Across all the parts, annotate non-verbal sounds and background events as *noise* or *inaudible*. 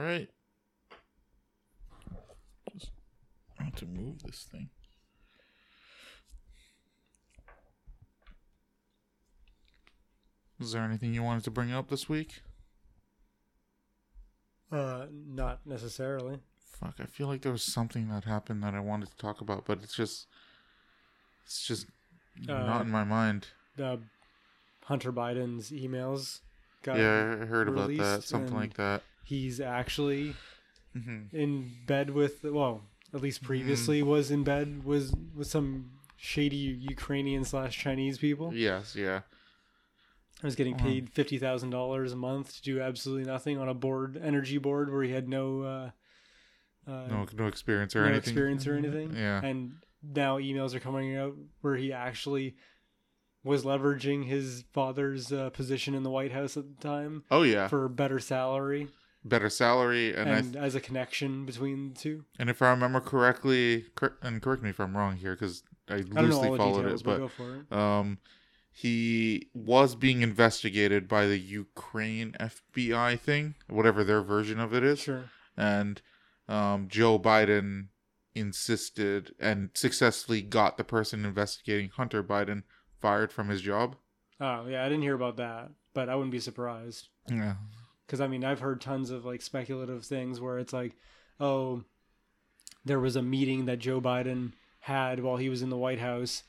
right. Just want to move this thing. Is there anything you wanted to bring up this week? Uh, not necessarily. Fuck, I feel like there was something that happened that I wanted to talk about, but it's just it's just not Uh, in my mind. The Hunter Biden's emails got. yeah, I heard about that. Something like that. He's actually hmm in bed with. Well, at least previously was in bed was with some shady Ukrainian slash Chinese people. Yes, yeah. I was getting Wow. paid fifty thousand dollars a month to do absolutely nothing on a board, energy board, where he had no, uh, uh, No no experience or no anything. experience or anything. Yeah. And now emails are coming out where he actually was leveraging his father's uh, position in the White House at the time Oh yeah. for better salary Better salary and and, as a connection between the two. and if I remember correctly, cor- and correct me if I'm wrong here cuz I I loosely followed details, it, but but it. um he was being investigated by the Ukraine FBI thing, whatever their version of it is. Sure. and um, Joe Biden insisted and successfully got the person investigating Hunter Biden fired from his job. Oh yeah, I didn't hear about that, but I wouldn't be surprised. Yeah. Because I mean I've heard tons of like speculative things where it's like, oh, there was a meeting that Joe Biden had while he was in the White House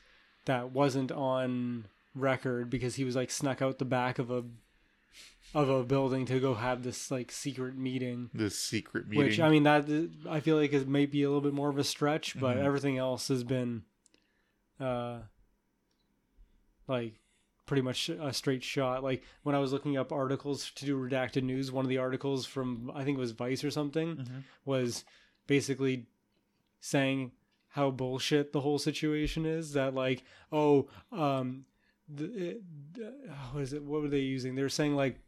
that wasn't on record because he was like snuck out the back of a of a building to go have this like secret meeting. This secret meeting. Which I mean that I feel like is maybe a little bit more of a stretch, but Mhm. everything else has been, uh, like pretty much a straight shot. Like when I was looking up articles to do redacted news, one of the articles from I think it was Vice or something Mhm. was basically saying how bullshit the whole situation is. That like oh um, the, it, what is it? What were they using? They were saying like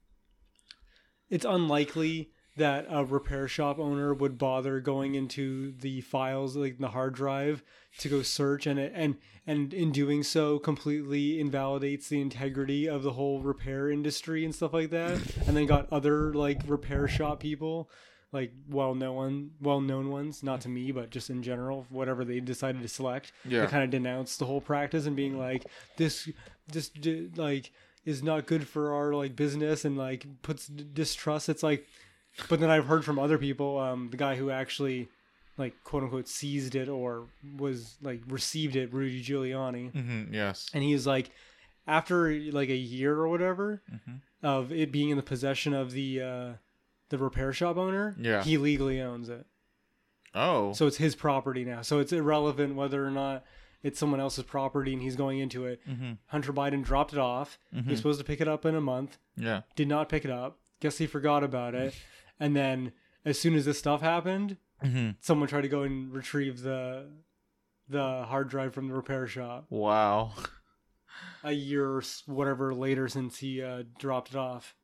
it's unlikely that a repair shop owner would bother going into the files like the hard drive to go search and it and and in doing so completely invalidates the integrity of the whole repair industry and stuff like that and then got other like repair shop people like well known well known ones not to me but just in general whatever they decided to select Yeah. to kind of denounce the whole practice and being like this this like is not good for our like business and like puts distrust it's like but then i've heard from other people um the guy who actually like quote unquote seized it or was like received it rudy giuliani Mhm, Yes. and he's like after like a year or whatever Mhm. of it being in the possession of the uh the repair shop owner Yeah. he legally owns it Oh. so it's his property now so it's irrelevant whether or not it's someone else's property and he's going into it Mhm. hunter biden dropped it off he Mhm. was supposed to pick it up in a month Yeah. did not pick it up guess he forgot about it *laughs* and then as soon as this stuff happened hmm someone tried to go and retrieve the the hard drive from the repair shop Wow. a year or whatever later since he uh, dropped it off.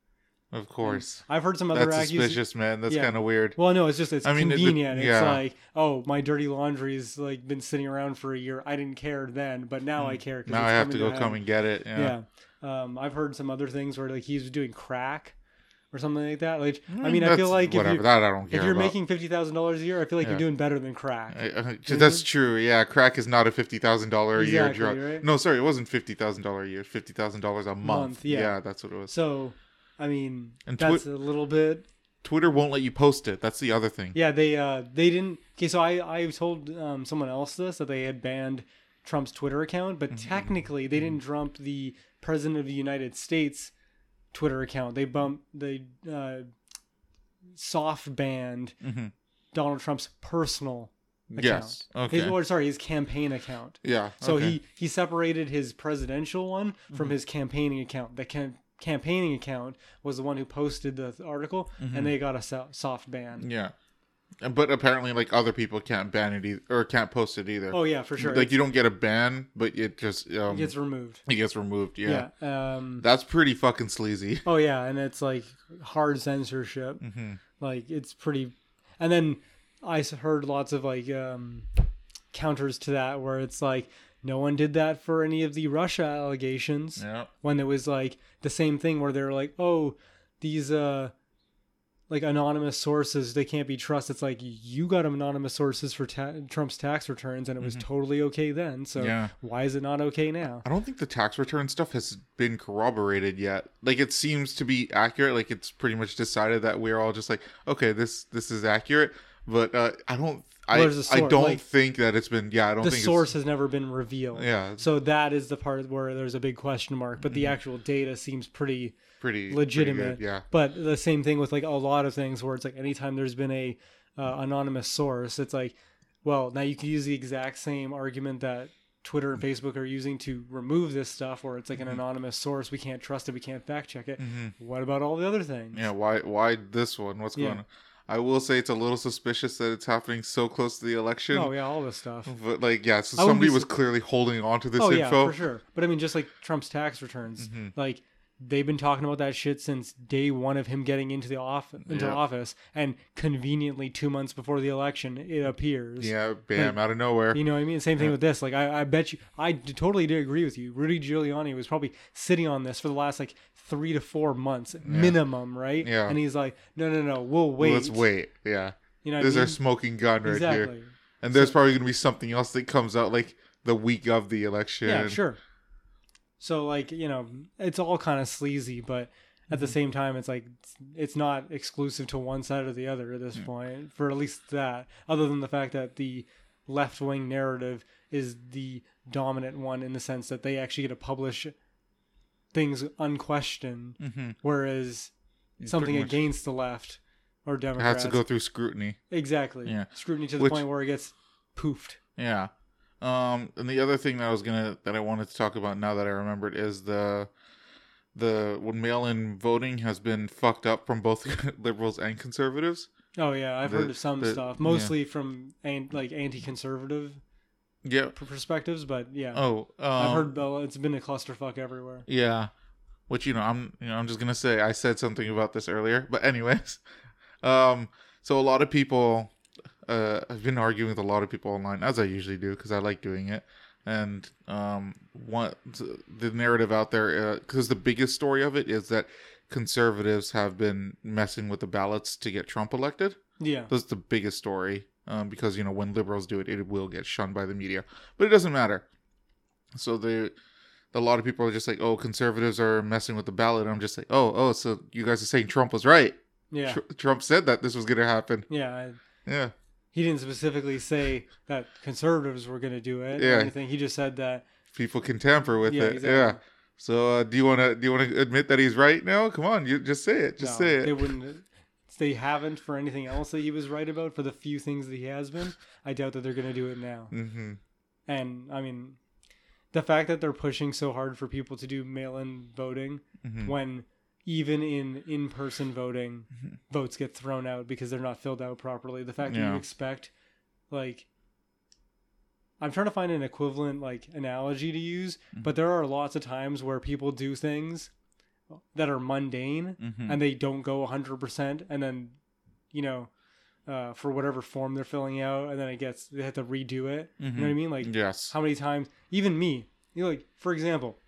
Of course. I've heard some other That's suspicious, man. That's Yeah. kind of weird. Well, no, it's just it's I mean, it- it- convenient. yeah. It's like, oh, my dirty laundry's like been sitting around for a year. I didn't care then, but now I care. Now I have to go come and get it. Yeah. Yeah. Um, I've heard some other things where like he's doing crack or something like that. Like, I Mm, mean, I feel like if whatever. you're, that I don't care if you're about. making fifty thousand dollars a year, I feel like Yeah. you're doing better than crack. I- I- that's true. Yeah, crack is not a fifty thousand dollar a year drug. right? No, sorry, it wasn't fifty thousand dollar a year. Fifty thousand dollars a month. Month, yeah. that's what it was. So, I mean, And that's a little bit Twitter won't let you post it. That's the other thing. Yeah, they uh they didn't. Okay, so I I told um, someone else this that they had banned Trump's Twitter account, but Mm-hmm. technically they didn't dump the president of the United States Twitter account. They bumped they uh, soft banned Mhm. Donald Trump's personal account. Yes. Okay. His, or sorry, his campaign account. yeah. So okay. Mm-hmm. he he separated his presidential one from his campaigning account. The cam- campaigning account was the one who posted the article, Mm-hmm. and they got a so- soft ban. Yeah. But apparently, like other people can't ban it either, or can't post it either. Oh yeah, for sure. Like you don't get a ban, but it just um, it gets removed. it gets removed. Yeah. Yeah. Um, That's pretty fucking sleazy. oh yeah, and it's like hard censorship. hmm Like it's pretty. And then I heard lots of like um, counters to that where it's like no one did that for any of the Russia allegations Yeah. when it was like the same thing where they're like, oh, these uh, like anonymous sources they can't be trusted. It's like you got anonymous sources for ta- Trump's tax returns, and it was totally okay then. So Yeah. why is it not okay now? I don't think the tax return stuff has been corroborated yet. Like it seems to be accurate. Like it's pretty much decided that we're all just like, okay, this this is accurate. But uh, I don't. I, I don't Like, think that it's been. Yeah, I don't The think source has never been revealed. Yeah, So that is the part where there's a big question mark, but the Mm-hmm. actual data seems pretty pretty legitimate. Pretty good, yeah. But the same thing with like a lot of things where it's like anytime there's been a uh, anonymous source, it's like, well, now you can use the exact same argument that Twitter and Facebook are using to remove this stuff, where it's like Mm-hmm. an anonymous source. We can't trust it. We can't fact check it. What about all the other things? Yeah, why why this one? What's Yeah. going on? I will say it's a little suspicious that it's happening so close to the election. Oh yeah, all this stuff. But like, yeah, so I somebody be was clearly holding on to this Oh yeah, info. for sure. But I mean, just like Trump's tax returns, Mhm. like they've been talking about that shit since day one of him getting into the off into Yeah. office, and conveniently two months before the election, it appears. Yeah, bam, Like, out of nowhere. You know what I mean? Same thing Yeah. with this. Like, I, I bet you, I totally do agree with you. Rudy Giuliani was probably sitting on this for the last like three to four months minimum, right? Yeah. And he's like, no, no, no, we'll wait. Let's wait. Yeah, You know, what I there's our smoking gun right here. exactly. And there's probably gonna be something else that comes out like the week of the election. Yeah, sure. So like you know, it's all kind of sleazy, but at the Mm-hmm. same time, it's like it's, not exclusive to one side or the other at this point. For at least that, other than the fact that the left wing narrative is the dominant one in the sense that they actually get to publish things unquestioned, Mm-hmm. whereas something against the left or Democrats has to go through scrutiny. exactly Yeah. scrutiny to the Which- point where it gets poofed. Yeah. Um, and the other thing that I was gonna that I wanted to talk about now that I remembered is the the when mail-in voting has been fucked up from both *laughs* liberals and conservatives. Oh yeah, I've The- heard of some the- stuff, yeah. mostly from an, like anti-conservative Yeah. perspectives, but yeah, Oh, um, I've heard Bella. It's been a clusterfuck everywhere. Yeah. Which you know, I'm you know, I'm just gonna say I said something about this earlier. But anyways. *laughs* Um so a lot of people uh I've been arguing with a lot of people online, as I usually do, because I like doing it. And um one the narrative out there because the biggest story of it is that conservatives have been messing with the ballots to get Trump elected. Yeah, That's the biggest story. Um, because you know when liberals do it, it will get shunned by the media, but it doesn't matter. So they, a lot of people are just like, "Oh, conservatives are messing with the ballot." I'm just like, "Oh, oh, so you guys are saying Trump was right? yeah, Tr- Trump said that this was going to happen." yeah. I, Yeah, he didn't specifically say that conservatives were going to do it Yeah. or anything. He just said that. people can tamper with Yeah, it. exactly. Yeah. So uh, do you want to do you want to admit that he's right now? Come on, you just say it. Just no, say They it. *laughs* wouldn't. They haven't for anything else that he was right about. For the few things that he has been, I doubt that they're going to do it now. hmm And I mean, the fact that they're pushing so hard for people to do mail-in voting hmm when even in in-person voting Mm-hmm. votes get thrown out because they're not filled out properly the fact that you expect like i'm trying to find an equivalent like analogy to use Mm-hmm. but there are lots of times where people do things that are mundane hmm and they don't go 100% and then you know uh, for whatever form they're filling out and then it gets they have to redo it you know what i mean like Yes. how many times even me you know like for example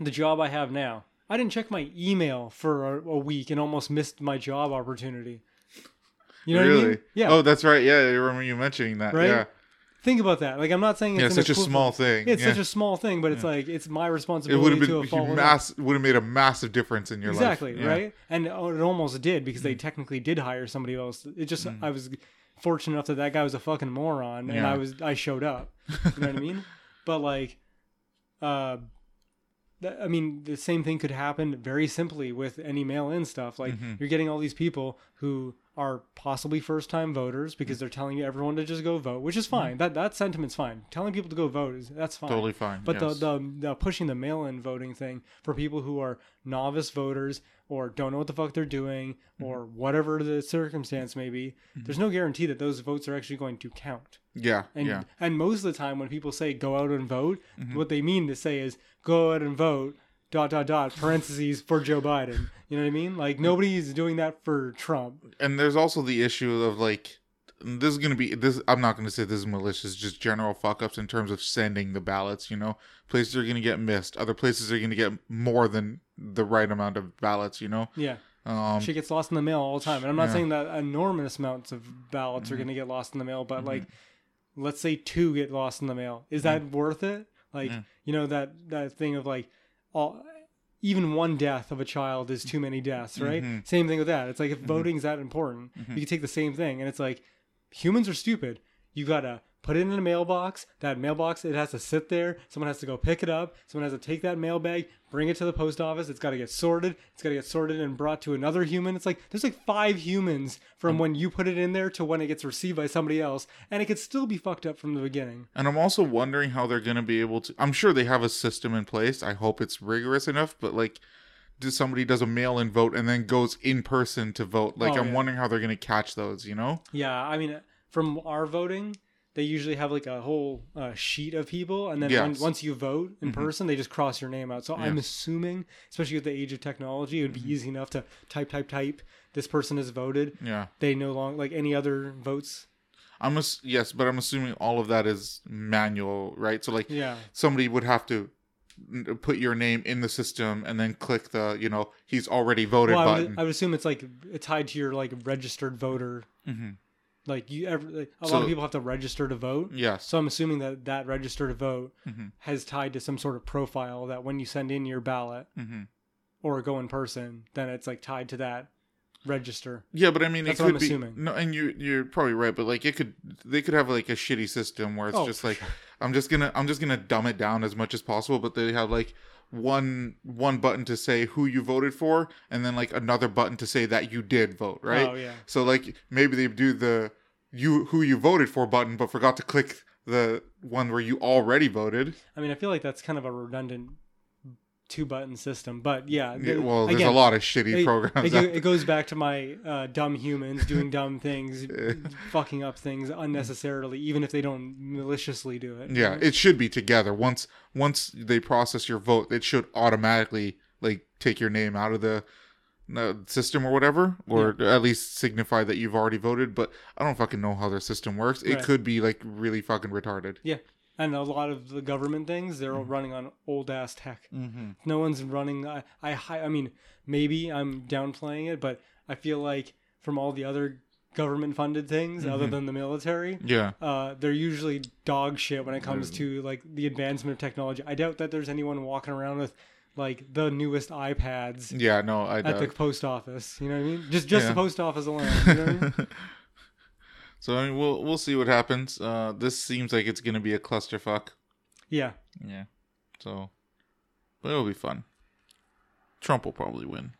the job i have now i didn't check my email for a, a week and almost missed my job opportunity you know really? what i mean yeah Oh, that's right. Yeah, I remember you mentioning that. Right? Yeah. think about that like i'm not saying it's Yeah, such a small thing. it's yeah. such a small thing but it's like it's my it would responsibility have to been mass would have made a massive difference in your exactly life. Yeah. right and oh, it almost did because they technically did hire somebody else it just i was fortunate enough that that guy was a fucking moron and Yeah. i was i showed up you know what i mean *laughs* but like uh th- I mean, the same thing could happen very simply with any mail-in stuff. Like Mhm. you're getting all these people who are possibly first-time voters because they're telling you everyone to just go vote, which is fine. That that sentiment's fine. Telling people to go vote is that's fine. Totally fine. But yes. the, the the pushing the mail-in voting thing for people who are novice voters or don't know what the fuck they're doing Mm-hmm. or whatever the circumstance may be, there's no guarantee that those votes are actually going to count. yeah, And yeah, and most of the time when people say go out and vote, Mm-hmm. what they mean to say is go out and vote dot dot dot parentheses for Joe Biden. You know what I mean? Like nobody's doing that for Trump. and there's also the issue of like this is gonna be this. I'm not gonna say this is malicious, just general fuck ups in terms of sending the ballots. You know, places are gonna get missed. Other places are gonna get more than the right amount of ballots. You know, Yeah. Um, shit gets lost in the mail all the time. And I'm not Yeah. Mm-hmm. saying that enormous amounts of ballots are going to get lost in the mail, but like, let's say two get lost in the mail. Is that worth it? Like, you know that that thing of like, all even one death of a child is too many deaths, right? Mhm. Same thing with that. It's like if voting's that important, Mm-hmm. you can take the same thing, and it's like humans are stupid. You gotta put it in a mailbox. That mailbox, it has to sit there. Someone has to go pick it up. Someone has to take that mailbag, bring it to the post office. It's got to get sorted. It's got to get sorted and brought to another human. It's like there's like five humans from when you put it in there to when it gets received by somebody else, and it could still be fucked up from the beginning. And I'm also wondering how they're going to be able to. I'm sure they have a system in place. I hope it's rigorous enough. But like, does somebody does a mail-in vote and then goes in person to vote? Like, Oh, I'm yeah. wondering how they're going to catch those. You know? Yeah, I mean, from our voting, they usually have like a whole uh, sheet of people, and then Yes. when, once you vote in Mhm. person, they just cross your name out. So I'm assuming, especially with the age of technology, it would be easy enough to type, type, type. This person has voted. Yeah. They no longer like any other votes. I'm ass- yes, but I'm assuming all of that is manual, right? So like, Yeah, somebody would have to put your name in the system and then click the you know he's already voted well, I button. would, I would assume it's like tied to your like registered voter. hmm Like you, ever, like, a lot of people have to register to vote. Yeah. So I'm assuming that that register to vote Mhm. has tied to some sort of profile that when you send in your ballot hmm or go in person, then it's like tied to that register. Yeah, but I mean, That's it what could I'm be assuming. no, and you you're probably right, but like it could they could have like a shitty system where it's Oh, just like sure. I'm just gonna I'm just gonna dumb it down as much as possible, but they have like one one button to say who you voted for, and then like another button to say that you did vote, right? Oh yeah. So like maybe they do the you who you voted for button, but forgot to click the one where you already voted. I mean, I feel like that's kind of a redundant two button system, but yeah. Yeah, the- well, there's again, a lot of shitty It, programs. it, it goes back to my uh, dumb humans doing dumb *laughs* things, fucking up things unnecessarily, even if they don't maliciously do it. Yeah, it should be together. Once once they process your vote, it should automatically like take your name out of the uh, system or whatever, or at least signify that you've already voted. But I don't fucking know how their system works. It Right. could be like really fucking retarded. yeah. And a lot of the government things, they're all Mm-hmm. running on old ass tech. Mm-hmm. No one's running. I, I, I mean, maybe I'm downplaying it, but I feel like from all the other government funded things, other Mhm. than the military, Yeah, uh, they're usually dog shit when it comes Mm. to like the advancement of technology. I doubt that there's anyone walking around with like the newest iPads yeah. No, I at the post office. You know what I mean? Just just Yeah. the post office alone. You know what I mean? *laughs* so I mean, we'll we'll see what happens. Uh, this seems like it's gonna be a clusterfuck. Yeah. Yeah. So, but it'll be fun. Trump will probably win.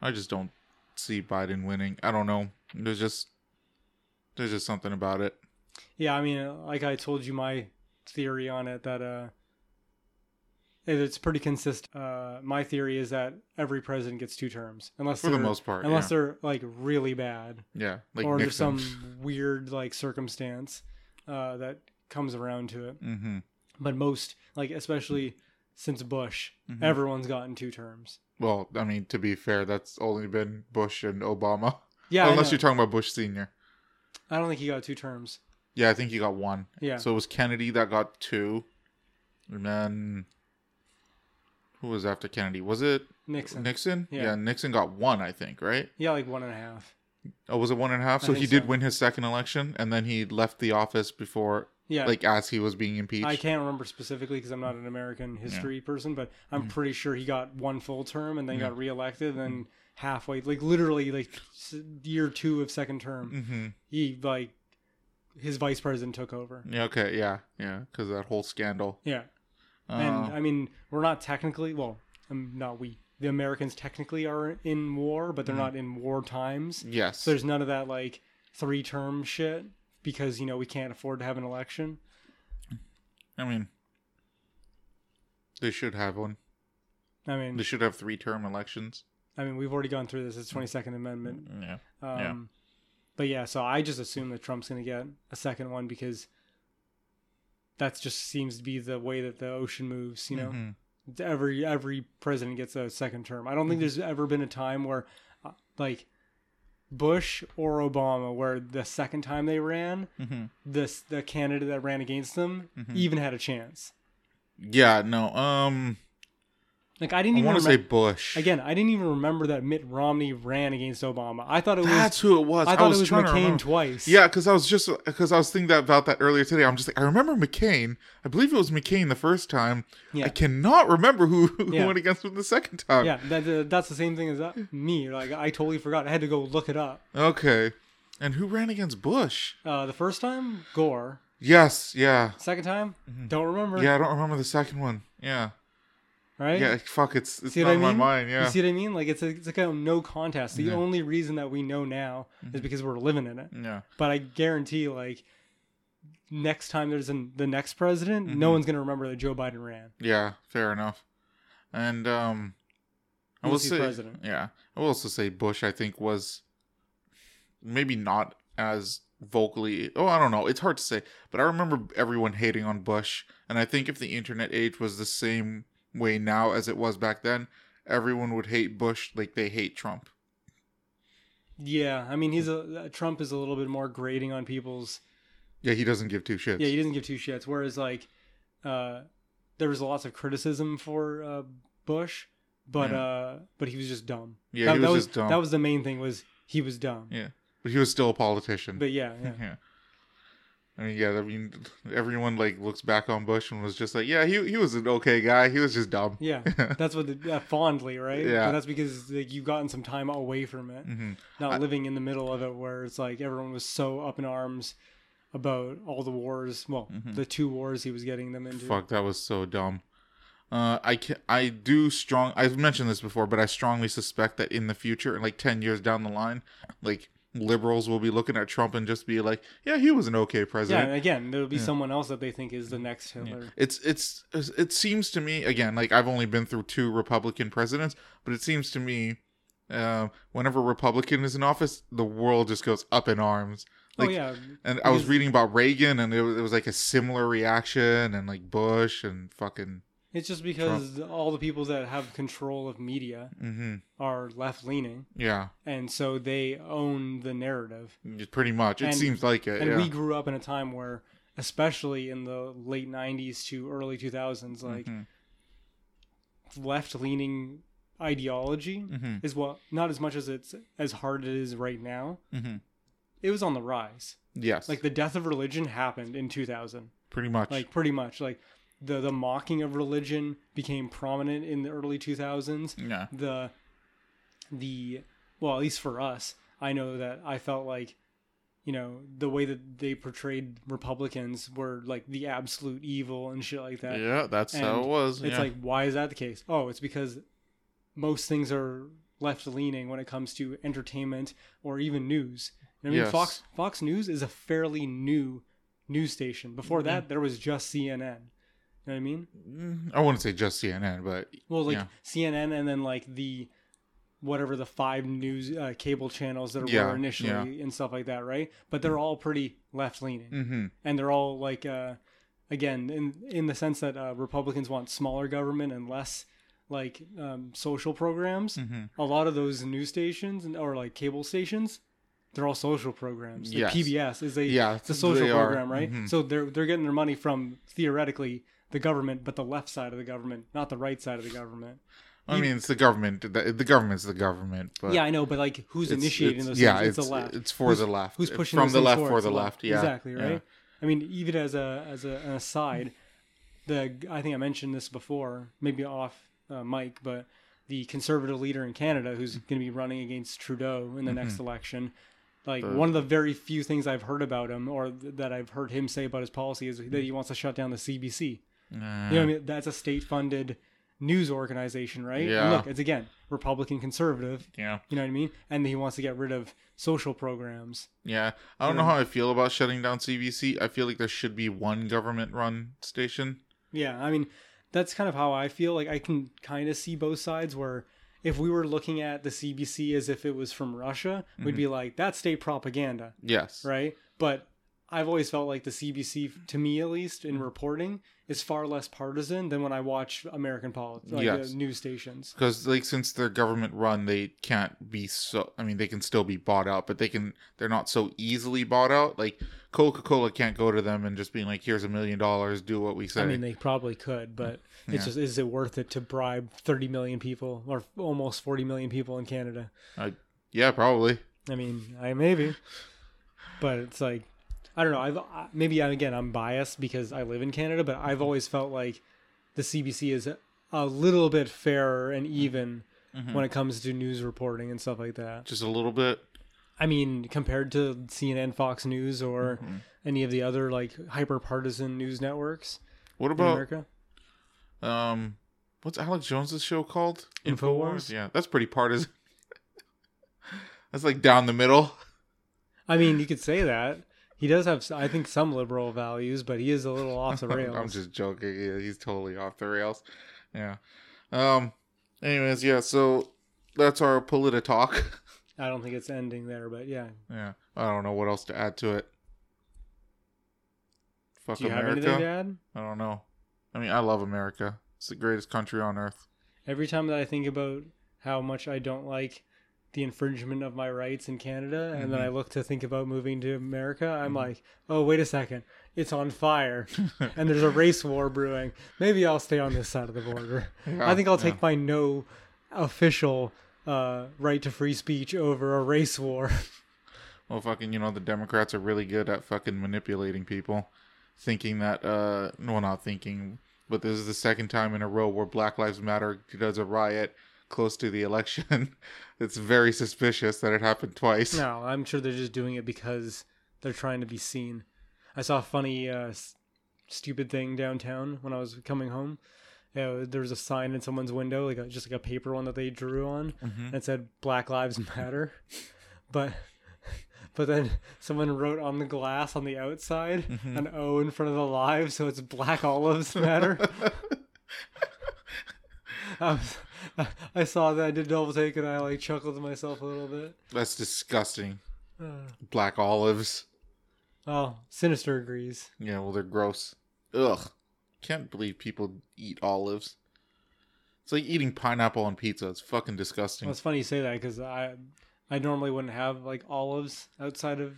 I just don't see Biden winning. I don't know. There's just there's just something about it. Yeah, I mean, like I told you my theory on it that uh it's pretty consistent. Uh my theory is that every president gets two terms unless For the most part, unless yeah. they're like really bad Yeah, like or there's Nixon. some weird like circumstance uh that comes around to it. Mm-hmm. But most like especially since Bush, Mhm. everyone's gotten two terms. Well, I mean, to be fair, that's only been Bush and Obama. Yeah, Unless you're talking about Bush Senior. I don't think he got two terms. Yeah, I think he got one. Yeah. So it was Kennedy that got two, and then who was after Kennedy? Was it Nixon. Nixon? Yeah. Nixon got one, I think, right? Yeah, like one and a half. Oh, was it one and a half? I So he did so. win his second election, and then he left the office before, Yeah. like, as he was being impeached. I can't remember specifically because I'm not an American history person, but I'm pretty sure he got one full term and then Mm-hmm. Yeah. got reelected. And then halfway, like literally, like year two of second term, Mm-hmm. he like his vice president took over. Yeah. Okay. Yeah. Yeah. Because that whole scandal. Yeah, And I mean, we're not technically well, um, not we. The Americans technically are in war, but they're Mm-hmm. not in war times. yes. So there's none of that like three term shit because you know we can't afford to have an election. I mean, they should have one. I mean, They should have three-term elections. I mean, we've already gone through this. It's Twenty Second Amendment. Yeah. Um, Yeah. But yeah, so I just assume that Trump's going to get a second one because that just seems to be the way that the ocean moves. You know, Mhm. every every president gets a second term. I don't think there's ever been a time where, uh, like, Bush or Obama, where the second time they ran, Mhm. this the candidate that ran against them Mhm. even had a chance. Yeah. No. Um. Like I didn't I even want to say Bush. Again, I didn't even remember that Mitt Romney ran against Obama. I thought it was. That's who it was. I thought was it was McCain twice. Yeah, because I was just because I was thinking that about that earlier today. I'm just like I remember McCain. I believe it was McCain the first time. Yeah. I cannot remember who, who Yeah. went against him the second time. Yeah, that, uh, that's the same thing as that, me. Like I totally forgot. I had to go look it up. Okay. And who ran against Bush? Uh, the first time, Gore. Yes. Yeah. Second time, don't remember. Yeah. I don't remember the second one. Yeah. Right. Yeah. Fuck. It's it's See not what I mean? my mind. Yeah. You see what I mean? Like it's a, it's a kind of no contest. The Yeah. only reason that we know now is because we're living in it. yeah. But I guarantee, like, next time there's an, the next president, no Mhm. one's gonna remember that Joe Biden ran. Yeah. Fair enough. And um, I will say president. yeah. I will also say Bush. I think was maybe not as vocally. Oh, I don't know. It's hard to say, but I remember everyone hating on Bush, and I think if the internet age was the same way now as it was back then, everyone would hate Bush like they hate Trump. Yeah, I mean, he's a Trump is a little bit more grating on people's. Yeah, he doesn't give two shits. Yeah, he doesn't give two shits. Whereas like, uh, there was lots of criticism for uh, Bush, but Yeah. uh, but he was just dumb. Yeah, that, he that was was just dumb. That was the main thing was he was dumb. Yeah, but he was still a politician. But yeah, yeah. *laughs* yeah. I mean, yeah. I mean, everyone like looks back on Bush and was just like, yeah, he he was an okay guy. He was just dumb. Yeah, *laughs* that's what the, uh, fondly, right? Yeah. and that's because like you've gotten some time away from it, hmm not I- living in the middle of it, where it's like everyone was so up in arms about all the wars. Well, Mhm. the two wars he was getting them into. Fuck, that was so dumb. Uh, I can I do strong. I've mentioned this before, but I strongly suspect that in the future, like ten years down the line, like liberals will be looking at Trump and just be like, "Yeah, he was an okay Yeah, president." and again, there'll be Yeah. someone else that they think is the next Hitler. It's it's it seems to me again like I've only been through two Republican presidents, but it seems to me uh, whenever a Republican is in office, the world just goes up in arms. Like, oh yeah, And I was reading about Reagan, and it was, it was like a similar reaction, and like Bush and fucking. It's just because all the people that have control of media hmm are left leaning, Yeah, and so they own the narrative. pretty much. It And- seems like it. and yeah. we grew up in a time where especially in the late 90s to early 2000s like Mhm. left leaning ideology Mhm. is what not as much as it's as hard it is right now Mhm. it was on the rise Yes, like the death of religion happened in 2000 pretty much. like pretty much like the the mocking of religion became prominent in the early 2000s yeah, the the well at least for us i know that i felt like you know the way that they portrayed republicans were like the absolute evil and shit like that. Yeah, that's how it was. it's yeah. like why is that the case? Oh it's because most things are left leaning when it comes to entertainment or even news. I mean? Yes. fox fox news is a fairly new news station. Before that mm. there was just cnn you know what i mean Mm, I wouldn't say just CNN, but well, like Yeah. CNN and then like the whatever the five news uh, cable channels that Yeah, were initially yeah. and stuff like that, right? But they're all pretty left leaning, hmm and they're all like, uh, again, in in the sense that uh, Republicans want smaller government and less like um, social programs. hmm A lot of those news stations and or like cable stations. They're all social programs. Like Yes. PBS is a Yeah, it's a social program, right? Mhm. So they're they're getting their money from theoretically the government, but the left side of the government, not the right side of the government. I mean, it's the government. The, the government's the government, but yeah, I know, but like who's it's- initiating it's- those Yeah, things? it's It's the left. It's for Who's- the left. Who's pushing from the left for the left? Yeah, exactly yeah. right. I mean, even as a as a, an aside, the I think I mentioned this before, maybe off uh, mic, but the conservative leader in Canada who's going to be running against Trudeau in the next election. Like Mm-hmm. The- one of the very few things I've heard about him, or th- that I've heard him say about his policy, is that he wants to shut down the CBC. Uh, You know what I mean? That's a state-funded news organization, right? And Yeah. look, it's again Republican conservative. yeah, You know what I mean? And he wants to get rid of social programs. yeah. I don't know how I feel about shutting down CBC. I feel like there should be one government-run station. Yeah, I mean, that's kind of how I feel. Like I can kind of see both sides. Where if we were looking at the CBC as if it was from Russia, we'd be like, that's state propaganda, Yes. right? But I've always felt like the CBC, to me at least, in reporting, is far less partisan than when I watch American politics, like Yes. uh, news stations. because like since they're government run they can't be so i mean they can still be bought out but they can they're not so easily bought out like coca-cola can't go to them and just being like here's a million dollars do what we say I mean, they probably could, but it's Yeah. just is it worth it to bribe 30 million people or almost 40 million people in Canada? yeah probably I mean, I maybe, but it's like I don't know. I've I- maybe again I'm biased because I live in Canada, but I've always felt like the CBC is a little bit fairer and even Mhm. when it comes to news reporting and stuff like that. just a little bit I mean, compared to CNN, Fox News, or Mhm. any of the other like hyper partisan news networks what in about America. um what's alex jones's show called Infowars? yeah that's pretty partisan *laughs* that's like down the middle I mean, you could say that. He does have, I think, some liberal values, but he is a little off the *laughs* rails. I'm just joking. Yeah, he's totally off the rails. Yeah. Um. Anyways, yeah. So that's our polita talk. *laughs* I don't think it's ending there, but yeah. yeah. I don't know what else to add to it. Fuck Do you have anything to add? I don't know. I mean, I love America. It's the greatest country on earth. Every time that I think about how much I don't like the infringement of my rights in Canada, and then Mhm. I look to think about moving to America, I'm Mhm. like, oh, wait a second. It's on fire, *laughs* and there's a race war brewing. Maybe I'll stay on this side of the border. *laughs* Yeah, I think I'll yeah. take my no official uh, right to free speech over a race war. *laughs* Well, fucking, you know, the Democrats are really good at fucking manipulating people, thinking that, uh, well, not thinking, but this is the second time in a row where Black Lives Matter does a riot close to the election. *laughs* it's very suspicious that it happened twice. no, I'm sure they're just doing it because they're trying to be seen. I saw a funny, uh, s- stupid thing downtown when I was coming home. Uh, there was a sign in someone's window, like a, just like a paper one that they drew on, Mhm. and it said "Black Lives Matter," *laughs* but *laughs* but then someone wrote on the glass on the outside Mhm. an O in front of the live, so it's Black Olives Matter. I, was, *laughs* I saw that, I did double take, and I like chuckled to myself a little bit. That's disgusting. Uh, Black olives. oh, Sinister agrees. Yeah, well, they're gross. Ugh. Can't believe people eat olives. It's like eating pineapple on pizza. It's fucking disgusting. Well, it's funny you say that because I I normally wouldn't have like olives outside of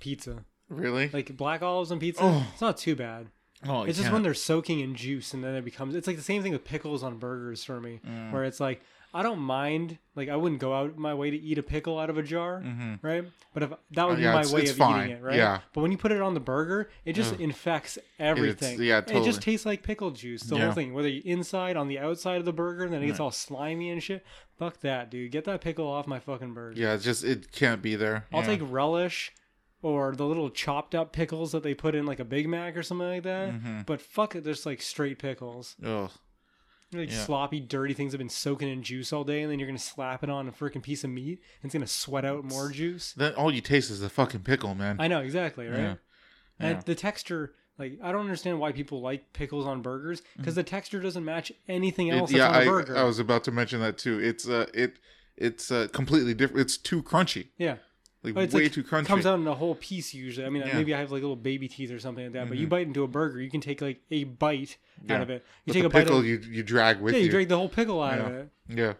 pizza. really? Like black olives on pizza, Oh. it's not too bad. Oh, it's just when they're soaking in juice and then it becomes. It's like the same thing with pickles on burgers for me, Mm. where it's like I don't mind. Like I wouldn't go out my way to eat a pickle out of a jar. hmm Right, but if that would Oh, be my it's- way it's of fine. eating it, right? Yeah. But when you put it on the burger, it just Ugh. infects everything. yeah, totally. It just tastes like pickle juice. The Yeah. whole thing, whether you're inside on the outside of the burger, and then it gets Right. all slimy and shit. Fuck that, dude. Get that pickle off my fucking burger. Yeah, it's just it can't be there. I'll Yeah. take relish or the little chopped up pickles that they put in like a Big Mac or something like that. Mhm. But fuck it, there's like straight pickles. Ugh. Like Yeah. sloppy, dirty things have been soaking in juice all day, and then you're gonna slap it on a freaking piece of meat, and it's gonna sweat out more juice. Then all you taste is the fucking pickle, man. I know exactly, right? Yeah. And the texture, like, I don't understand why people like pickles on burgers because the texture doesn't match anything Mm-hmm. It- else yeah, that's on a I. I was about to mention that too. It's uh, it it's uh, completely different. It's too crunchy, yeah, like it's way like- too crunchy. It comes out in a whole piece usually. I mean, Yeah. maybe I have like little baby teeth or something like that. But you Mhm. bite into a burger, you can take like a bite Yeah. out of it. You take the a bite. pickle Of, you you drag with yeah, you you. drag the whole pickle out of it. Yeah.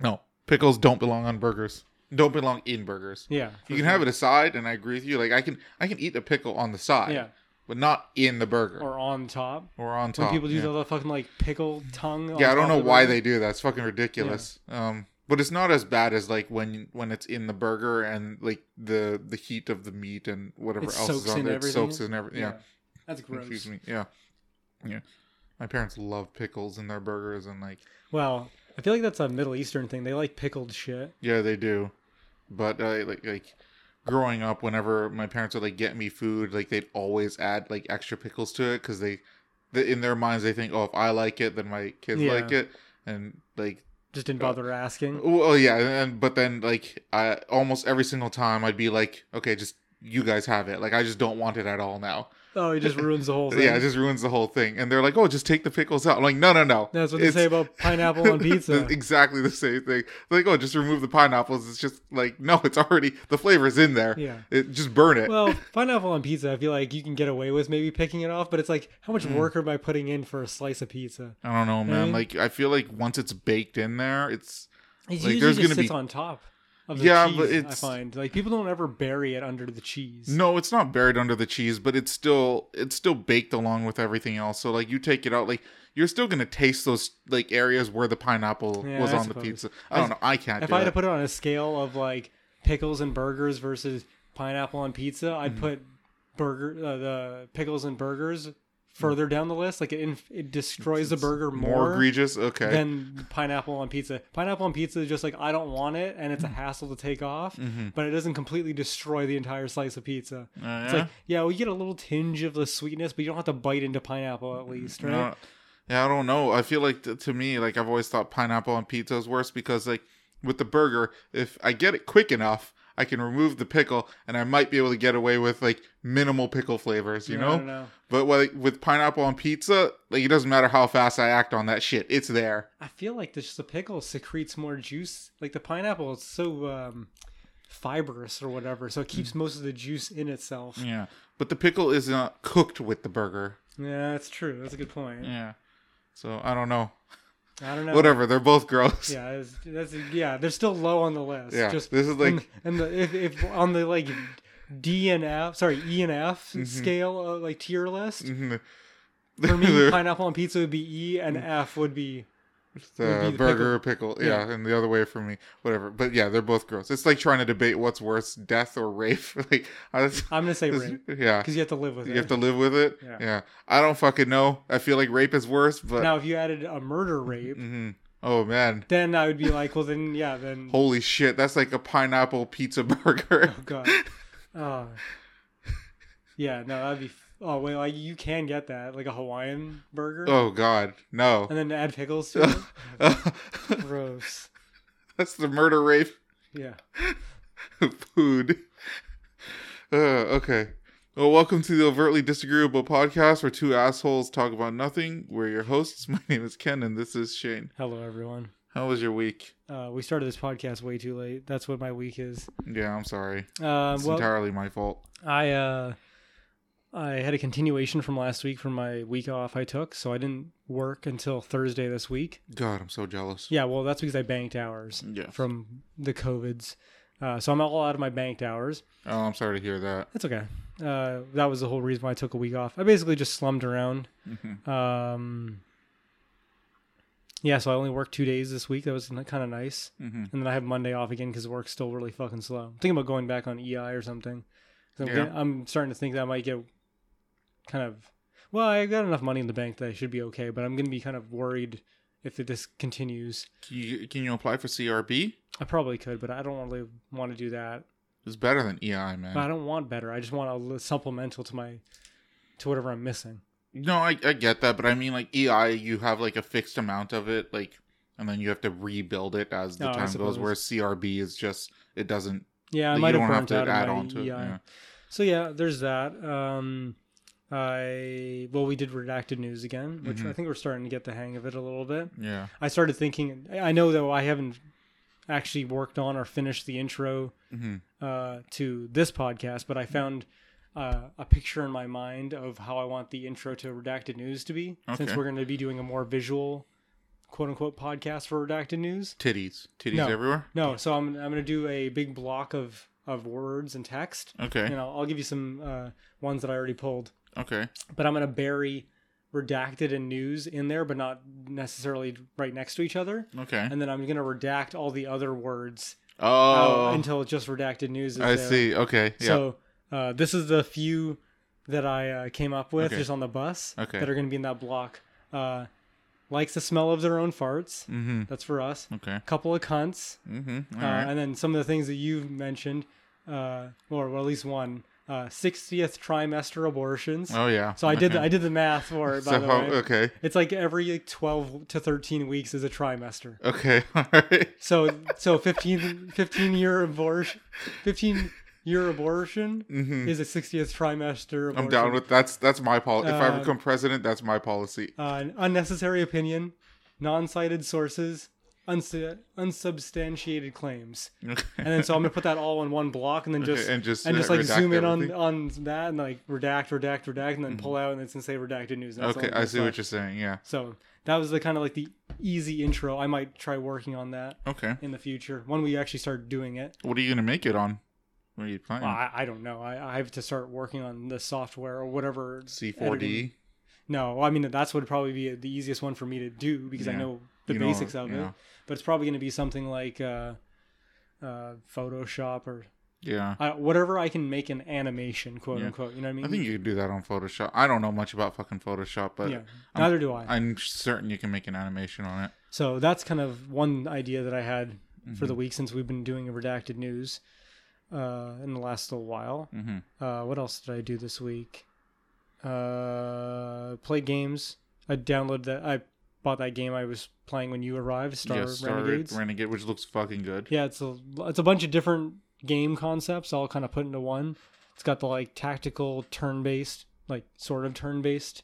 No, pickles don't belong on burgers. Don't belong in burgers. Yeah, You can have it aside, and I agree with you. Like I can I can eat a pickle on the side, Yeah, but not in the burger or, on top. Or on top. When people do yeah. the fucking like pickle tongue. on yeah, I don't know the why burger. they do that. It's fucking ridiculous. Um, but it's not as bad as like when when it's in the burger and like the the heat of the meat and whatever It else is on there. It soaks in everything. Yeah. that's gross. Excuse me. Yeah. Yeah. My parents love pickles in their burgers and like Well, I feel like that's a Middle Eastern thing. They like pickled shit. yeah, they do. But uh, like like growing up whenever my parents would like get me food, like they'd always add like extra pickles to it they, they in their minds they think, "Oh, if I like it, then my kids Yeah. like it." And like Just didn't uh, bother asking. Well, oh, yeah, and but then like I almost every single time I'd be like, okay, just you guys have it. Like I just don't want it at all now. Oh, it just ruins the whole *laughs* thing. Yeah, it just ruins the whole thing. And they're like, "Oh, just take the pickles out." I'm like, "No, no, no." That's what they say about pineapple on *laughs* pizza. exactly the same thing. They're like, "Oh, just remove the pineapples." It's just like, no, it's already the flavor's in there. Yeah. It just burn it. Well, *laughs* pineapple on pizza, I feel like you can get away with maybe picking it off, but it's like, how much Mm. work am I putting in for a slice of pizza? I don't know, man. Like I feel like once it's baked in there, it's It Like, usually there's just gonna sits be- on top of the Yeah, cheese. but I it's- find like people don't ever bury it under the cheese. no, it's not buried under the cheese, but it's still it's still baked along with everything else. So like you take it out, like you're still gonna taste those like areas where the pineapple Yeah, was I on the pizza. I don't know. I can't. If do I had to put it on a scale of like pickles and burgers versus pineapple on pizza, Mm-hmm. I'd put burger uh, the pickles and burgers further down the list. Like it inf- it destroys the burger more, more, egregious. Okay. than pineapple on pizza. Pineapple on pizza is just like I don't want it, and Mm. it's a hassle to take off. Mm-hmm. But it doesn't completely destroy the entire slice of pizza. Uh, It's yeah? like yeah, we get a little tinge of the sweetness, but you don't have to bite into pineapple at least, right? No, yeah, I don't know. I feel like t- to me, like I've always thought pineapple on pizza is worse because like with the burger, if I get it quick enough, I can remove the pickle and I might be able to get away with like minimal pickle flavors, you Yeah, know? I don't know. But like with pineapple on pizza, like it doesn't matter how fast I act on that shit, it's there. I feel like this the pickle secretes more juice. Like the pineapple is so um, fibrous or whatever, so it Mm. keeps most of the juice in itself. Yeah. But the pickle is not cooked with the burger. Yeah, that's true. That's a good point. Yeah. So I don't know. I don't know. Whatever, they're both gross. Yeah, that's yeah. They're still low on the list. Yeah, Just this is like- and, the if, if on the like D and F, sorry E and F Mm-hmm. scale, uh, like tier list. Mhm. For me, *laughs* pineapple on pizza would be E, and F would be the would be the burger pickle, yeah. Yeah. and the other way for me whatever but yeah they're both gross it's like trying to debate what's worse death or rape *laughs* like I'm gonna say *laughs* rape yeah because you have to live with you it. have to live with it Yeah. yeah. i don't fucking know i feel like rape is worse but now, if you added a murder rape, Mhm. oh man then I would be like, well, then yeah, then *laughs* holy shit that's like a pineapple pizza burger oh god, oh yeah, no, that'd be. Oh wait, like you can get that like a Hawaiian burger, oh god no and then add pickles to it. *laughs* Gross. that's the murder rape Yeah. *laughs* food uh, okay well, welcome to the Overtly Disagreeable podcast where two assholes talk about nothing. We're your hosts. *laughs* My name is Ken and this is Shane. Hello, everyone. How was your week? Uh, we started this podcast way too late. That's what my week is. Yeah, I'm sorry. Uh, It's well, entirely my fault. I uh, I had a continuation from last week from my week off I took, so I didn't work until Thursday this week. God, I'm so jealous. Yeah, well, that's because I banked hours Yeah. from the covids. Uh, so I'm all out of my banked hours. Oh, I'm sorry to hear that. That's okay. Uh, that was the whole reason why I took a week off. I basically just slummed around. Mhm. Um, yeah, so I only worked two days this week. That was kind of nice. Mhm. And then I have Monday off again because work's still really fucking slow. I'm thinking about going back on EI or something. I'm, Yeah. getting- I'm starting to think that I might get kind of. Well, I got enough money in the bank that I should be okay, but I'm going to be kind of worried if this continues. Can you can you apply for CRB? I probably could, but I don't really want to do that. It's better than EI, man. I don't want better. I just want a supplemental to my to whatever I'm missing. No, I, I get that, but I mean, like EI, you have like a fixed amount of it, like, and then you have to rebuild it as the Oh, time goes. Whereas CRB is just it doesn't. Yeah, I you might have don't have to out add on to it. EI. Yeah. So yeah, there's that. Um, I well, we did redacted news again, which Mhm. I think we're starting to get the hang of it a little bit. yeah. I started thinking. I know though I haven't actually worked on or finished the intro hmm uh, to this podcast, but I found uh, a picture in my mind of how I want the intro to redacted news to be, since we're going to be doing a more visual, quote unquote, podcast for redacted news. Titties, titties No. everywhere. No, so I'm I'm going to do a big block of of words and text. Okay. You know, I'll give you some uh, ones that I already pulled, Okay. but I'm going to bury redacted and news in there, but not necessarily right next to each other. Okay. And then I'm going to redact all the other words Oh, uh, until just redacted news is I there. see. Okay. Yeah. So uh, this is the few that I uh, came up with Okay. just on the bus Okay. that are going to be in that block. Uh, likes the smell of their own farts. mm-hmm. That's for us. Okay. Couple of cunts. Mm-hmm. All Uh, right. And then some of the things that you've mentioned, uh, or well, at least one, uh, 60th trimester abortions. oh yeah. So I did Okay. I did the math for it. *laughs* By So the way, okay. it's like every like, 12 to 13 weeks is a trimester. Okay. *laughs* All right. So so 15 15 year abortion, 15 year abortion hmm is a 60th trimester abortion. I'm down with that's that's my policy. If I Uh, become president, that's my policy. uh, an unnecessary opinion, non-cited sources, uns- unsubstantiated claims. *laughs* And then so I'm gonna put that all in one block, and then just and just and just uh, like zoom in on everything. on that and like redact, redact, redact, and then pull out, and it's gonna say redacted news. Okay, I see what you're saying. Yeah. So that was the kind of like the easy intro. I might try working on that Okay. in the future when we actually start doing it. What are you gonna make it on? What are you planning? Well, I, I don't know. I, I have to start working on the software or whatever. C4D. editing- No, I mean that's what would probably be the easiest one for me to do because I know the You know, basics of it. yeah. But it's probably going to be something like uh, uh, Photoshop or Yeah. uh, whatever I can make an animation, quote Yeah. unquote. You know what I mean? I think you could do that on Photoshop. I don't know much about fucking Photoshop, but yeah. Neither do I. I'm certain you can make an animation on it. So that's kind of one idea that I had for Mm-hmm. the week since we've been doing a redacted news uh, in the last little while. hmm Uh, what else did I do this week? Uh, played games. I downloaded that. I bought that game I was playing when you arrived, Star yeah, Star Renegades. Renegade, which looks fucking good. yeah, it's a it's a bunch of different game concepts all kind of put into one. It's got the like tactical turn based, like sort of turn based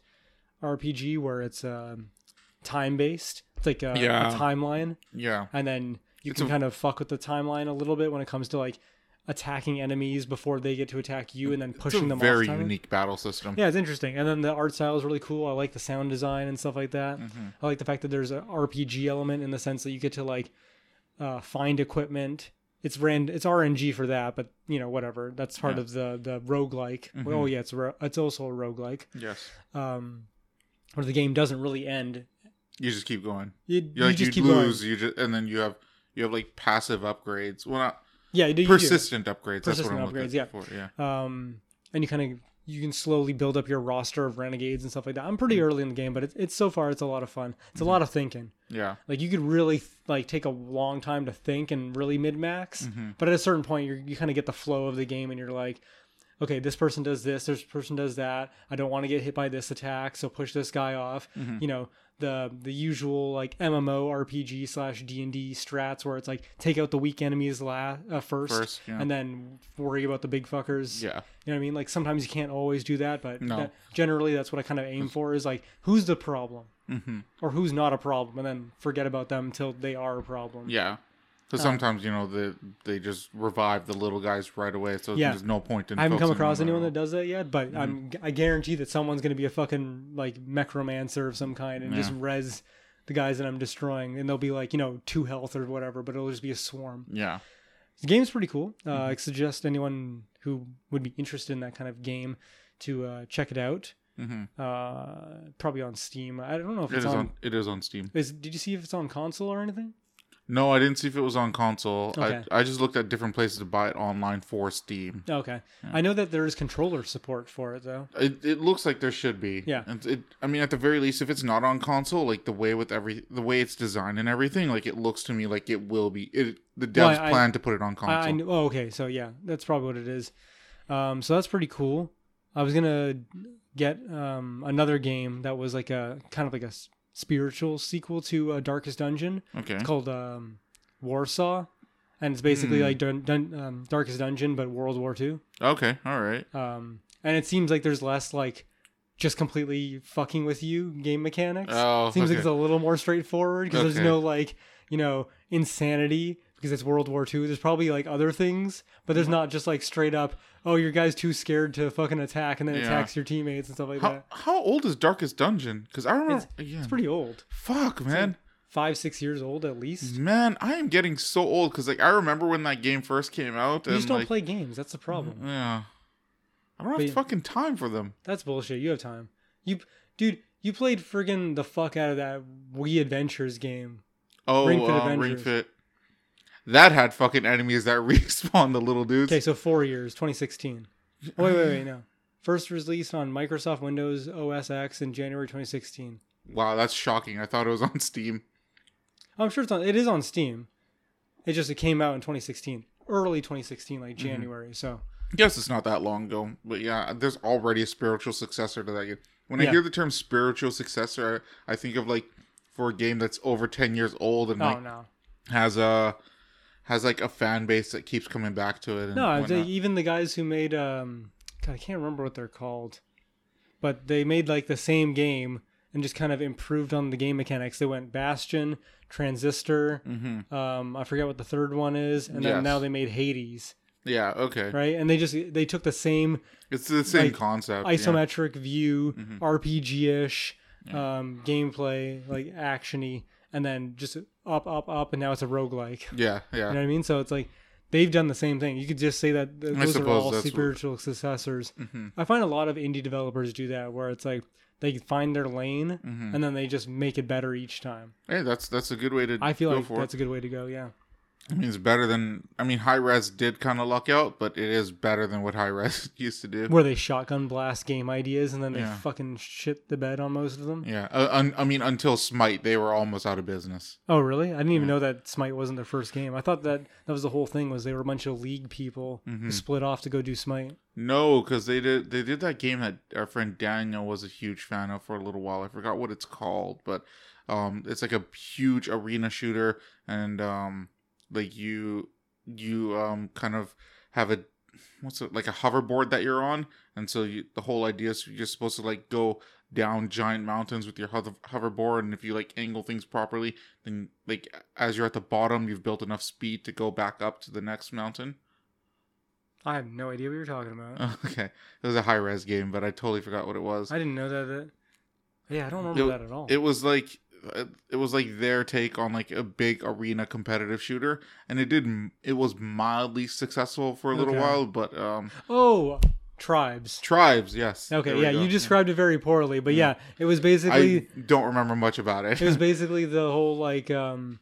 RPG where it's um, time based. It's like a, Yeah. a timeline, Yeah. and then you It's can a- kind of fuck with the timeline a little bit when it comes to like attacking enemies before they get to attack you, and then It's pushing a them very unique battle system. Yeah, it's interesting. And then the art style is really cool. I like the sound design and stuff like that. Mhm. I like the fact that there's an RPG element in the sense that you get to like uh, find equipment. It's rand it's RNG for that, but you know, whatever. That's part Yeah. of the the roguelike. Mhm. Oh yeah, it's ro- it's also a roguelike. Yes. Um where the game doesn't really end. You just keep going. You, You, you like just you keep lose, going. you just and then you have you have like passive upgrades. Well, not Yeah, you do. you persistent upgrades. That's Persistent what I'm upgrades, yeah. for. Yeah. um, and you kind of you can slowly build up your roster of renegades and stuff like that. I'm pretty early in the game, but it's, it's so far it's a lot of fun. It's a lot of thinking. Yeah. Like you could really like take a long time to think and really min max, Mhm. but at a certain point you you kind of get the flow of the game and you're like, okay, this person does this, this person does that. I don't want to get hit by this attack, so push this guy off. Mhm. You know the the usual like MMO RPG slash D and D strats where it's like take out the weak enemies la- uh, first, First. Yeah. and then worry about the big fuckers. yeah. You know what I mean? Like sometimes you can't always do that, but No. that- generally that's what I kind of aim for is like who's the problem hmm or who's not a problem, and then forget about them until they are a problem. Yeah. Because sometimes you know they they just revive the little guys right away, so Yeah. there's no point in. I haven't come across anyone that does that yet, but Mm-hmm. I'm I guarantee that someone's going to be a fucking like necromancer of some kind and just Yeah. res the guys that I'm destroying, and they'll be like you know two health or whatever, but it'll just be a swarm. Yeah. The game's pretty cool. Uh, Mm-hmm. I suggest anyone who would be interested in that kind of game to uh, check it out. hmm Uh, probably on Steam. I don't know if It it's is on. on. It is on Steam. Is did you see if it's on console or anything? No, I didn't see if it was on console. Okay. I I just looked at different places to buy it online for Steam. Okay, I know that there is controller support for it though. It, it looks like there should be. Yeah. And it, I mean, at the very least, if it's not on console, like the way with every the way it's designed and everything, like it looks to me like it will be. It the devs Well, I- plan to put it on console. I, I oh, okay, so yeah, that's probably what it is. Um, so that's pretty cool. I was gonna get um, another game that was like a kind of like a spiritual sequel to uh, Darkest Dungeon. okay. It's called um, Warsaw, and it's basically Hmm. like dun- dun- um, Darkest Dungeon but World War II. Okay. All right. Um, and it seems like there's less like just completely fucking with you game mechanics. Oh, Seems like it's a little more straightforward because there's no like you know insanity because it's World War II. There's probably like other things, but there's not just like straight up. Oh, your guy's too scared to fucking attack and then Yeah. attacks your teammates and stuff like How that. how old is Darkest Dungeon? Because I remember. yeah. It's pretty old, Fuck, man. five six years old at least. Man, I am getting so old because like I remember when that game first came out. You and, just don't like, play games. That's the problem. Yeah. I don't have But yeah. fucking time for them. That's bullshit. You have time. You, dude, you played friggin' the fuck out of that Wii Adventures game. Oh, Ring Fit uh, Ring Fit. That had fucking enemies that *laughs* respawn the little dudes. Okay, so four years, 2016. Oh, wait, wait, wait, no. First released on Microsoft Windows OS X in January 2016. Wow, that's shocking. I thought it was on *laughs* Steam. Oh, I'm sure it's on. It is on Steam. It just it came out in 2016, early 2016, like mm-hmm. January. So I guess it's not that long ago, but yeah, there's already a spiritual successor to that game. When Yeah. I hear the term spiritual successor, I, I think of like for a game that's over ten years old and oh like no, has a has like a fan base that keeps coming back to it. And No, they, even the guys who made um, God, I can't remember what they're called, but they made like the same game and just kind of improved on the game mechanics. They went Bastion, Transistor. Mhm. Um, I forget what the third one is, and then Yes. now they made Hades, Yeah. Okay. right? And they just they took the same It's the same Like, concept. yeah. isometric view, Mhm. RPG ish um, gameplay, like actiony, and then just up, up, up, and now it's a roguelike. Yeah. Yeah. You know what I mean? So it's like they've done the same thing. You could just say that th- those are all that's what- spiritual successors. Mhm. I find a lot of indie developers do that, where it's like they find their lane Mhm. and then they just make it better each time. Hey, that's that's a good way to. I feel like that's it. a good way to go. Yeah. I mean, it's better than. I mean, Hi-Rez did kind of luck out, but it is better than what Hi-Rez *laughs* used to do. Where they shotgun blast game ideas and then they Yeah. fucking shit the bed on most of them. Yeah. Uh, un, I mean, until Smite, they were almost out of business. Oh, really? I didn't even Yeah. know that Smite wasn't their first game. I thought that that was the whole thing was they were a bunch of league people Mm-hmm. who split off to go do Smite. No, because they did they did that game that our friend Daniel was a huge fan of for a little while. I forgot what it's called, but um, it's like a huge arena shooter, and um, like you you um kind of have a what's it like a hoverboard that you're on, and so you, the whole idea is you're supposed to like go down giant mountains with your hover, hoverboard, and if you like angle things properly, then like as you're at the bottom, you've built enough speed to go back up to the next mountain. I have no idea what you're talking about. *laughs* Okay, it was a Hi-Rez game, but I totally forgot what it was. I didn't know that. that yeah, I don't remember It- that at all. It was like it was like their take on like a big arena competitive shooter, and it did it was mildly successful for a little Okay. while, but um, oh, tribes. tribes, yes. Okay, yeah, you described it very poorly, but Yeah. yeah, it was basically I don't remember much about it. it was *laughs* basically the whole like um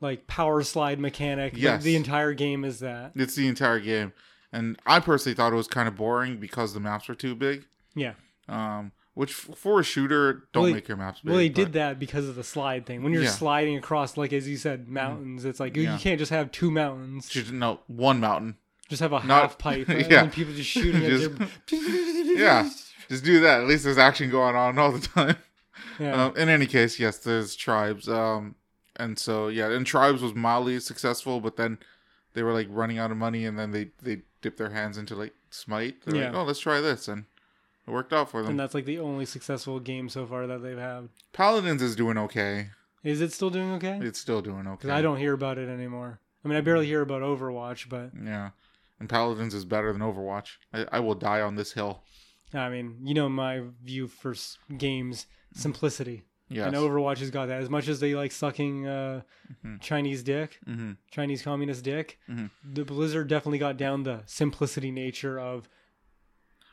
like power slide mechanic. The- Yes. The, entire game is that. it's the entire game, and I personally thought it was kind of boring because the maps were too big. Yeah. Um, which for a shooter, don't Well, make your maps big. Well, they but- did that because of the slide thing. When you're Yeah. sliding across, like as you said, mountains, it's like you- Yeah. you can't just have two mountains. Just, no one mountain. Just have a Not- half pipe, *laughs* and yeah. then people just shooting at *laughs* Just- *laughs* Yeah, just do that. At least there's action going on all the time. yeah. Um, in any case, yes, there's tribes. Um, and so yeah, and tribes was mildly successful, but then they were like running out of money, and then they they dipped their hands into like Smite. They're like, Yeah. oh, let's try this, and it worked out for them. and that's like the only successful game so far that they've had. Paladins is doing okay. Is it still doing okay? It's still doing okay. Because I don't hear about it anymore. I mean, I barely hear about Overwatch, but Yeah, and Paladins is better than Overwatch. I, I will die on this hill. I mean, you know my view for s- games simplicity. Yes. And Overwatch has got that. As much as they like sucking uh, Mhm. Chinese dick, hmm Chinese communist dick, Mhm. the Blizzard definitely got down the simplicity nature of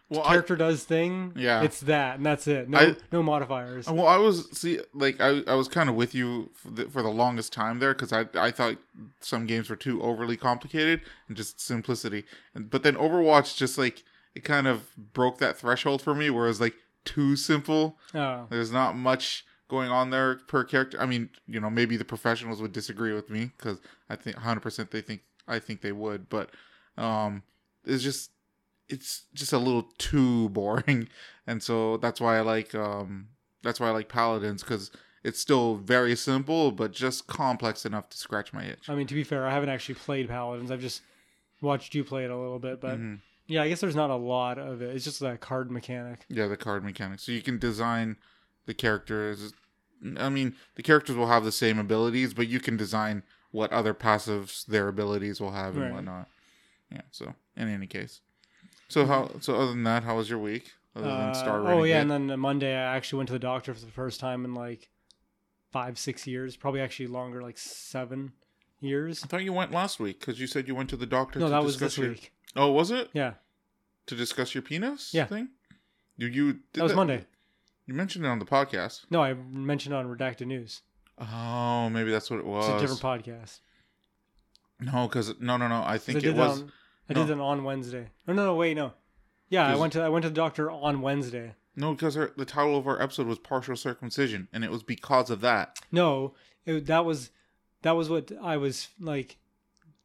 Well, I, character does thing. Yeah. it's that, and that's it. No, I- no modifiers. Well, I was see like I I was kind of with you for the, for the longest time there because I I thought some games were too overly complicated and just simplicity, and but then Overwatch just like it kind of broke that threshold for me where it was like too simple. Oh, There's not much going on there per character. I mean, you know, maybe the professionals would disagree with me because I think 100 percent they think I think they would, but um, it's just it's just a little too *laughs* boring, and so that's why I like um that's why I like Paladins because it's still very simple but just complex enough to scratch my itch. I mean, to be fair, I haven't actually played Paladins. I've just watched you play it a little bit, but Mhm. yeah, I guess there's not a lot of it. It's just that card mechanic. Yeah, the card mechanic. So you can design the characters. I mean, the characters will have the same abilities, but you can design what other passives their abilities will have and Right. whatnot. Yeah. So in any case, so how? So other than that, how was your week? Other than Uh, oh yeah, and then Monday I actually went to the doctor for the first time in like five, six years. Probably actually longer, like seven years. I thought you went last week because you said you went to the doctor. No, to that was this your... week. Oh, was it Yeah, to discuss your penis? Yeah. Thing. You you did that was Monday. You mentioned it on the podcast. No, I mentioned it on Redacted News. Oh, maybe that's what it was. It's a different podcast. no, because no, no, no. I think it was. On, I no. did that on Wednesday. No, no, no. Wait, no. Yeah, I went to I went to the doctor on Wednesday. No, because the title of our episode was partial circumcision, and it was because of that. No, it, that was that was what I was like.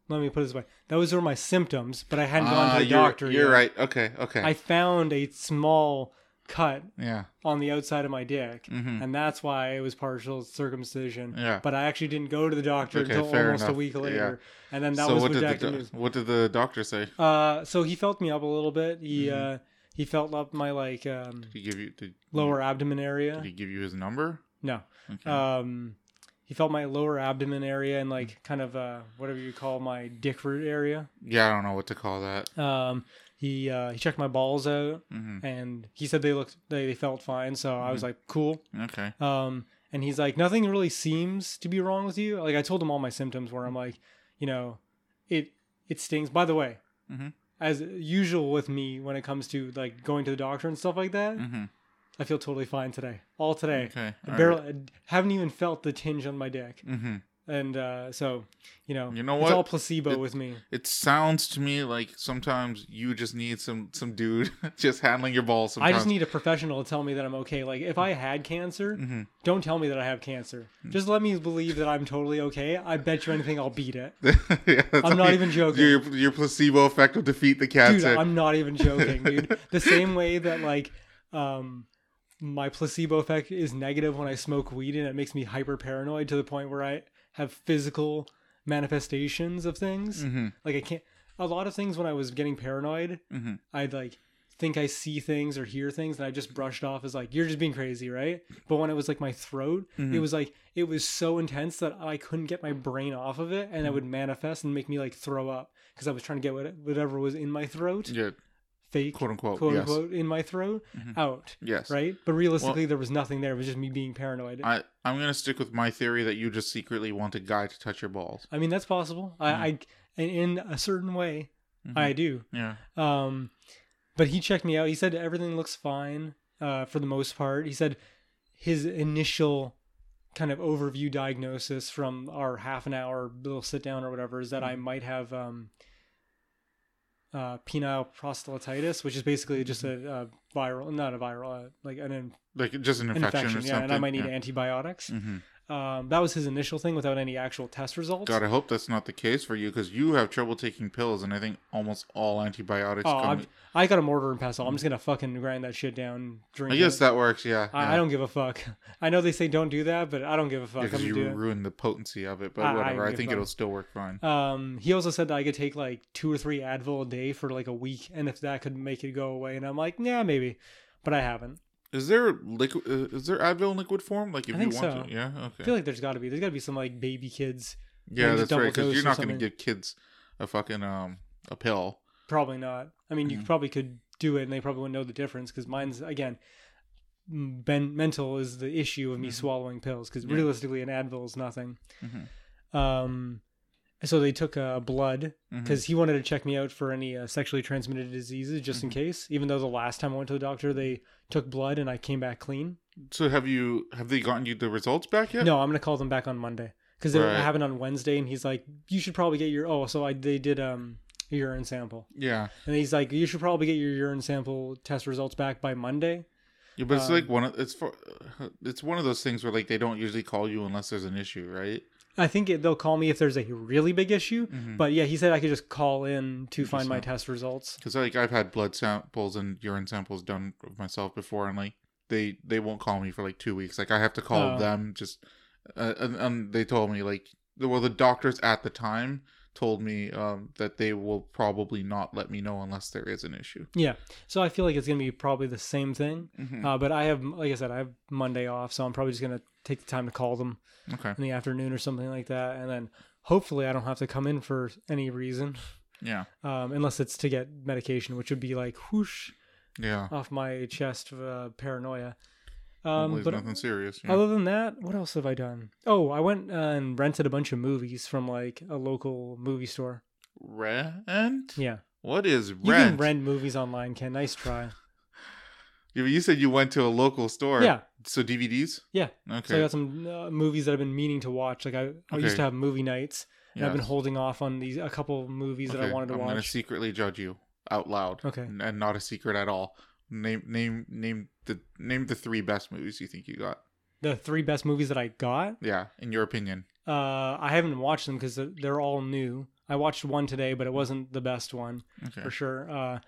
Let me put it this way: those were my symptoms, but I hadn't gone Ah, to the you're, doctor. You're yet. right. Okay, okay. I found a small cut Yeah. on the outside of my dick, hmm and that's why it was partial circumcision. Yeah. But I actually didn't go to the doctor Okay, until almost a enough. week Yeah. later, and then that so was what did, do- what did the doctor say? Uh, so he felt me up a little bit. He Mhm. uh, he felt up my like um, Did he give you did, lower abdomen area. Did he give you his number? No. Okay. Um, he felt my lower abdomen area and like kind of uh, whatever you call my dick root area. yeah, I don't know what to call that. Um, he uh, he checked my balls out hmm and he said they looked they, they felt fine. So I was like, cool. Okay. Um, and he's like, nothing really seems to be wrong with you. Like I told him all my symptoms where I'm like, you know, it it stings. By the way, Mhm. as usual with me when it comes to like going to the doctor and stuff like that, hmm I feel totally fine today. All today. Okay. I barely I haven't even felt the tinge on my dick, hmm and uh, so you know, You know it's what? all placebo It- with me. It sounds to me like sometimes you just need some some dude *laughs* just handling your balls. I just need a professional to tell me that I'm okay. Like if I had cancer, hmm don't tell me that I have cancer. Just let me believe that I'm totally okay. I bet you anything I'll beat it. *laughs* yeah, I'm not even joking. Your your placebo effect will defeat the dude cancer. i'm not even joking dude *laughs* the same way that like um my placebo effect is negative when i smoke weed and it makes me hyper paranoid to the point where i have physical manifestations of things. Hmm like i can't a lot of things when i was getting paranoid hmm i'd like think i see things or hear things and i just brushed off as like you're just being crazy right? But when it was like my throat it Mhm. was like it was so intense that i couldn't get my brain off of it and it would manifest and make me like throw up because i was trying to get whatever was in my throat. Yeah, fake quote unquote. quote yes. unquote in my throat Mhm. out Yes. right but realistically there was nothing there it was just me being paranoid I, I'm gonna stick with my theory that you just secretly want a guy to touch your balls. I mean that's possible I, I in- in a certain way Mhm. i do Yeah. um but he checked me out he said everything looks fine uh for the most part he said his initial kind of overview diagnosis from our half an hour little sit down or whatever is that i might have um uh, penile prostatitis, which is basically just a, a viral, not a viral, uh, like an, in- Like just an infection, infection. Yeah, and I might need yeah. antibiotics. hmm Um, that was his initial thing without any actual test results. God, I hope that's not the case for you because you have trouble taking pills, and I think almost all antibiotics. Oh, come... I've, got a mortar and pestle. I'm just gonna fucking grind that shit down. Drink I guess it. that works. Yeah. I, yeah. I don't give a fuck. *laughs* I know they say don't do that, but I don't give a fuck. because I'm you ruin the potency of it, but I- I whatever. I, give think it'll still work fine. Um, he also said that I could take like two or three Advil a day for like a week, and if that could make it go away, and I'm like, yeah, maybe, but I haven't. Is there liquid? Uh, is there Advil in liquid form? Like if you want so. to? Yeah. Okay. I feel like there's got to be. There's got to be some like baby kids. yeah, that's right. Because you're not going to give kids a fucking um a pill. Probably not. I mean, you Mhm. probably could do it, and they probably wouldn't know the difference because mine's again. Ben, mental is the issue of me Mhm. swallowing pills because Yeah. realistically, an Advil is nothing. Mhm. Um, so they took uh, blood because he wanted to check me out for any uh, sexually transmitted diseases just Mhm. in case. Even though the last time I went to the doctor, they took blood and I came back clean. So have you have they gotten you the results back yet? No, I'm gonna call them back on Monday because Right. It on Wednesday, and he's like, "You should probably get your oh." So I they did um a urine sample, Yeah. and he's like, "You should probably get your urine sample test results back by Monday." Yeah, but it's Um, like one of it's for it's one of those things where like they don't usually call you unless there's an issue, right? I think it, they'll call me if there's a really big issue. Mhm. But yeah, he said I could just call in to find my test results. Because like I've had blood samples and urine samples done of myself before, and like they they won't call me for like two weeks. Like I have to call Oh. them just, uh, and, and they told me like well the doctors at the time told me um that they will probably not let me know unless there is an issue. Yeah, so I feel like it's gonna be probably the same thing. Mhm. Uh, but I have, like I said, I have Monday off, so I'm probably just gonna take the time to call them okay. in the afternoon or something like that, and then hopefully I don't have to come in for any reason, Yeah. um, unless it's to get medication, which would be like whoosh Yeah. off my chest of uh, paranoia. Um, but nothing serious. Yeah. other than that, what else have I done? Oh, I went uh, and rented a bunch of movies from like a local movie store. Rent? Yeah, What is rent? you can rent movies online. Ken, nice try. *laughs* You you said you went to a local store. Yeah. So DVDs? Yeah. Okay. So I got some uh, movies that I've been meaning to watch. Like I, I used to have movie nights, and I've been holding off on these a couple of movies that I wanted to watch. I'm gonna secretly judge you out loud. Okay. And, and not a secret at all. Name name name the name the three best movies you think you got. The three best movies that I got. Yeah, in your opinion. Uh, I haven't watched them because they're all new. I watched one today, but it wasn't the best one Okay. for sure. Uh,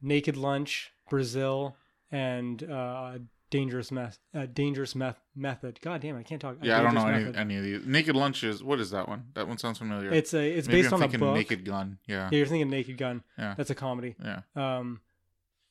Naked Lunch, Brazil, and uh, Dangerous Meth, uh, Dangerous Meth Method. God damn, it, I can't talk. Yeah, I don't know any, any of these. Naked Lunch is what is that one? That one sounds familiar. It's a it's Maybe based I'm on a thinking book. Naked Gun. Yeah, Yeah, you're thinking Naked Gun. Yeah. That's a comedy. yeah. Um,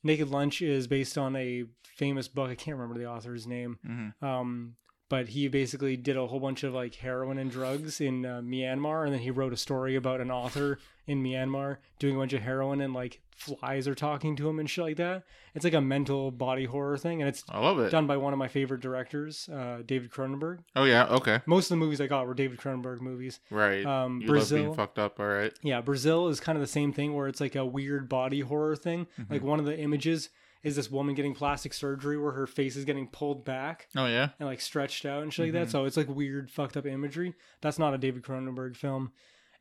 Naked Lunch is based on a famous book. I can't remember the author's name. hmm Um, but he basically did a whole bunch of like heroin and drugs in uh, Myanmar, and then he wrote a story about an author in Myanmar doing a bunch of heroin and like flies are talking to him and shit like that. It's like a mental body horror thing, and it's I love it. done by one of my favorite directors, uh, David Cronenberg. Oh yeah, okay, Most of the movies I got were David Cronenberg movies. right. Um, you love being Brazil, fucked up. All right. yeah, Brazil is kind of the same thing where it's like a weird body horror thing. Mhm. Like one of the images is this woman getting plastic surgery where her face is getting pulled back Oh yeah. and like stretched out and shit like Mhm. that. So it's like weird, fucked up imagery. That's not a David Cronenberg film.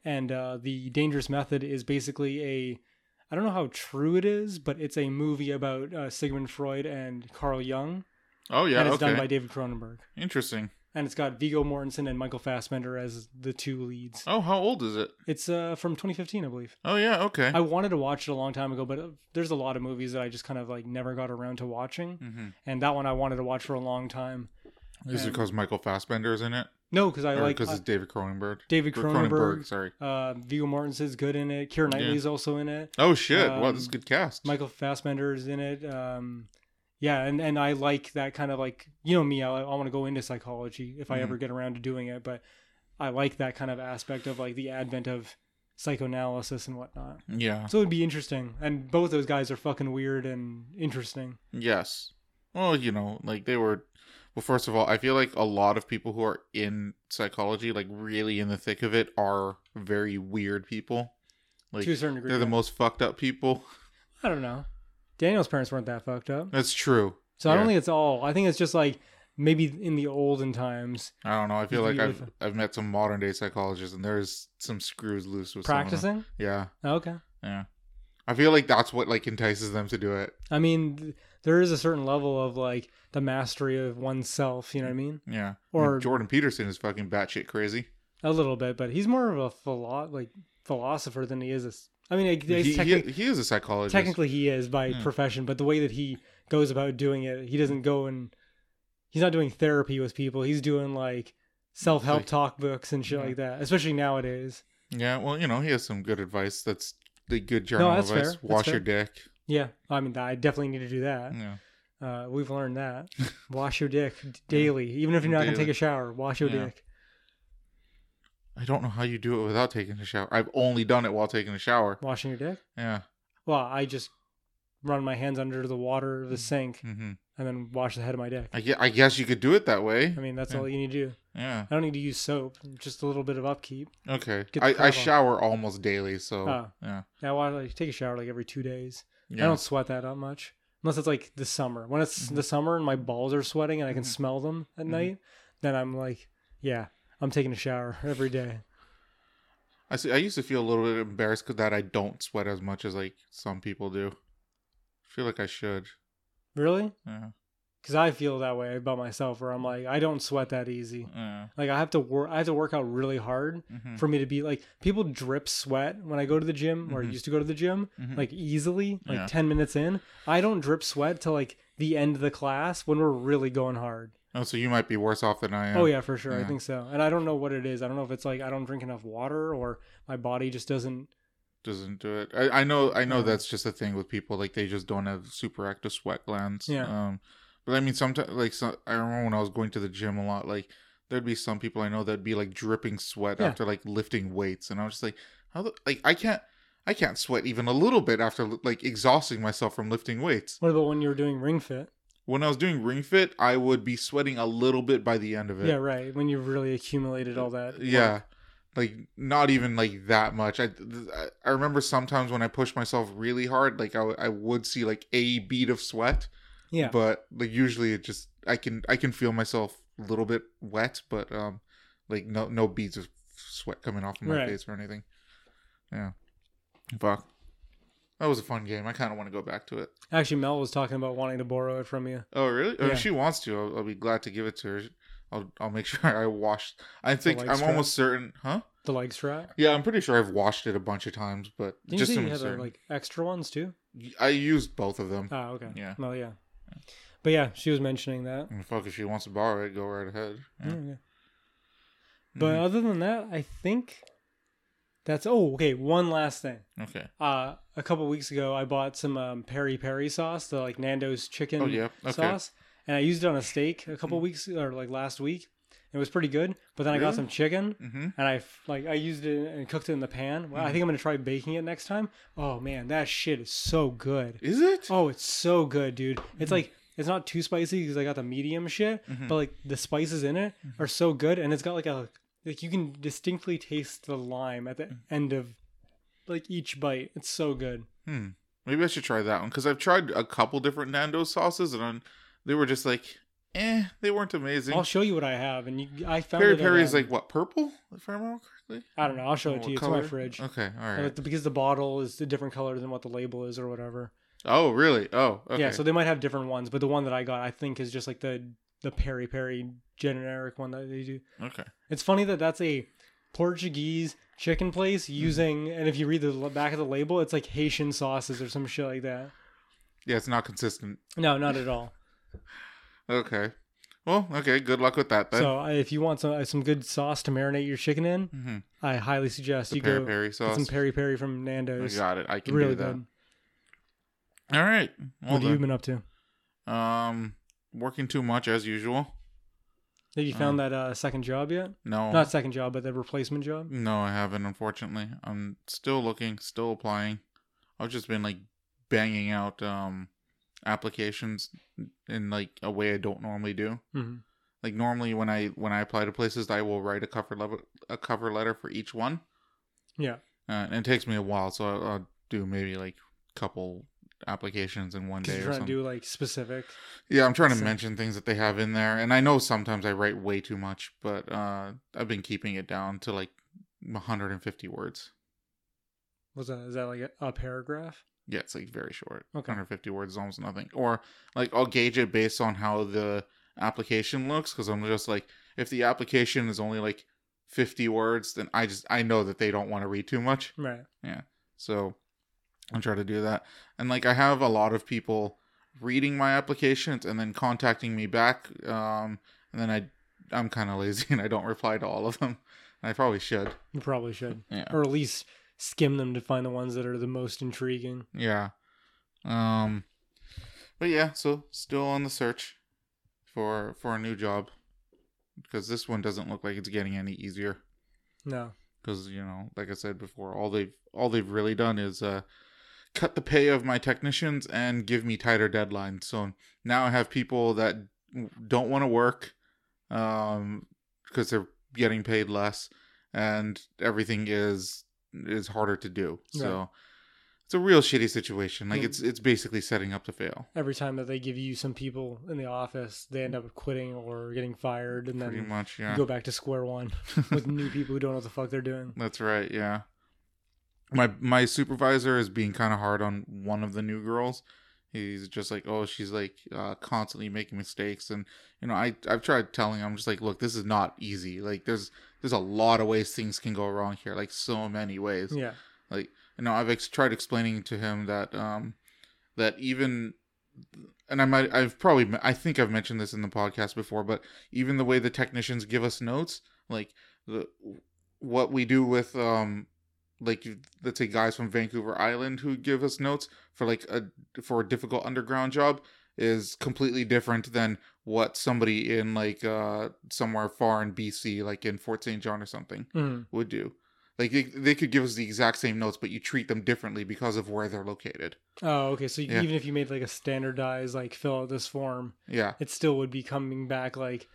And uh, the Dangerous Method is basically a, I don't know how true it is, but it's a movie about uh, Sigmund Freud and Carl Jung, Oh yeah. and it's okay. done by David Cronenberg. Interesting. And it's got Viggo Mortensen and Michael Fassbender as the two leads. Oh, how old is it? It's uh, from 2015, I believe. Oh yeah. Okay. I wanted to watch it a long time ago, but uh, there's a lot of movies that I just kind of like never got around to watching. hmm And that one I wanted to watch for a long time. Is it because Michael Fassbender is in it, No, because I or like because uh, it's David Cronenberg? David Or Cronenberg. Sorry. Uh, Viggo Mortensen's good in it. Keira Yeah. Knightley's also in it. Oh shit! wow, this is um, a good cast. Michael Fassbender is in it. Um, yeah, and, and I like that kind of like you know me. I, I want to go into psychology if I Mhm. ever get around to doing it, but I like that kind of aspect of like the advent of psychoanalysis and whatnot. yeah. So it'd be interesting. And both those guys are fucking weird and interesting. Yes. Well, you know, like they were. Well, first of all, I feel like a lot of people who are in psychology, like really in the thick of it, are very weird people. Like to a certain degree. they're the most fucked up people. I don't know. Daniel's parents weren't that fucked up. That's true. So I don't Yeah. think it's all. I think it's just like maybe in the olden times I don't know. I feel like I've I've met some modern day psychologists, and there's some screws loose with some of them. practicing. Yeah, oh, Okay. yeah. I feel like that's what like entices them to do it. I mean, th- there is a certain level of like the mastery of oneself. You know what I mean? Yeah. Or- Jordan Peterson is fucking batshit crazy. A little bit, but he's more of a philo- like philosopher than he is. A, s- I mean, I guess He, techni- he, he is a psychologist. technically he is by Yeah. profession, but the way that he goes about doing it, he doesn't go and he's not doing therapy with people. He's doing like self help Like- talk books and shit Yeah. like that, especially nowadays. Yeah, well, you know, he has some good advice. That's the good journal that's advice. fair. That's Wash your fair. dick. Yeah, I mean, I definitely need to do that. Yeah. Uh, we've learned that. *laughs* Wash your dick d- daily, even if you're not gonna take a shower. Wash your Yeah. dick. I don't know how you do it without taking a shower. I've only done it while taking a shower. Washing your dick. Yeah. Well, I just run my hands under the water of the sink hmm and then wash the head of my dick. I, gue- I guess you could do it that way. I mean, that's Yeah. all you need to do. Yeah. I don't need to use soap. Just a little bit of upkeep. Okay. I, I shower almost daily, so Oh. yeah. Yeah, well, I like, take a shower like every two days. Yeah. I don't sweat that up much. Unless it's like the summer. When it's Mhm. the summer and my balls are sweating and I can Mhm. smell them at Mhm. night, then I'm like, yeah, I'm taking a shower every day. I see. I used to feel a little bit embarrassed that I don't sweat as much as like some people do. I feel like I should. Really? Yeah. Because I feel that way about myself, where I'm like, I don't sweat that easy. Yeah. Like I have to work. I have to work out really hard Mhm. for me to be like people drip sweat when I go to the gym or Mhm. used to go to the gym Mhm. like easily like Yeah. 10 minutes in. I don't drip sweat till like the end of the class when we're really going hard. Oh, so you might be worse off than I am. Oh yeah, for sure. I think so. And I don't know what it is. I don't know if it's like I don't drink enough water or my body just doesn't. doesn't do it. I, I know I know Uh, that's just a thing with people like they just don't have super active sweat glands. Yeah. Um but I mean sometimes like so, I remember when I was going to the gym a lot like there'd be some people I know that'd be like dripping sweat Yeah. after like lifting weights and I was just like how the like I can't I can't sweat even a little bit after like exhausting myself from lifting weights. What about when you were doing ring fit? When I was doing ring fit, I would be sweating a little bit by the end of it. Yeah, right. When you've really accumulated all that. Yeah. work. Like not even like that much. I I- remember sometimes when I pushed myself really hard, like I, I would see like a bead of sweat, Yeah. but like usually it just I can I can feel myself a little bit wet, but um like no no beads of sweat coming off of my Right. face or anything. Yeah. Fuck. That was a fun game. I kind of want to go back to it. Actually, Mel was talking about wanting to borrow it from you. Oh really? Oh, Yeah. If she wants to, I'll, I'll be glad to give it to her. I'll I'll make *laughs* sure I wash. I think I'm strap? almost certain, huh? The leg strap. Yeah, I'm pretty sure I've washed it a bunch of times, but Didn't just you you had uh, certain. like extra ones too? I used both of them. Oh, okay. Yeah. Well, yeah. But yeah, she was mentioning that. And fuck, if she wants to borrow it, go right ahead. Yeah. Yeah, yeah. But Mhm. other than that, I think that's oh okay. One last thing. okay. Uh, a couple weeks ago, I bought some um, peri peri sauce, the like Nando's chicken Oh yeah. Okay. sauce, and I used it on a steak a couple weeks or like last week. It was pretty good. But then I got some chicken, Mm-hmm. and I like I used it and cooked it in the pan. Well, I think I'm gonna try baking it next time. Oh man, that shit is so good. Is it? Oh, it's so good, dude. It's like it's not too spicy because I got the medium shit, Mhm. but like the spices in it are so good, and it's got like a like you can distinctly taste the lime at the end of like each bite. It's so good. Hmm. Maybe I should try that one because I've tried a couple different Nando's sauces and I'm- they were just like, eh, they weren't amazing. I'll show you what I have, and you I found Peri peri is like what purple, if I remember correctly. I don't know. I'll show it to you. It's color? in my fridge. Okay, all right. Because the bottle is a different color than what the label is or whatever. Oh, really? Oh, okay. Yeah, so they might have different ones, but the one that I got, I think, is just like the the peri peri generic one that they do. okay. It's funny that that's a Portuguese chicken place using, and if you read the back of the label, it's like Haitian sauces or some shit like that. Yeah, it's not consistent. No, not at all. *laughs* Okay. Well, okay. Good luck with that then. So uh, if you want some uh, some good sauce to marinate your chicken in, hmm I highly suggest The you peri go peri get sauce. some peri peri from I Nando's. got it. I can really do that. good. All right. Well what have you been up to? Um, working too much as usual. Have you found that uh, second job yet? No. Not second job, but the replacement job. No, I haven't. Unfortunately, I'm still looking, still applying. I've just been like banging out um applications in like a way I don't normally do. hmm Like normally when I when I apply to places, I will write a cover letter a cover letter for each one. Yeah. Uh, and it takes me a while, so I'll, I'll do maybe like couple applications in one day you're or trying to do like specific. Yeah, I'm trying to mention things that they have in there, and I know sometimes I write way too much, but uh, I've been keeping it down to like 150 words. Was that is that like a, a paragraph? Yeah, it's like very short. Okay. 150 words is almost nothing. Or like I'll gauge it based on how the application looks, because I'm just like, if the application is only like 50 words, then I just I know that they don't want to read too much. Right. Yeah. So I'm trying to do that. And like I have a lot of people reading my applications and then contacting me back. Um, and then I I'm kind of lazy *laughs* and I don't reply to all of them. I probably should. You probably should, Yeah. or at least skim them to find the ones that are the most intriguing. Yeah. Um. But yeah, so still on the search for for a new job because this one doesn't look like it's getting any easier. No. because you know like i said before all they've all they've really done is uh cut the pay of my technicians and give me tighter deadlines so now i have people that don't want to work um because they're getting paid less and everything is is harder to do so it's a real shitty situation like Mm. it's it's basically setting up to fail Every time that they give you some people in the office, they end up quitting or getting fired, and pretty then much you yeah go back to square one *laughs* with new people who don't know what the fuck they're doing. That's right, yeah. My my supervisor is being kind of hard on one of the new girls. He's just like, oh, she's like uh, constantly making mistakes, and you know, I I've tried telling him, I'm just like, look, this is not easy. Like, there's there's a lot of ways things can go wrong here, like so many ways. Yeah. Like, you know, I've ex- tried explaining to him that um that even and I might I've probably I think I've mentioned this in the podcast before, but even the way the technicians give us notes, like the what we do with um like let's say guys from Vancouver Island who give us notes for like a for a difficult underground job is completely different than what somebody in like uh somewhere far in BC like in Fort St. John or something Mhm. would do. Like they, they could give us the exact same notes, but you treat them differently because of where they're located. Oh, okay. So Yeah. even if you made like a standardized like fill out this form, Yeah, it still would be coming back like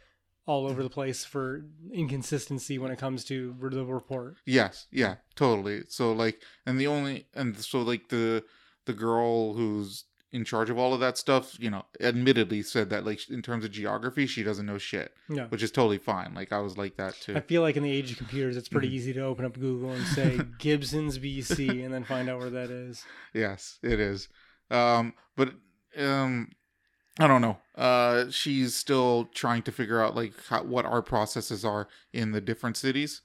all over the place for inconsistency when it comes to the report. yes, yeah, totally. So like, and the only and so like the the girl who's in charge of all of that stuff, you know, admittedly said that like in terms of geography, she doesn't know shit, Yeah. which is totally fine. Like I was like that too. I feel like in the age of computers, it's pretty Mhm. easy to open up Google and say *laughs* Gibsons BC and then find out where that is. yes, it is. Um, but um, I don't know. Uh, she's still trying to figure out like how, what our processes are in the different cities.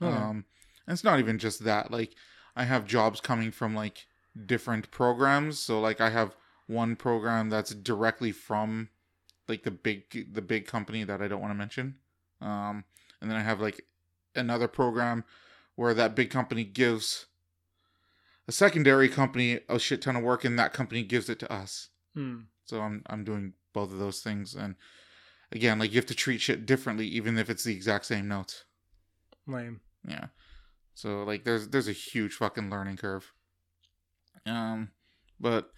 Okay. Um, and it's not even just that. Like, I have jobs coming from like different programs. So, like, I have one program that's directly from like the big the big company that I don't want to mention. Um, and then I have like another program where that big company gives a secondary company a shit ton of work, and that company gives it to us. Hmm. So I'm I'm doing both of those things, and again, like you have to treat shit differently, even if it's the exact same notes. Lame. Yeah. So like there's there's a huge fucking learning curve. Um but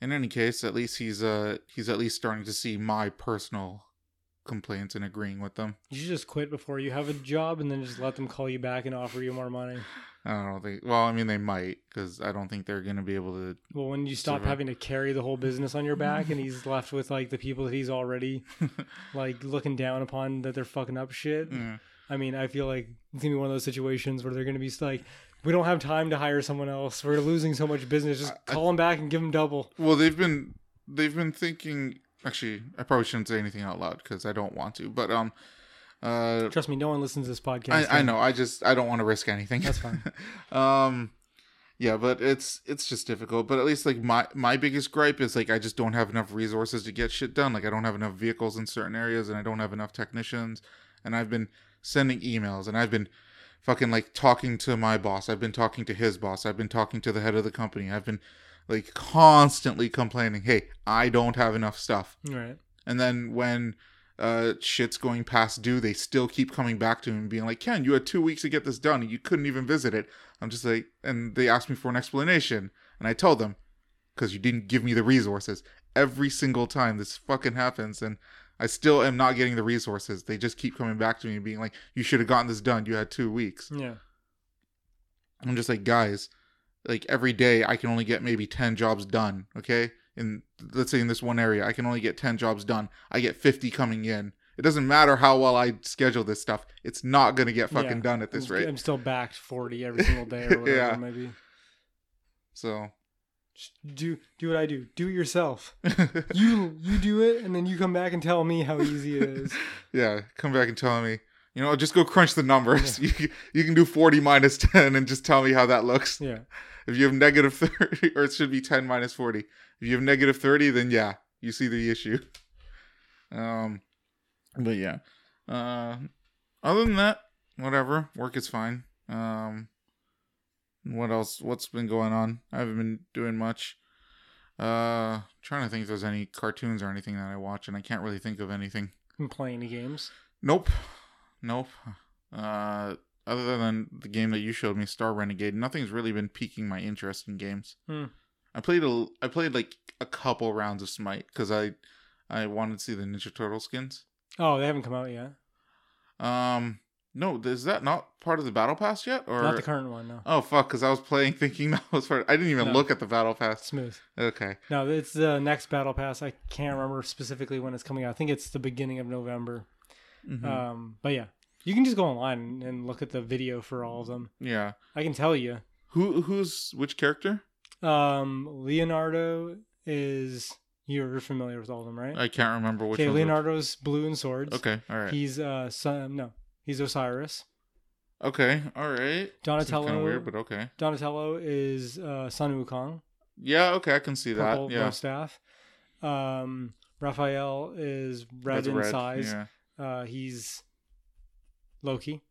in any case, at least he's uh he's at least starting to see my personal complaints and agreeing with them. You should just quit before you have a job, and then just let them call you back and offer you more money. I don't think well, I mean they might cuz I don't think they're going to be able to Well, when you stop Survive. having to carry the whole business on your back, and he's *laughs* left with like the people that he's already *laughs* like looking down upon that they're fucking up shit. Yeah. I mean, I feel like it's gonna be one of those situations where they're gonna be like, we don't have time to hire someone else. We're losing so much business. Just I- call them back and give them double. Well, they've been they've been thinking actually I probably shouldn't say anything out loud cuz I don't want to, but um uh Trust me, no one listens to this podcast. I, I know. I just I don't want to risk anything. That's fine. *laughs* um, yeah, but it's it's just difficult. But at least like my my biggest gripe is like I just don't have enough resources to get shit done. Like I don't have enough vehicles in certain areas, and I don't have enough technicians. And I've been sending emails, and I've been fucking like talking to my boss. I've been talking to his boss. I've been talking to the head of the company. I've been like constantly complaining, "Hey, I don't have enough stuff." Right. And then when uh, shit's going past due, they still keep coming back to him and being like, Ken, you had two weeks to get this done and you couldn't even visit it. I'm just like, and they asked me for an explanation. And I told them, because you didn't give me the resources. Every single time this fucking happens. And I still am not getting the resources. They just keep coming back to me and being like, you should have gotten this done. You had two weeks. Yeah. I'm just like, guys, like every day I can only get maybe 10 jobs done, okay? In let's say in this one area, I can only get 10 jobs done. I get 50 coming in. It doesn't matter how well I schedule this stuff. It's not going to get fucking Yeah. done at this I'm, rate. I'm still backed forty every single day or *laughs* whatever Yeah. it may be. So, do do what I do. Do it yourself. *laughs* You you do it, and then you come back and tell me how easy it is. *laughs* yeah, come back and tell me, you know, just go crunch the numbers. You, can- you can do 40 minus 10 and just tell me how that looks. Yeah. If you have negative 30, or it should be 10 minus 40. If you have negative 30, then yeah, you see the issue. Um, but yeah. Uh, other than that, whatever. Work is fine. Um, what else? What's been going on? I haven't been doing much. Uh, trying to think if there's any cartoons or anything that I watch, and I can't really think of anything. I'm playing the games. Nope. Nope. Uh, other than the game that you showed me, Star Renegade, nothing's really been piquing my interest in games. Hmm. I played a, I played like a couple rounds of Smite because I, I wanted to see the Ninja Turtle skins. Oh, they haven't come out yet. Um, no, is that not part of the Battle Pass yet? Or Not the current one. No. oh fuck, because I was playing *laughs* thinking that was part. I didn't even No. look at the Battle Pass. Smooth. Okay. No, it's the next battle pass. I can't remember specifically when it's coming out. I think it's the beginning of November. Mhm. Um, but yeah, you can just go online and, and look at the video for all of them. yeah. I can tell you. Who who's which character? Um, Leonardo is you're familiar with all of them, right? I can't remember which. Okay, which. Leonardo's blue and swords. Okay. All right. He's uh son, no, he's Osiris. Okay. All right. Donatello. Kind of weird, but okay. Donatello is uh, Sun Wukong, Yeah, okay, I can see that. Yeah, staff. Um, Raphael is red That's in red. size. Yeah. Uh, he's Loki,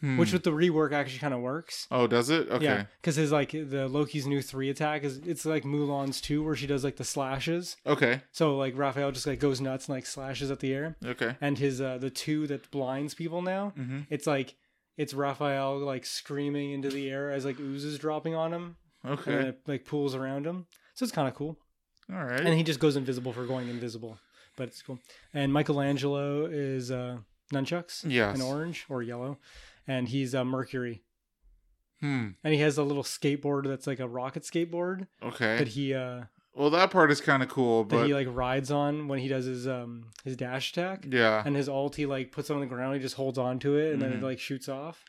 Hmm. which with the rework actually kind of works. Oh, does it? Okay. Yeah, because his like the Loki's new three attack is it's like Mulan's two where she does like the slashes. Okay. So like Raphael just like goes nuts and like slashes at the air, Okay. and his uh the two that blinds people now. Mm-hmm. It's like it's Raphael like screaming into the air as like oozes dropping on him, and Okay. it like pools around him. So it's kind of cool. All right. And he just goes invisible for going invisible, but it's cool. And Michelangelo is uh nunchucks yes. in orange or yellow, and he's uh, Mercury. Hmm. And he has a little skateboard that's like a rocket skateboard Okay. that he uh well, that part is kind of cool, that but he like rides on when he does his um his dash attack. yeah, And his ult, he like puts it on the ground. He just holds on to it, and then Mhm. it like shoots off.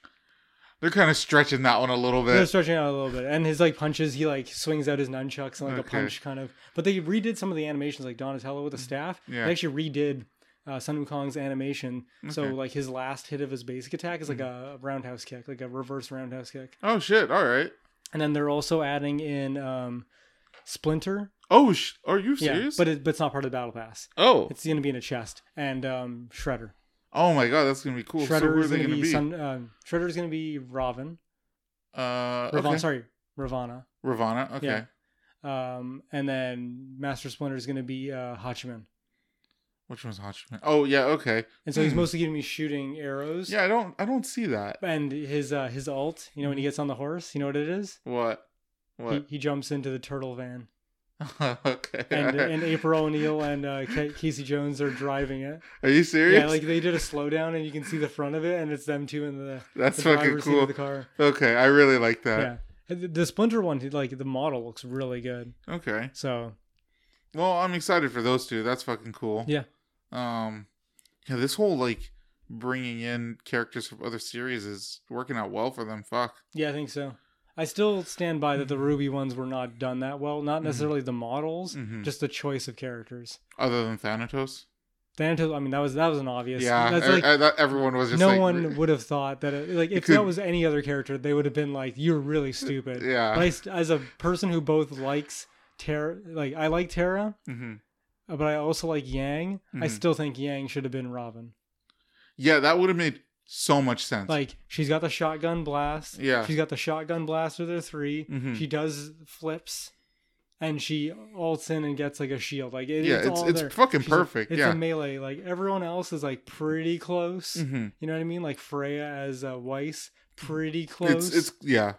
they're kind of stretching that one a little bit. They're stretching out a little bit, and his like punches, he like swings out his nunchucks and like Okay. a punch kind of. But they redid some of the animations, like Donatello with the staff. Yeah. They actually redid uh, Sun Wukong's animation, so like his last hit of his basic attack is like a roundhouse kick, like a reverse roundhouse kick. Oh shit! All right. And then they're also adding in um, Splinter. Oh, sh- are you Yeah, serious? but it, but it's not part of the battle pass. oh, It's going to be in a chest and um, Shredder. oh my god, that's gonna be cool. so Shredder are is they going to gonna be, be? Sun, um, Shredder is going to be Robin. uh, Ravana, okay. sorry, Ravana. Ravana. Okay. Yeah. Um, and then Master Splinter is going to be uh, Hachiman. Which one's Hachiman? Oh yeah. Okay. And so he's Hmm. mostly giving me shooting arrows. Yeah, I don't. I don't see that. And his uh, his ult, you know, when he gets on the horse, you know what it is? What? What? He, he jumps into the turtle van. *laughs* okay. And, *laughs* and April O'Neil and uh, Casey Jones are driving it. Are you serious? Yeah, like they did a slowdown and you can see the front of it and it's them two in the, *laughs* That's the fucking driver's seat cool. of the car. Okay, I really like that. Yeah. The- The Splinter one, like the model looks really good. Okay. So Well, I'm excited for those two. That's fucking cool. Yeah. Um, yeah, this whole like bringing in characters from other series is working out well for them. Fuck. yeah, I think so. I still stand by that the Ruby ones were not done that well. Not Mhm. necessarily the models, Mhm. just the choice of characters. Other than Thanatos. Thanatos, I mean, that was that was an obvious. yeah, that's like I thought everyone was just no like, one would have thought that. It, like if could- that was any other character, they would have been like, "You're really *laughs* stupid." Yeah. But I, as a person who both likes Terra, like I like Terra, hmm uh, but I also like Yang. I Mhm. still think Yang should have been Robin. Yeah, that would have made so much sense. Like she's got the shotgun blast. Yeah. She's got the shotgun blast with her 3 Mhm. She does flips, and she ults in and gets like a shield. Like it, yeah, it's, it's all it's fucking She's a- perfect. it's yeah. a melee. Like everyone else is like pretty close. hmm You know what I mean? Like Freya as uh, Weiss, pretty close. It's it's yeah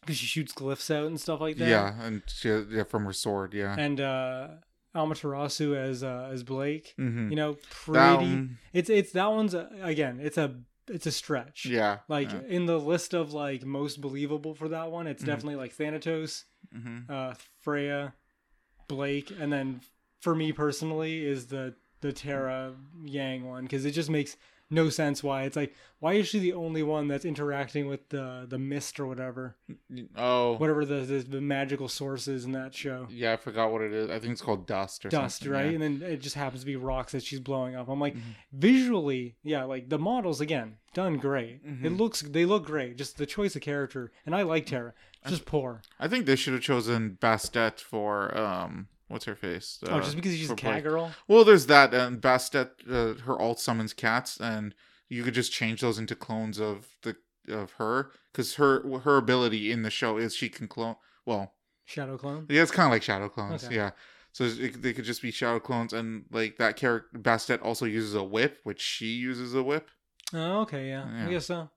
because she shoots glyphs out and stuff like that. yeah, and she, yeah from her sword. Yeah. And uh Amaterasu as uh, as Blake. hmm You know, pretty. It's it's that one's a, again. It's a it's a stretch. yeah. Like yeah. in the list of like most believable for that one, it's Mhm. definitely like Thanatos, hmm uh, Freya, Blake, and then for me personally is the the Terra Yang one because it just makes no sense why it's like why is she the only one that's interacting with the the mist or whatever Oh. whatever the the, the magical source is in that show Yeah, I forgot what it is. I think it's called dust or dust something. right yeah. and then it just happens to be rocks that she's blowing up i'm like Mhm. visually yeah like the models again done great it Mhm. looks they look great just the choice of character and i like Terra it's just poor I think they should have chosen Bastet for um what's her face? oh Uh, just because she's a cat girl Well, there's that, and Bastet, uh, her alt summons cats, and you could just change those into clones of the of her, because her her ability in the show is she can clone. Well, shadow clone yeah, it's kind of like shadow clones, Okay. yeah. So it, they could just be shadow clones, and like that character Bastet also uses a whip, which she uses a whip. oh okay yeah, Yeah. i guess so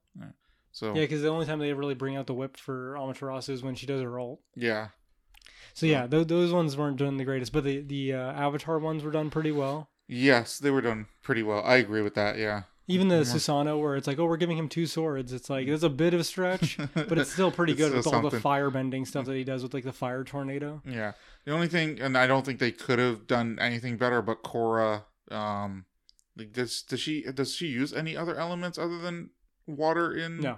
So yeah because the only time they really bring out the whip for amaterasu is when she does her ult yeah, so yeah th- those ones weren't done the greatest but the the uh, avatar ones were done pretty well yes, they were done pretty well. I agree with that. Yeah, even the. Susano, where it's like, oh, we're giving him two swords. It's like it's a bit of a stretch, *laughs* but it's still pretty It's good still with all the something. fire bending stuff that he does with like the fire tornado. Yeah. The only thing, and I don't think they could have done anything better, but Korra, um, like does does she does she use any other elements other than water in? No.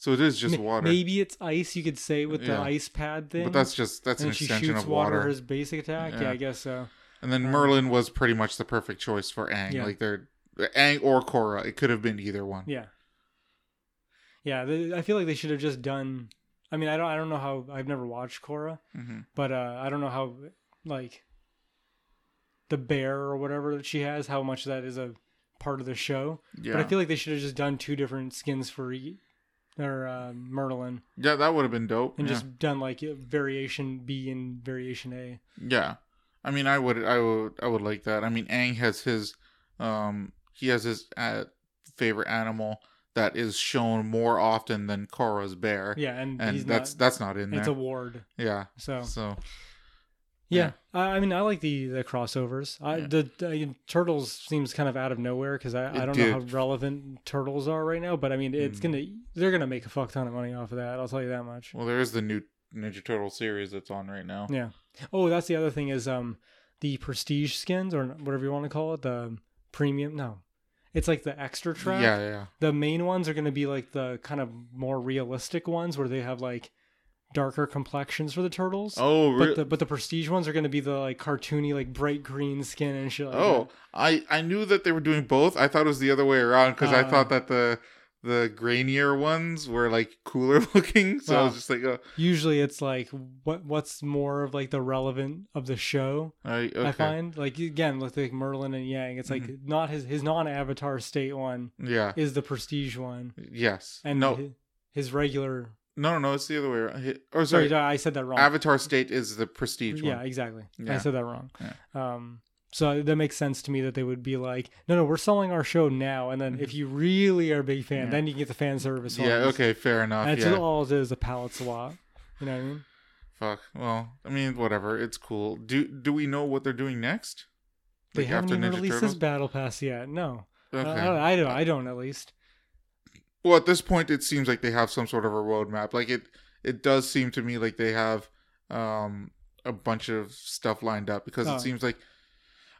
So it is just water. Maybe it's ice, you could say, with the Yeah. ice pad thing. But that's just that's and an extension shoots of water, water. as basic attack. Yeah. Yeah. I guess so. And then um, Merlin was pretty much the perfect choice for Aang. Yeah. Like they're Aang or Korra. It could have been either one. Yeah. Yeah, they, I feel like they should have just done. I mean, I don't, I don't know how. I've never watched Korra, hmm but uh, I don't know how, like, the bear or whatever that she has, how much that is a part of the show. Yeah. But I feel like they should have just done two different skins for or uh, Merlin yeah, that would have been dope. and yeah. just done like variation B and variation A. Yeah, I mean, I would, I would, I would like that. I mean, Aang has his, um, he has his uh, favorite animal that is shown more often than Korra's bear, Yeah, and, and that's not. that's not in there. It's a ward, yeah, so so yeah. I, I mean, I like the the crossovers. I, Yeah. The, the turtles seems kind of out of nowhere because I, I don't know how relevant turtles are right now. But I mean, it's Mm. gonna they're gonna make a fuck ton of money off of that. I'll tell you that much. well, there is the new Ninja Turtle series that's on right now. Yeah. Oh, that's the other thing is um the prestige skins or whatever you want to call it, the premium. No, it's like the extra track. Yeah, yeah, The main ones are going to be like the kind of more realistic ones where they have like darker complexions for the turtles. Oh, But the but the prestige ones are going to be the like cartoony like bright green skin and shit. Like oh, I I knew that they were doing both. I thought it was the other way around because I Uh. thought that the the grainier ones were like cooler *laughs* looking. So I was just like, oh, Usually it's like what what's more of like the relevant of the show. I, okay. I find like again with like Merlin and Yang, it's like Mm-hmm. not his his non-Avatar state one yeah. is the prestige one, Yes. and no, hi- his, regular. No, no, no. It's the other way around. Or Sorry, sorry, I said that wrong. Avatar state is the prestige one. yeah, one. exactly. I said that wrong. Yeah. Um, so that makes sense to me that they would be like, no, no, we're selling our show now, and then if you really are a big fan, Mm-hmm. Yeah. then you can get the fan service. Yeah. ones. Okay. Fair enough. That's yeah. all it is, a palette swap. You know what I mean? Fuck. Well, I mean, whatever. It's cool. Do Do we know what they're doing next? They Like, haven't after even Ninja released Turtles? this battle pass yet. No, Okay. I, don't, I don't. I don't at least. Well at this point it seems like they have some sort of a roadmap like it it does seem to me like they have um a bunch of stuff lined up because Oh. it seems like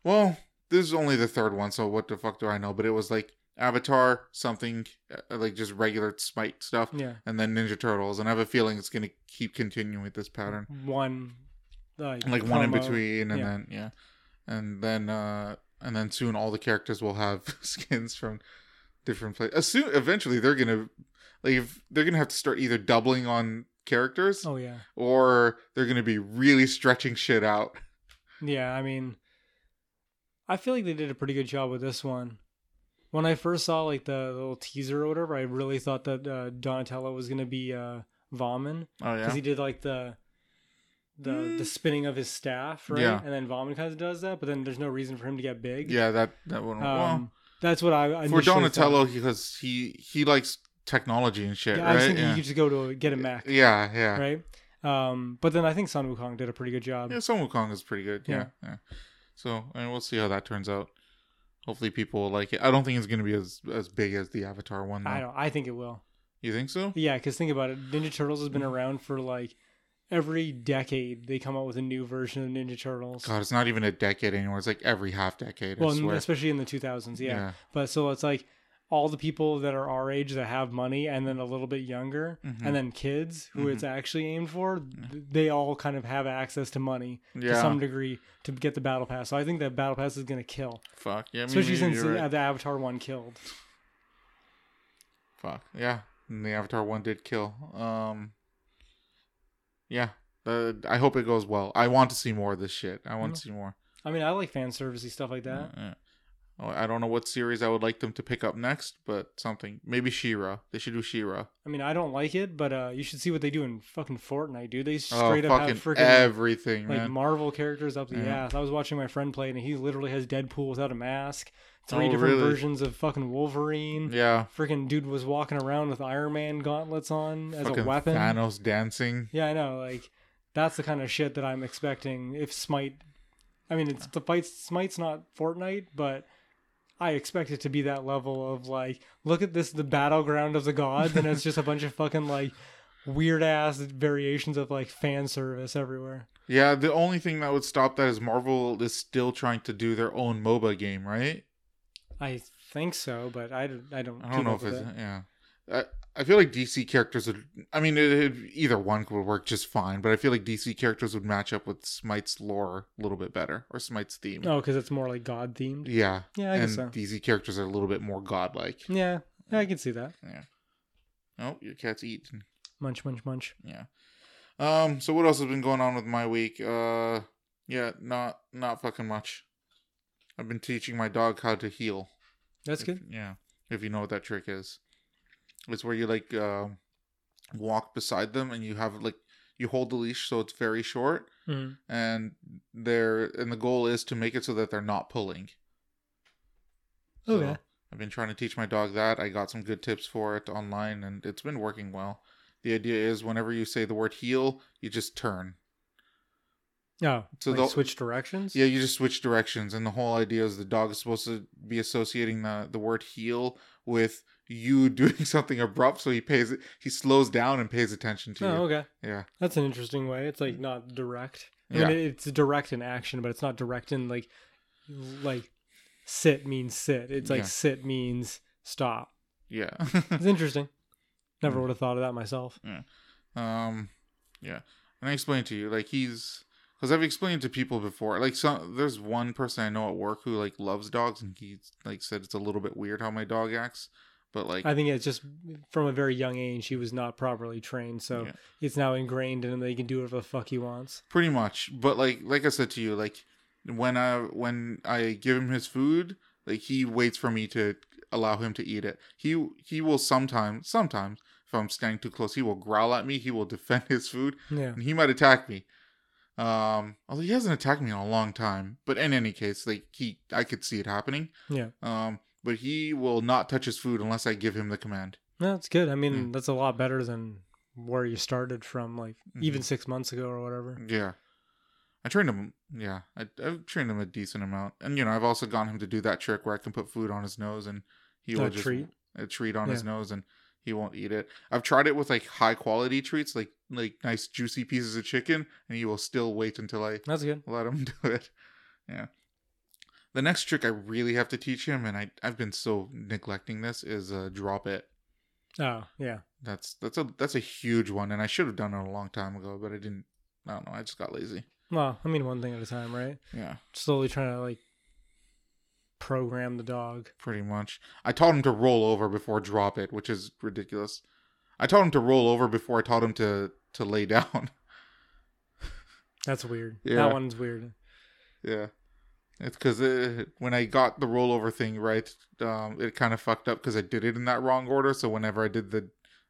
well this is only the third one so what the fuck do i know but it was like avatar something uh, like just regular smite stuff Yeah, and then ninja turtles and i have a feeling it's going to keep continuing with this pattern one. Like, like one in between and yeah. then yeah and then uh and then soon all the characters will have *laughs* skins from different places soon eventually they're gonna like if they're gonna have to start either doubling on characters Oh yeah, or they're gonna be really stretching shit out yeah. I mean, I feel like they did a pretty good job with this one. When I first saw like the little teaser or whatever, I really thought that uh, Donatello was gonna be uh, oh because he did like the the Mm. the spinning of his staff, right? Yeah. And then Vaughn kind of does that, but then there's no reason for him to get big. yeah that that one well Um, that's what I for initially thought. donatello because he he likes technology and shit Yeah, I was thinking yeah. you just go to get a Mac. yeah yeah right? Um, but then I think Sun Wukong did a pretty good job. Yeah, Sun Wukong is pretty good. Yeah, Yeah. yeah. So I mean, we'll see how that turns out. Hopefully, people will like it. I don't think it's going to be as as big as the Avatar one. Though. I don't. I think it will. You think so? Yeah, because think about it. Ninja Turtles has been around for like every decade. They come out with a new version of Ninja Turtles. God, it's not even a decade anymore. It's like every half decade. I well, swear. especially in the 2000s. Yeah. Yeah. But so it's like all the people that are our age that have money and then a little bit younger Mhm. and then kids who it's actually aimed for they all kind of have access to money to some degree to get the battle pass so i think that battle pass is going to kill Fuck. Yeah. especially maybe since you're the, the avatar one killed Fuck. Yeah. And the Avatar one did kill. Um. Yeah. Uh, I hope it goes well. I want to see more of this shit. I want to see more. i mean i like fan servicey stuff like that Yeah, yeah. Oh, I don't know what series I would like them to pick up next, but something. Maybe She-Ra. They should do She-Ra. i mean i don't like it but uh you should see what they do in fucking fortnite dude they Oh, straight up have freaking everything, like man. Marvel characters up the Yeah. ass. I was watching my friend play, and he literally has Deadpool without a mask. Oh, three Oh, different really? versions of fucking Wolverine. yeah. Freaking dude was walking around with Iron Man gauntlets on as Fucking a weapon. Thanos dancing. Yeah, I know. Like that's the kind of shit that I'm expecting if Smite. I mean, it's the fight. Smite's not Fortnite, but I expect it to be that level of like, look at this, the battleground of the gods, and it's just a bunch of fucking like weird ass variations of like fan service everywhere. Yeah, the only thing that would stop that is Marvel is still trying to do their own MOBA game, right? I think so, but I, don't- I don't. I don't know if it's it. yeah. I, I feel like DC characters would. I mean, it, it- either one would work just fine, but I feel like DC characters would match up with Smite's lore a little bit better or Smite's theme. Oh, because it's more like god themed. Yeah, Yeah, I and guess so. DC characters are a little bit more godlike. Yeah, yeah, I can see that. Yeah. Oh, your cat's eating. Munch, munch, munch. Yeah. Um. So what else has been going on with my week? Uh. Yeah. Not not fucking much. I've been teaching my dog how to heel. That's If- good. Yeah, if you know what that trick is, it's where you like um walk beside them and you have like you hold the leash so it's very short, Mhm. and they're and the goal is to make it so that they're not pulling. So Okay. I've been trying to teach my dog that. I got some good tips for it online, and it's been working well. The idea is whenever you say the word heel, you just turn. Oh, So like they'll- switch directions. Yeah, you just switch directions, and the whole idea is the dog is supposed to be associating the the word heel with you *laughs* doing something abrupt, so he pays it. He slows down and pays attention to Oh, you. okay. Yeah, That's an interesting way. It's like not direct. I Yeah. mean, it's direct in action, but it's not direct in like, like, sit means sit. It's like Yeah. sit means stop. yeah. It's interesting. *laughs* Never Mm. would have thought of that myself. Yeah. um, yeah. And I explained to you like he's because I've explained to people before. Like some, there's one person I know at work who like loves dogs, and he like said it's a little bit weird how my dog acts. But like, I think it's just from a very young age he was not properly trained, so Yeah. it's now ingrained in him that he can do whatever the fuck he wants. pretty much. But like, like I said to you, like when I when I give him his food, like he waits for me to allow him to eat it. He he will sometimes sometimes if I'm standing too close, he will growl at me. He will *laughs* defend his food, Yeah. and he might attack me. Um, although he hasn't attacked me in a long time. But in any case, like he, I could see it happening. Yeah. Um, but he will not touch his food unless I give him the command. No, that's good. I mean, Mm. that's a lot better than where you started from, like Mm-hmm. even six months ago or whatever. Yeah. I trained him. Yeah, I, I've trained him a decent amount, and you know, I've also gotten him to do that trick where I can put food on his nose and he will just treat? a treat on his nose and he won't eat it. I've tried it with like high quality treats, like like nice juicy pieces of chicken, and he will still wait until I That's good. let him *laughs* do it. Yeah. The next trick I really have to teach him, and I I've been so neglecting this, is uh, drop it. Oh, yeah. That's that's a that's a huge one, and I should have done it a long time ago, but I didn't. I don't know. I just got lazy. Well, I mean, one thing at a time, right? Yeah. Slowly trying to like program the dog. pretty much. I taught him to roll over before drop it, which is ridiculous. I taught him to roll over before I taught him to to lay *laughs* down. That's weird. Yeah. That one's weird. yeah, it's because it, when I got the rollover thing right, um, it kind of fucked up because I did it in that wrong order. So whenever I did the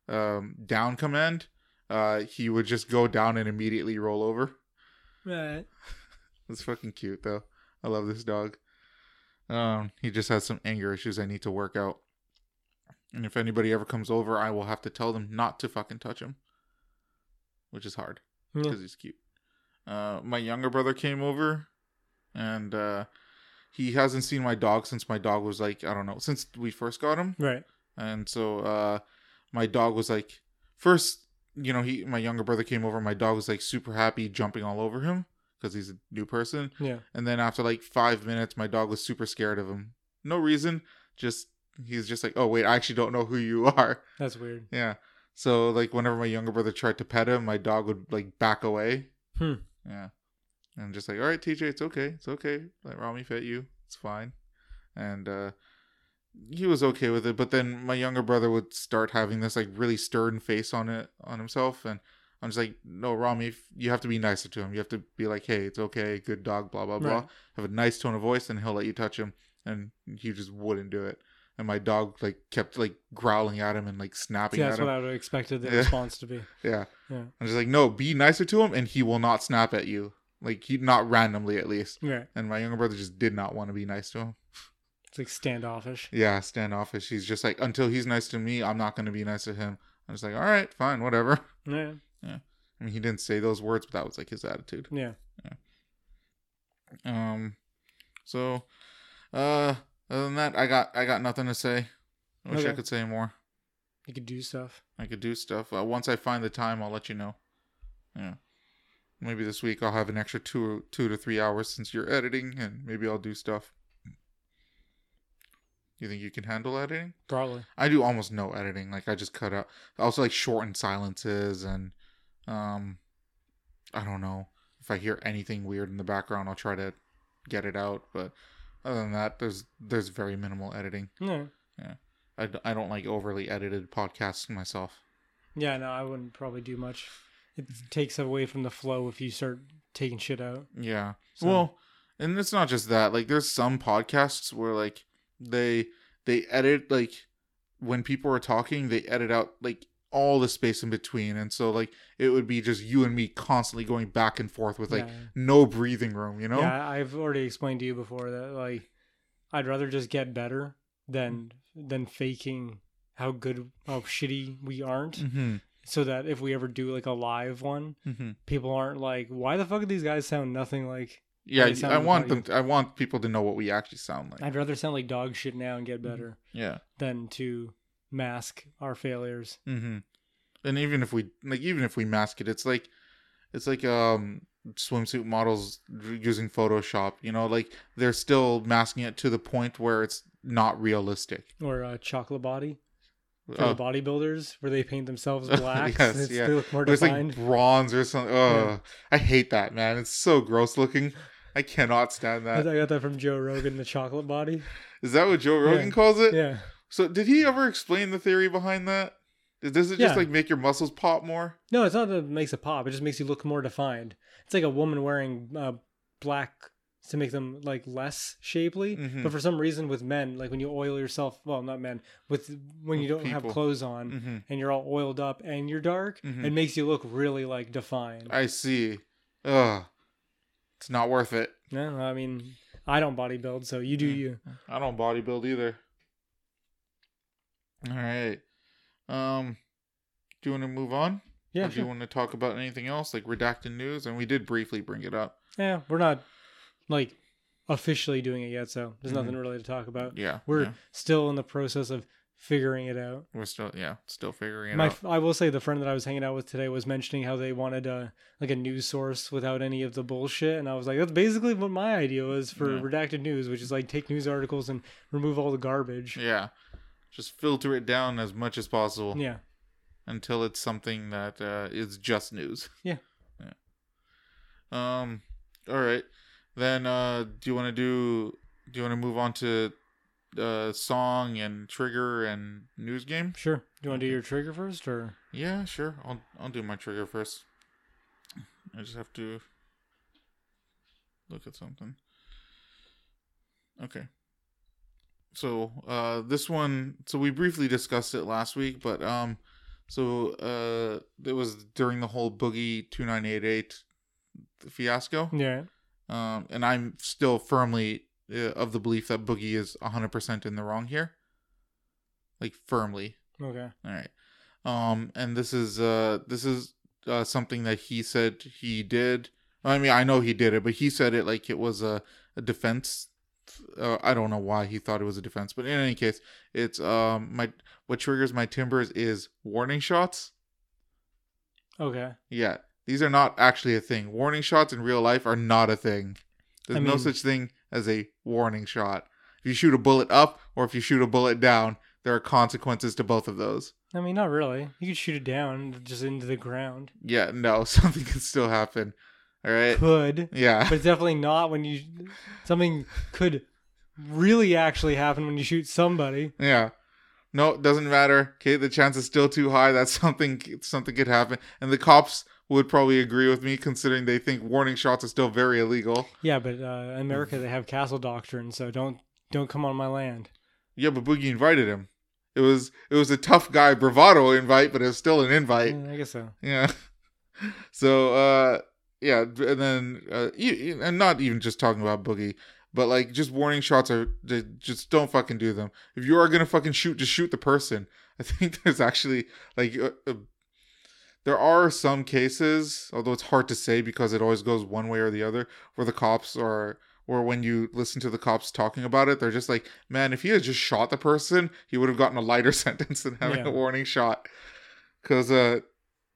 um, down command, uh, he would just go down and immediately roll over. Right. *laughs* It's fucking cute though. I love this dog. Um, he just has some anger issues I need to work out. And if anybody ever comes over, I will have to tell them not to fucking touch him. Which is hard Yeah. because he's cute. Uh, my younger brother came over, and uh, he hasn't seen my dog since my dog was like I don't know since we first got him. Right. And so uh my dog was like first, you know, he my younger brother came over, my dog was like super happy jumping all over him because he's a new person. Yeah. And then after like 5 minutes my dog was super scared of him. No reason, just he's just like, "Oh, wait, I actually don't know who you *laughs* are." That's weird. Yeah. So like whenever my younger brother tried to pet him, my dog would like back away. Hmm. Yeah. And I'm just like, "All right, TJ, it's okay. It's okay. Let Rami pet you. It's fine." And uh he was okay with it, but then my younger brother would start having this like really stern face on it on himself, and I'm just like, no, Rami, you have to be nicer to him. You have to be like, hey, it's okay, good dog, blah blah blah. Right. Have a nice tone of voice, and he'll let you touch him. And he just wouldn't do it. And my dog like kept like growling at him and like snapping See, at that's him. what I would have expected the *laughs* Yeah. response to be. Yeah. Yeah. I'm just like, no, be nicer to him, and he will not snap at you. Like he not randomly at least. Right. And my younger brother just did not want to be nice to him. It's like standoffish. Yeah, standoffish. He's just like, until he's nice to me, I'm not going to be nice to him. I'm just like, all right, fine, whatever. Yeah. I mean, he didn't say those words, but that was like his attitude. Yeah. Um, so, uh, other than that, I got I got nothing to say. I wish I could say more. You could do stuff. I could do stuff. Uh, once I find the time, I'll let you know. Yeah. Maybe this week I'll have an extra two two to three hours since you're editing, and maybe I'll do stuff. You think you can handle editing? Probably. I do almost no editing. Like I just cut out. I also like shorten silences and, um, I don't know if I hear anything weird in the background, I'll try to get it out. But other than that, there's there's very minimal editing. Yeah. Yeah. I, I don't like overly edited podcasts myself. Yeah, no, I wouldn't probably do much. It takes away from the flow if you start taking shit out. Yeah. So- Well, and it's not just that. Like there's some podcasts where like they they edit like when people are talking, they edit out like all the space in between. And so like it would be just you and me constantly going back and forth with like yeah. no breathing room, you know? yeah, I've already explained to you before that like I'd rather just get better than than faking how good how shitty we aren't Mm-hmm. so that if we ever do like a live one Mm-hmm. people aren't like why the fuck do these guys sound nothing like Yeah, I want them. I want people to know what we actually sound like. I'd rather sound like dog shit now and get better Yeah. than to mask our failures Mm-hmm. And even if we like, even if we mask it, it's like, it's like um swimsuit models using Photoshop. You know, like they're still masking it to the point where it's not realistic. or uh, chocolate body for Oh, the bodybuilders where they paint themselves *laughs* black Yes, and it's, yeah. they look more like bronze or something. Oh, Yeah. I hate that man. It's so gross looking. I cannot stand that. I got that from Joe Rogan, the chocolate body. Is that what Joe Rogan Yeah. calls it? Yeah, So did he ever explain the theory behind that? Does it just Yeah. like make your muscles pop more? No, it's not that it makes it pop. It just makes you look more defined. It's like a woman wearing uh, black to make them like less shapely. Mhm. But for some reason, with men, like when you oil yourself, well, not men, with when you don't have clothes on hmm and you're all oiled up and you're dark, Mhm. it makes you look really like defined. I see. Ugh. It's not worth it. no, I mean, I don't bodybuild, so you do Mm. you. I don't bodybuild either. All right. Um, do you want to move on? Yeah, or do sure. you want to talk about anything else, like redacted news? And we did briefly bring it up. Yeah, we're not like officially doing it yet, so there's Mhm. nothing really to talk about. Yeah, We're yeah. still in the process of figuring it out. we're still yeah still figuring it My, out. I will say the friend that I was hanging out with today was mentioning how they wanted uh like a news source without any of the bullshit, and I was like, that's basically what my idea was for Yeah. redacted news, which is like take news articles and remove all the garbage. Yeah, just filter it down as much as possible Yeah, until it's something that uh, is just news. *laughs* Yeah. Yeah. Um. All right. Then, uh, do you want to do? Do you want to move on to uh song and trigger and news game? sure. Do you want to do your trigger first, or Yeah, sure. I'll I'll do my trigger first. I just have to look at something. Okay. So, uh this one so we briefly discussed it last week, but um so uh it was during the whole Boogie 2988 fiasco. yeah? Um and I'm still firmly uh, of the belief that Boogie is 100% in the wrong here. Like firmly. Okay. All right. Um, and this is uh this is uh something that he said he did. I mean, I know he did it, but he said it like it was a, a defense. Uh, I don't know why he thought it was a defense, but in any case, it's um my what triggers my timbers is warning shots. Okay. Yeah, these are not actually a thing. Warning shots in real life are not a thing. There's I no mean- such thing as a warning shot. If you shoot a bullet up or if you shoot a bullet down, there are consequences to both of those. I mean, not really. You could shoot it down just into the ground. Yeah, no, *laughs* something can still happen. All right. Could, Yeah. but it's definitely not when you. Something could really actually happen when you shoot somebody. Yeah. No, it doesn't matter. Okay, the chance is still too high that *laughs* something something could happen, and the cops would probably agree with me, considering they think warning shots are still very illegal. Yeah, but uh, in America they have castle doctrine, so don't don't come on my land. Yeah, but Boogie invited him. It was it was a tough guy bravado invite, but it was still an invite. Yeah, I guess so. Yeah. *laughs* So uh yeah, and then uh and not even just talking about Boogie, but like just warning shots are just don't fucking do them. If you are to fucking shoot just shoot the person. *laughs* I think there's actually like uh, uh, there are some cases, although it's hard to say because it always goes one way or the other, where the cops are or when you listen to the cops talking about it, they're just like, "Man, if he had just shot the person, he would have gotten a lighter *laughs* sentence than having Yeah. a warning shot." Cuz uh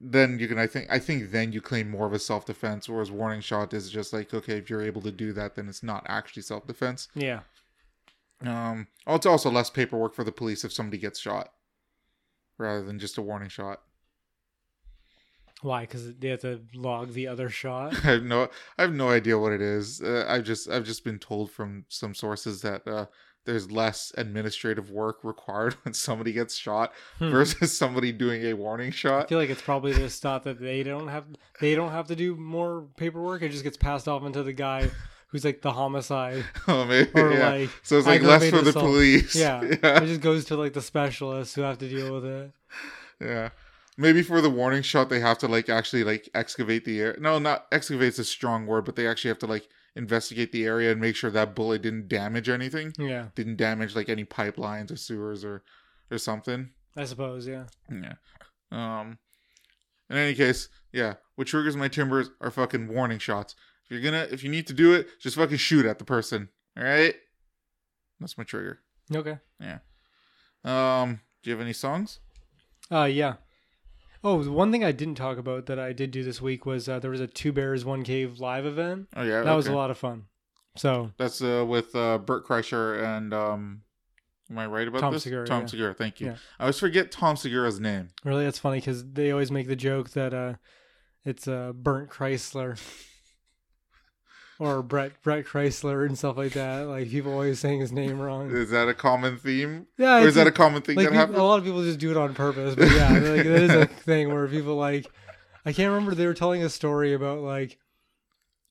then you can I think I think then you claim more of a self defense, whereas warning shot is just like okay, if you're able to do that, then it's not actually self defense. Yeah. Um, oh, it's also less paperwork for the police if somebody gets shot, rather than just a warning shot. Why? Because they have to log the other shot. *laughs* I have no I have no idea what it is. Uh, I've just I've just been told from some sources that uh, there's less administrative work required *laughs* when somebody gets shot Hmm. versus somebody doing a warning shot. I feel like it's probably just thought that they don't have they don't have to do more paperwork. It just gets passed off into the guy who's like the homicide *laughs* oh, maybe, or yeah. like so it's like less for the assault. police. yeah. *laughs* yeah. It just goes to like the specialists who have to deal with it. Yeah. Maybe for the warning shot, they have to like actually like excavate the air No, not excavate's a strong word, but they actually have to like investigate the area and make sure that bullet didn't damage anything, Yeah, didn't damage like any pipelines or sewers or or something. I suppose. Yeah. Yeah. Um. In any case, yeah. What triggers my timbers are fucking warning shots. If you're gonna, if you need to do it, just fucking shoot at the person. All right. That's my trigger. Okay. Yeah. Um. Do you have any songs? Uh, yeah. Oh, the one thing I didn't talk about that I did do this week was uh, there was a Two Bears One Cave live event. Oh yeah. That was a lot of fun. So That's uh, with uh, Bert Kreischer and um, am I right about Tom this? Segura, Tom yeah. Segura. Thank you. Yeah. I always forget Tom Segura's name. really, that's funny because they always make the joke that uh, it's uh, Burnt Chrysler. *laughs* or Brett Brett Chrysler and stuff like that. Like people always saying his name wrong. Is that a common theme? Yeah, Or is that a common thing like that people- happens? a lot of people just do it on purpose. But yeah, like that is a *laughs* thing where people like I can't remember they were telling a story about like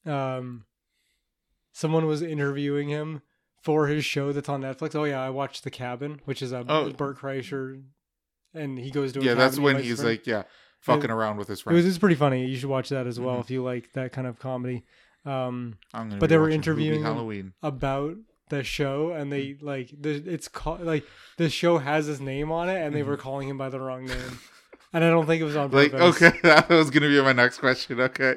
um someone was interviewing him for his show that's on Netflix. Oh yeah, I watched The Cabin, which is a Oh. Bert Kreischer and he goes to a Yeah, that's when he's friends. like, yeah, fucking around with his It was, friends. it's pretty funny. You should watch that as well Mhm. if you like that kind of comedy. Um, but they were interviewing Halloween. about the show, and they Mm. like the it's called like the show has his name on it, and they Mm-hmm. were calling him by the wrong name. And I don't think it was on Like, okay, *laughs* that was gonna be my next question. Okay.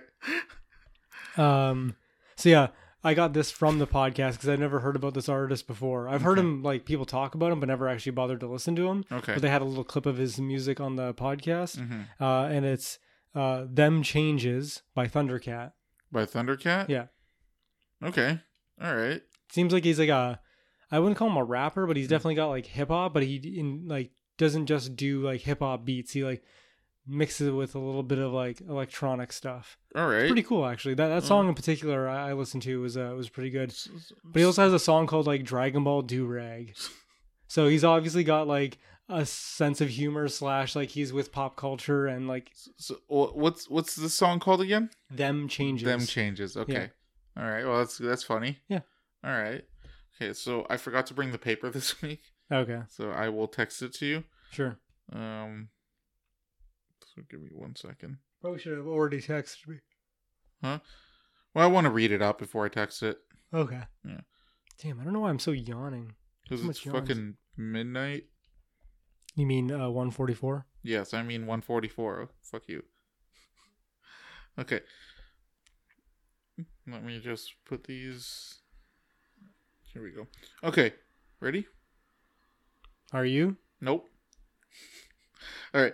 Um. So yeah, I got this from the podcast because I've never heard about this artist before. I've heard him like people talk about him, but never actually bothered to listen to him. Okay. But they had a little clip of his music on the podcast, hmm uh, and it's uh, "Them Changes" by Thundercat. By Thundercat. Yeah. Okay. All right. seems like he's like a I wouldn't call him a rapper, Mm. but he's definitely got like hip hop, but he in like doesn't just do like hip hop beats. He like mixes it with a little bit of like electronic stuff. All right. Pretty cool actually. That that Mm. song in particular I, I listened to was uh, was pretty good. But he also has a song called like Dragonball Durag. *laughs* So he's obviously got like a sense of humor slash like he's with pop culture and like So, wh- what's what's the song called again? them changes. Them changes. Okay. All right. Well, that's that's funny. Yeah. All right. Okay. So I forgot to bring the paper *laughs* this week, okay, so I will text it to you. sure. Um. So give me one second. Probably should have already texted me. Huh? Well, I want to read it out before I text it Okay. Yeah. Damn, I don't know why I'm so yawning. because it's fucking midnight. You mean uh, 144? Yes, I mean 144. Fuck you. *laughs* Okay. Let me just put these. Here we go. Okay. Ready? Are you? Nope. *laughs* All right.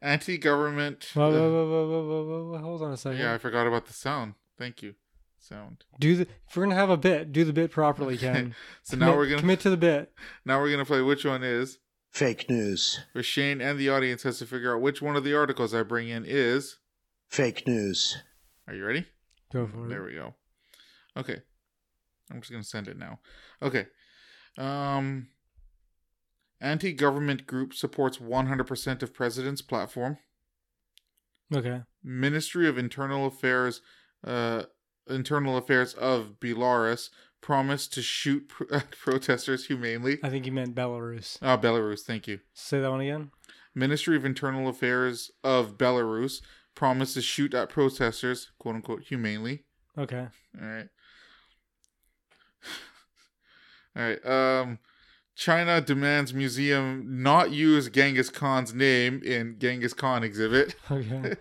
Anti government. Whoa, whoa, whoa, whoa, whoa, whoa, whoa, whoa, Hold on a second. yeah, I forgot about the sound. Thank you. Sound. Do the if we're gonna have a bit, do the bit properly, Ken. *laughs* So Commit- now we're gonna commit to the bit. now we're gonna play which one is. Fake news. Where Shane and the audience has to figure out which one of the articles I bring in is. Fake news. Are you ready? Go for There we go. Okay. I'm just gonna send it now. Okay. Um anti-government group supports 100% of president's platform. Okay. Ministry of Internal Affairs uh Internal Affairs of Belarus promised to shoot pro- *laughs* protesters humanely. I think you meant Belarus. Ah, Belarus, thank you. Say that one again. Ministry of Internal Affairs of Belarus promised to shoot at protesters, quote unquote, humanely. Okay. All right. *laughs* All right. Um, China demands museum not use Genghis Khan's name in Genghis Khan exhibit. *laughs* Okay.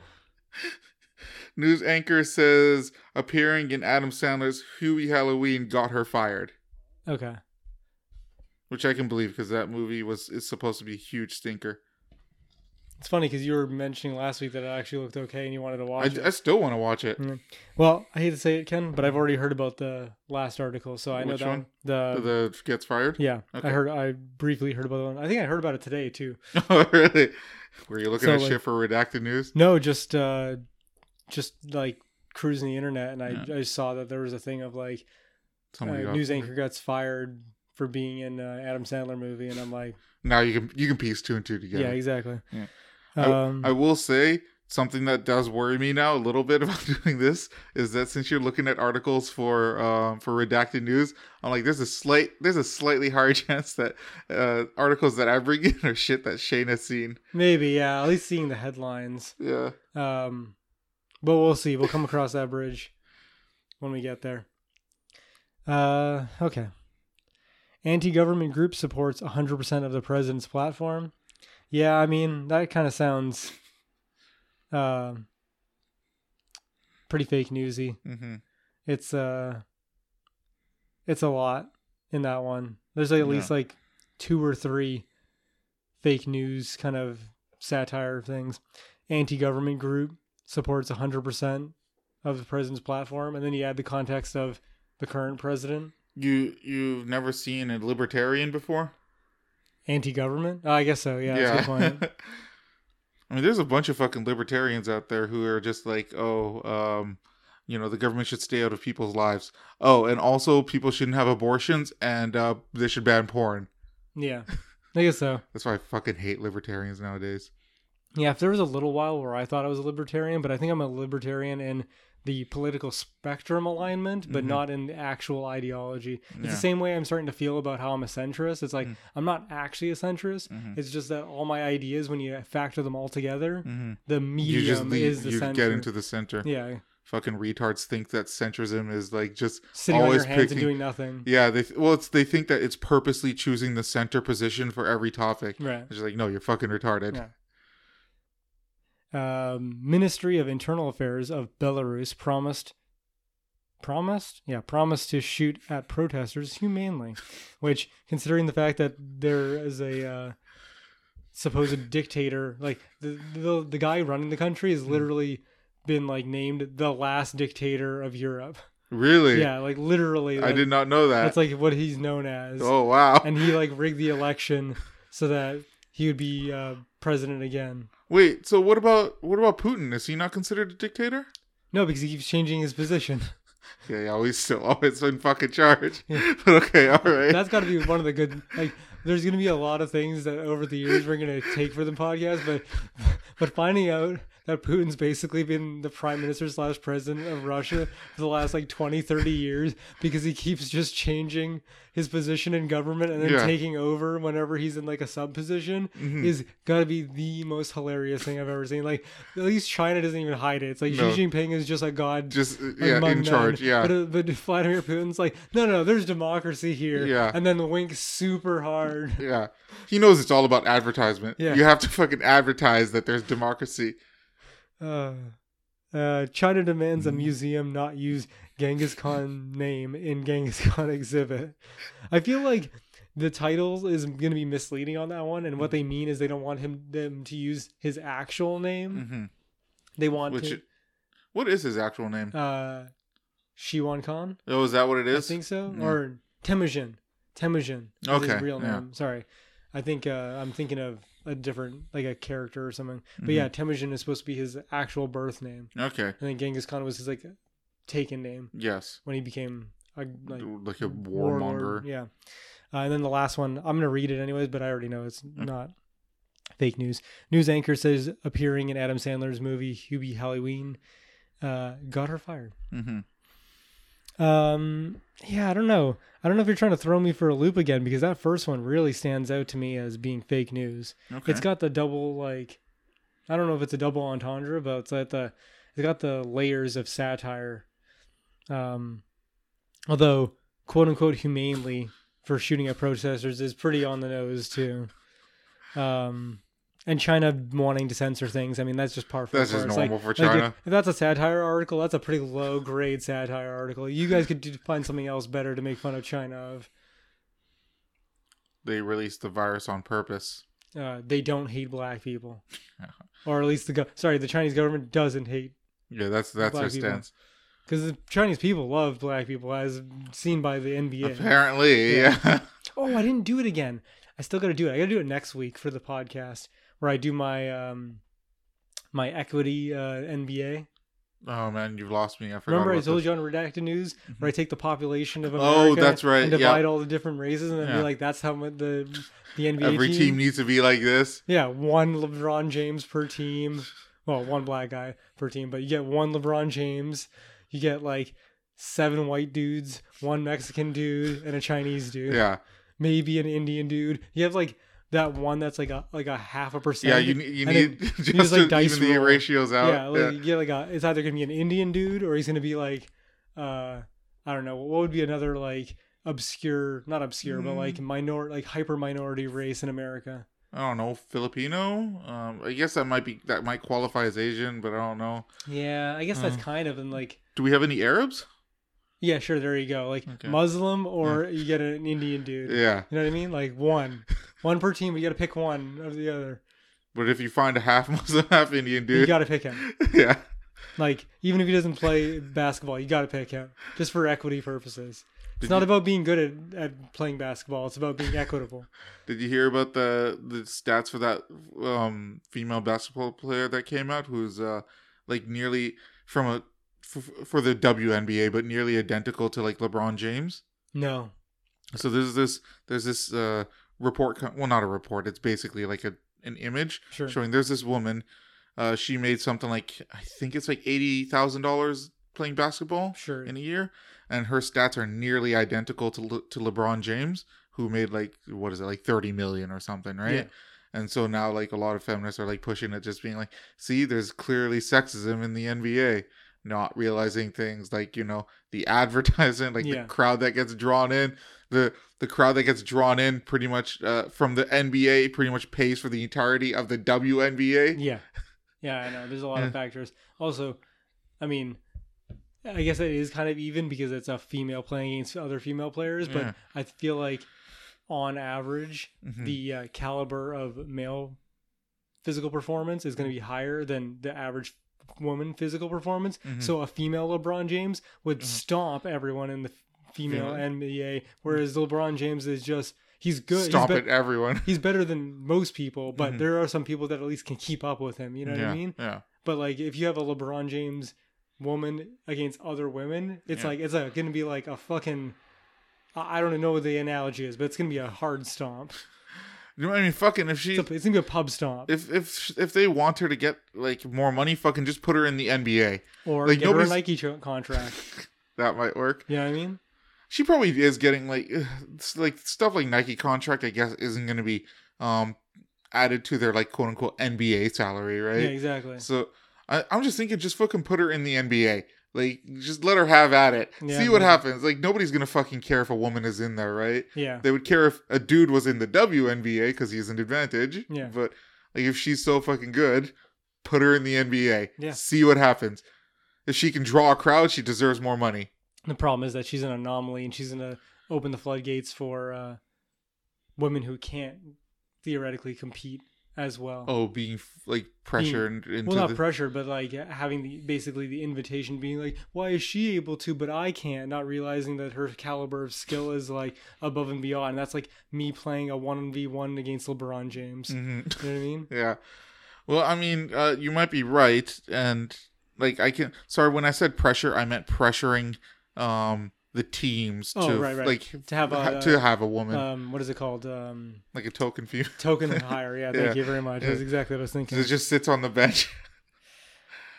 News anchor says appearing in Adam Sandler's Hubie Halloween got her fired, Okay. which I can believe because that movie was is supposed to be a huge stinker. It's funny because you were mentioning last week that it actually looked okay and you wanted to I, watch I it. still want to watch it. Well, I hate to say it, Ken, but I've already heard about the last article, so I know that one? the the gets fired. yeah. Okay. I heard. I briefly heard about the one. I think I heard about it today too. *laughs* oh, really? Were you looking So, at like- shit for redacted news? No, just uh just like cruising the internet and I, Yeah. I saw that there was a thing of like uh, news anchor gets fired for being in uh, Adam Sandler movie and I'm like Now you can you can piece two and two yeah, together. exactly. Yeah. Um I will say something that does worry me now a little bit *laughs* about doing this is that since you're looking at articles for um, for redacted news, I'm like, there's a slight there's a slightly higher *laughs* chance that uh, articles that I bring in are shit that Shane has seen. maybe yeah, at least seeing the headlines. Yeah. Um but we'll see. We'll come across that bridge when we get there. Uh okay. Anti-government group supports 100% of the president's platform. Yeah, I mean, that kind of sounds um pretty fake newsy. hmm It's uh it's a lot in that one. There's like at least like two or three fake news kind of satire things. Anti-government group supports 100% of the president's platform and then you add the context of the current president. You you've never seen a libertarian before? Anti-government? Oh, I guess so. Yeah, that's a good point. *laughs* I mean, there's a bunch of fucking libertarians out there who are just like, oh, um, you know the government should stay out of people's lives. Oh, and also people shouldn't have abortions, and uh, they should ban porn. Yeah, I guess so. That's why I fucking hate libertarians nowadays. Yeah, if there was a little while where I thought I was a libertarian, but I think I'm a libertarian in the political spectrum alignment, but Mhm. not in the actual ideology. It's Yeah. the same way I'm starting to feel about how I'm a centrist. It's like Mm. I'm not actually a centrist. Mhm. It's just that all my ideas, when you factor them all together, Mhm. the You medium just leave, is the you center. get into the center. yeah, Fucking retards think that centrism is like just sitting on your hands picking- and doing nothing. yeah. They well, it's they think that it's purposely choosing the center position for every topic. Right. It's just like no, you're fucking retarded. Yeah. Um, Ministry of Internal Affairs of Belarus promised promised yeah promised to shoot at protesters humanely which considering the fact that there is a uh, supposed dictator like the, the the guy running the country has literally been like named the last dictator of Europe Really? yeah like literally I did not know that. that's like what he's known as oh wow. and he like rigged the election so that he would be uh, president again Wait, so what about what about Putin? Is he not considered a dictator? No, because he keeps changing his position. *laughs* Yeah, yeah, he's still always in fucking charge. Yeah. *laughs* But okay, all right. That's got to be one of the good. Like, there's going to be a lot of things that over the years we're going to take for the podcast, but *laughs* but finding out that Putin's basically been the prime minister slash president of Russia for the last like 20, 30 years because he keeps just changing his position in government and then Yeah. taking over whenever he's in like a sub position Mhm. is to be the most hilarious thing I've ever seen. Like, at least China doesn't even hide it. It's like No. Xi Jinping is just a god just uh, yeah, among in men. charge. Yeah. But, uh, but Vladimir Putin's like, no, no, there's democracy here. Yeah. And then the wink super hard. yeah. He knows it's all about advertisement. Yeah. You have to fucking advertise that there's democracy. Uh, uh, China demands a Mm-hmm. museum not use Genghis Khan *laughs* name in Genghis Khan exhibit. I feel like the title is going to be misleading on that one, and what they mean is they don't want him them to use his actual name. hmm They want Which, to, what is his actual name? uh, Shiwan Khan. Oh, is that what it is? I think so. Yeah. Or Temujin. Temujin Okay, his real yeah. name. Sorry. I think uh, I'm thinking of a different, like a character or something. But Mm-hmm. yeah, Temujin is supposed to be his actual birth name. Okay. And then Genghis Khan was his like taken name Yes. when he became a like Like a warlord. warmonger. Yeah. Uh, and then the last one, I'm gonna read it anyways, but I already know it's not fake news. News anchor says appearing in Adam Sandler's movie Hubie Halloween uh, got her fired. hmm Um, yeah, I don't know. I don't know if you're trying to throw me for a loop again because that first one really stands out to me as being fake news. Okay. It's got the double like, I don't know if it's a double entendre, but it's like the it's got the layers of satire. Um, although quote unquote humanely for shooting at protesters is pretty on the nose too. Um, and China wanting to censor things. I mean, that's just par for That's just normal Like- for like, China. if, if that's a satire article, that's a pretty low grade satire article. You guys could find something else better to make fun of China of. they released the virus on purpose. Uh, they don't hate black people, *laughs* or at least the go- sorry, the Chinese government doesn't hate Yeah, that's that's their people. stance. because the Chinese people love black people, as seen by the NBA. Apparently, Yeah. yeah. *laughs* Oh, I didn't do it again. I still got to do it. I got to do it next week for the podcast where I do my um my equity uh, NBA. oh man, you've lost me. I forgot. Remember I told this. you on Redacted News where I take the population of America. Oh, America that's right, and yeah. divide all the different races and then Yeah. be like, that's how much the the NBA Every team. team needs to be like this. yeah, one LeBron James per team. Well, one black guy per team, but you get one LeBron James. You get like seven white dudes, one Mexican dude, and a Chinese dude. Yeah, Maybe an Indian dude. You have like that one that's like a like a half a percent. yeah. You need *laughs* you need then just, just, like, dice even the ratios out. yeah, like, you get like a. It's either gonna be an Indian dude or he's gonna be like, uh, I don't know. What would be another like obscure, not obscure, but like Mm. minor, like hyper minority race in America? I don't know Filipino. Um, I guess that might be that might qualify as Asian, but I don't know. Yeah, I guess that's Uh. kind of in like. Do we have any Arabs? Yeah, sure. There you go. Like Okay. Muslim or you get an Indian dude. Yeah, You know what I mean? Like one, *laughs* one per team. But you got to pick one of the other. but if you find a half *laughs* Muslim, half Indian dude. You got to pick him. *laughs* yeah, Like even if he doesn't play basketball, you got to pick him just for equity purposes. It's Did not you- about being good at, at playing basketball. It's about being equitable. Did you hear about the the stats for that um female basketball player that came out who's uh like nearly from a for, for the WNBA, but nearly identical to like LeBron James. No. So there's this there's this uh, report. Well, not a report. It's basically like a an image Sure. showing there's this woman. Uh, she made something like I think it's like eighty thousand dollars playing basketball Sure. in a year, and her stats are nearly identical to Le- to LeBron James, who made like what is it like thirty million or something, right? Yeah. And so now like a lot of feminists are like pushing it, just being like, see, there's clearly sexism in the NBA. Not realizing things like you know the *laughs* advertising, like Yeah. the crowd that gets drawn in, the the crowd that gets drawn in, pretty much uh, from the NBA, pretty much pays for the entirety of the WNBA. Yeah. Yeah, I know. There's a lot of factors. Also, I mean, I guess it is kind of even because it's a female playing against other female players, but Yeah. I feel like on average, Mhm. the uh, caliber of male physical performance is going to be higher than the average woman physical performance. Mhm. So a female LeBron James would Mhm. stomp everyone in the female Female. NBA, whereas LeBron James is just he's good. Stop he's it, everyone. He's better than most people, but Mhm. there are some people that at least can keep up with him. You know what I mean? Yeah. But like, if you have a LeBron James woman against other women, it's Yeah. like it's like, going to be like a fucking. I I don't know what the analogy is, but it's going to be a hard stomp. You know, what I mean, fucking if she It's, a, it's to be a pub stomp, if if if they want her to get like more money, fucking just put her in the NBA. or like, get her a Nike contract. *laughs* That might work. You know what I mean? She probably is getting like like stuff like Nike contract. I guess isn't going to be um added to their like quote unquote NBA salary, right? Yeah, exactly. So I, I'm just thinking, just fucking put her in the NBA. Like, just let her have at it. Yeah, See what yeah. happens. Like, nobody's gonna fucking care if a woman is in there, right? Yeah, They would care if a dude was in the WNBA because he's an advantage. Yeah. But like, if she's so fucking good, put her in the NBA. Yeah. See what happens. If she can draw a crowd, she deserves more money. the problem is that she's an anomaly, and she's going to open the floodgates for uh, women who can't theoretically compete as well. Oh, being like pressured into well not the. pressure but like having the basically the invitation being like why is she able to but i can't not realizing that her caliber of skill is like above and beyond and that's like me playing a 1v1 against lebron james Mhm. you know what i mean *laughs* Yeah. Well, I mean, uh, you might be right, and like I can. Sorry, when I said pressure, I meant pressuring um the teams Oh, to right, right. like To have a- to have a woman um what is it called um like a token female. *laughs* token *laughs* higher yeah thank Yeah. you very much that's exactly what i was thinking It just sits on the bench. *laughs*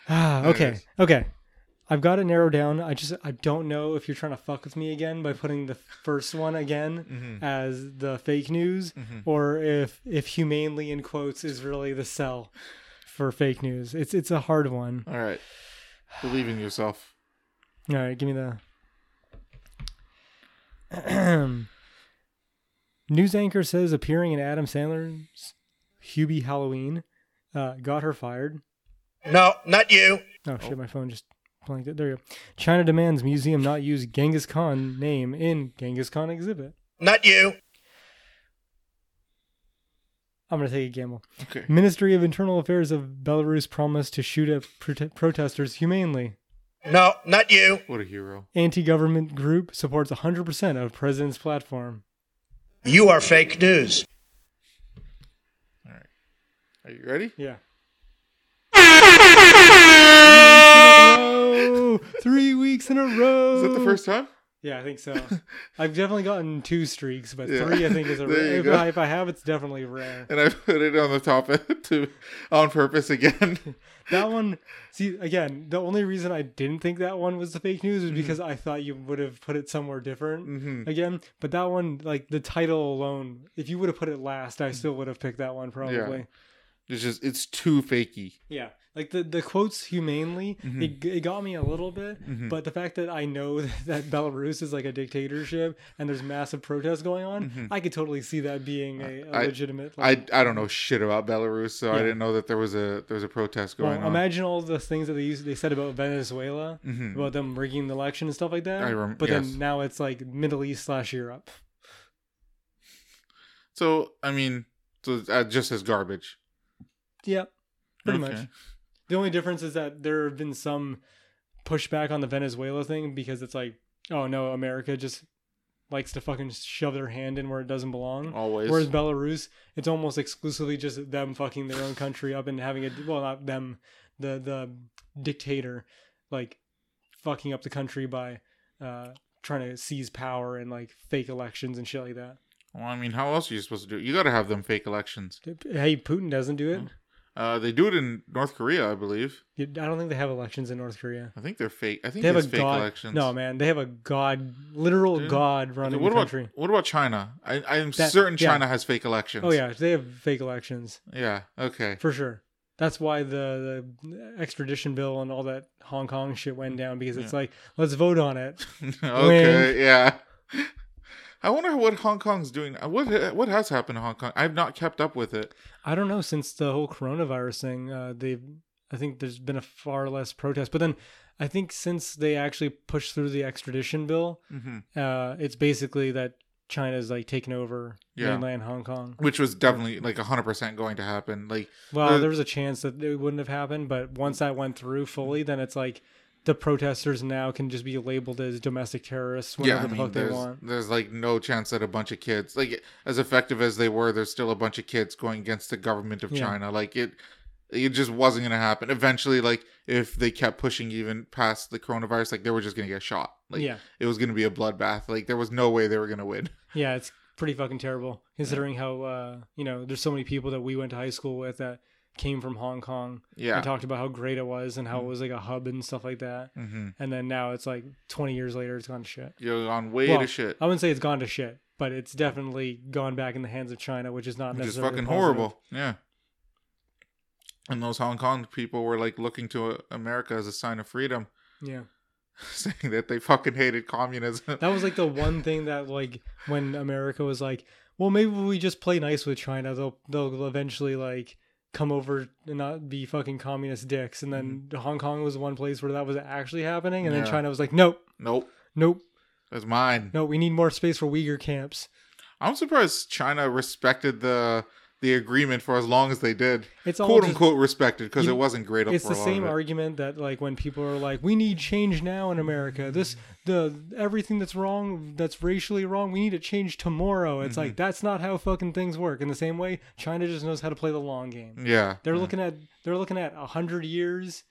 Ah, okay okay i've got to narrow down i just i don't know if you're trying to fuck with me again by putting the first one again hmm as the fake news hmm or if if humanely in quotes is really the sell for fake news. It's it's a hard one. All right, believe in yourself. All right, give me the *clears throat* news anchor says appearing in Adam Sandler's Hubie Halloween uh, got her fired. No, not you. Oh shit, my phone just blanked it. There you go. China demands museum not use Genghis Khan name in Genghis Khan exhibit. Not you. I'm gonna take a gamble. Okay. Ministry of Internal Affairs of Belarus promised to shoot at prote- protesters humanely. No, not you. What a hero. Anti-government group supports 100% of president's platform. You are fake news. All right. Are you ready? Yeah. *laughs* Oh, three weeks in a row. Is that the first time? Yeah, I think so. *laughs* I've definitely gotten two streaks, but Yeah. three I think is a *laughs* rare. If. I, if I have, it's definitely rare. And I put it on the top *laughs* to on purpose again. That one, see, again, the only reason I didn't think that one was the fake news Mm-hmm. is because I thought you would have put it somewhere different. hmm Again, but that one, like the title alone, if you would have put it last, I still would have picked that one probably. It's just it's too fakey. Yeah, like the the quotes humanely, Mhm. it, it got me a little bit. Mhm. But the fact that I know *laughs* that Belarus is like a dictatorship and there's massive protests going on, Mhm. I could totally see that being a, a I- legitimate. I I don't know shit about Belarus, so I didn't know that there was a there was a protest well, going on. imagine all the things that they used, they said about Venezuela, Mhm. about them rigging the election and stuff like that. I rem- but yes. then now it's like Middle East slash Europe. So I mean, so uh, just as garbage. Yep, pretty Okay. much. The only difference is that there have been some pushback on the Venezuela thing because it's like, oh no, America just likes to fucking shove their hand in where it doesn't belong. Always. Whereas Belarus, it's almost exclusively just them fucking their own country up and having a well, not them, the the dictator, like fucking up the country by uh, trying to seize power and like fake elections and shit like that. Well, I mean, how else are you supposed to do it? You got to have them fake elections. Hey, Putin doesn't do it. Uh, they do it in North Korea, I believe. I don't think they have elections in North Korea. I think they're fake. I think They have a fake god. elections. No, man, they have a god, literal Dude. god running what the about country. what about China? I, I'm That- certain yeah. China has fake elections. Oh yeah, they have fake elections Yeah. Okay. for sure. That's why the, the extradition bill and all that Hong Kong shit went down because it's Yeah. like let's vote on it. *laughs* okay. Yeah. I wonder what Hong Kong's doing. Uh, What what has happened to Hong Kong? I've not kept up with it. I don't know since the whole coronavirus thing. Uh, they've I think there's been a far less protest, but then I think since they actually pushed through the extradition bill, hmm uh, it's basically that China's like taken over Yeah. mainland Hong Kong. Which was definitely like 100% going to happen. Like, Well, Uh, there was a chance that it wouldn't have happened, but once that went through fully, then it's like the protesters now can just be labeled as domestic terrorists whenever yeah, I the mean, fuck they want. there's like no chance that a bunch of kids, like as effective as they were, there's still a bunch of kids going against the government of Yeah. China. Like it, it just wasn't going to happen. Eventually, like if they kept pushing even past the coronavirus, like they were just going to get shot. Like yeah, it was going to be a bloodbath. Like there was no way they were going to win. *laughs* yeah, it's pretty fucking terrible considering how uh, you know there's so many people that we went to high school with that came from Hong Kong Yeah. and talked about how great it was and how it was like a hub and stuff like that. hmm And then now it's like 20 years later, it's gone to shit. You're on way Well, to shit. I wouldn't say it's gone to shit, but it's definitely gone back in the hands of China, which is not Which necessarily fucking positive. horrible. Yeah. And those Hong Kong people were like looking to uh, America as a sign of freedom, Yeah. *laughs* saying that they fucking hated communism. That was like the one thing that like when America was like, well, maybe we just play nice with China. They'll they'll eventually like come over and not be fucking communist dicks. And then Hong Kong was one place where that was actually happening, and then Mm-hmm. China was like, nope, nope, nope, that's mine. no, we need more space for Uyghur camps. I'm surprised China respected the the agreement for as long as they did. It's all Quote just- unquote respected because it wasn't great. it's the same it. argument that like when people are like we need change now in america this the everything that's wrong that's racially wrong we need to change tomorrow it's Mm-hmm. like that's not how fucking things work in the same way china just knows how to play the long game Yeah, they're yeah. looking at they're looking at a hundred years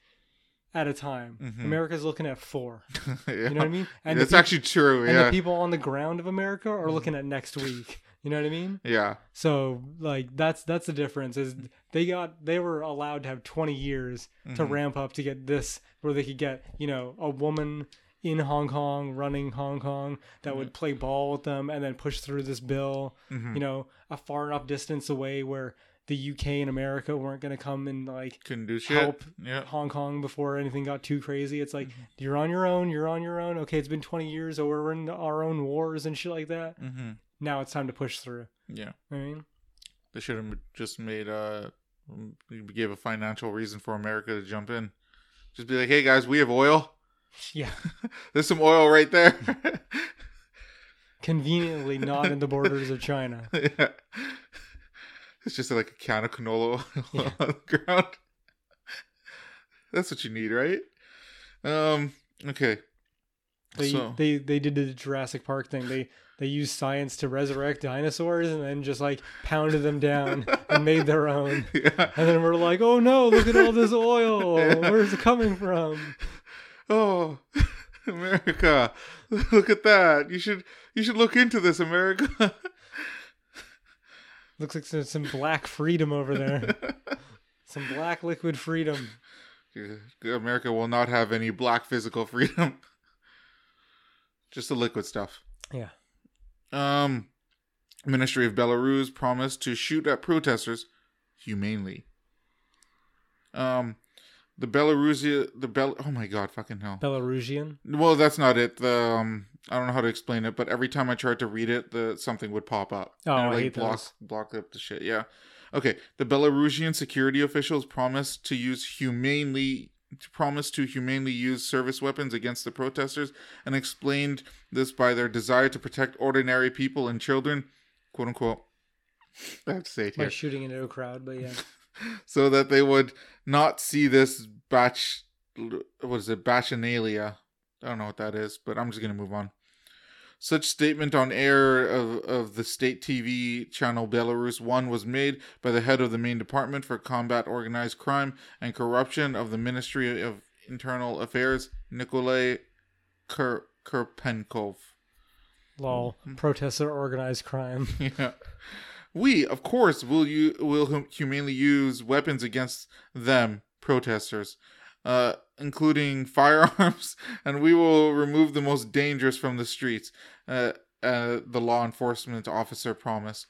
at a time Mhm. america's looking at four *laughs* yeah. you know what i mean and That's actually true. yeah. and the people on the ground of america are looking at next week you know what i mean yeah, so like that's that's the difference is they got they were allowed to have 20 years to Mhm. ramp up to get this where they could get you know a woman in Hong Kong running Hong Kong that would play ball with them and then push through this bill Mhm. you know a far enough distance away where the UK and America weren't going to come and like couldn't do shit. help Yeah, Hong Kong before anything got too crazy. It's like Mm-hmm. you're on your own, you're on your own. Okay, it's been 20 years, so we're in our own wars and shit like that. hmm Now it's time to push through. yeah. I mean, They should have just made uh gave a financial reason for America to jump in. Just be like, hey guys, we have oil. Yeah. *laughs* There's some oil right there. conveniently not in the borders of China. *laughs* yeah. It's just like a can of canola oil Yeah. *laughs* on the ground. That's what you need, right? Um. Okay. They so they they did the Jurassic Park thing. They they used science to resurrect dinosaurs and then just like pounded them down and made their own. yeah. And then we're like, oh no, look at all this oil. Yeah. Where's it coming from? Oh, *laughs* America! Look at that. You should you should look into this, America. *laughs* Looks like some, some black freedom over there. *laughs* Some black liquid freedom. America will not have any black physical freedom. Just the liquid stuff. Yeah. Um, Ministry of Belarus promised to shoot at protesters humanely. Um, the Belarusia, the Bel, oh my god, fucking hell. Belarusian. Well, that's not it. The um, I don't know how to explain it, but every time I tried to read it, the something would pop up. Oh, And it, I hate block those. block up the shit. Yeah. Okay. The Belarusian security officials promised to use humanely to promise to humanely use service weapons against the protesters and explained this by their desire to protect ordinary people and children, quote unquote. *laughs* I have to say it here Like shooting into a crowd, but yeah. *laughs* so that they would not see this batch what is it bacchanalia i don't know what that is but i'm just going to move on such statement on air of, of the state tv channel belarus 1 was made by the head of the main department for combat organized crime and corruption of the ministry of Internal Affairs Nikolai Kur- Kurpenkov. Lol. Hmm. Protests are organized crime. *laughs* Yeah. We, of course, will you will humanely use weapons against them, protesters, uh, including *laughs* firearms, and we will remove the most dangerous from the streets. Uh, uh, the law enforcement officer promised.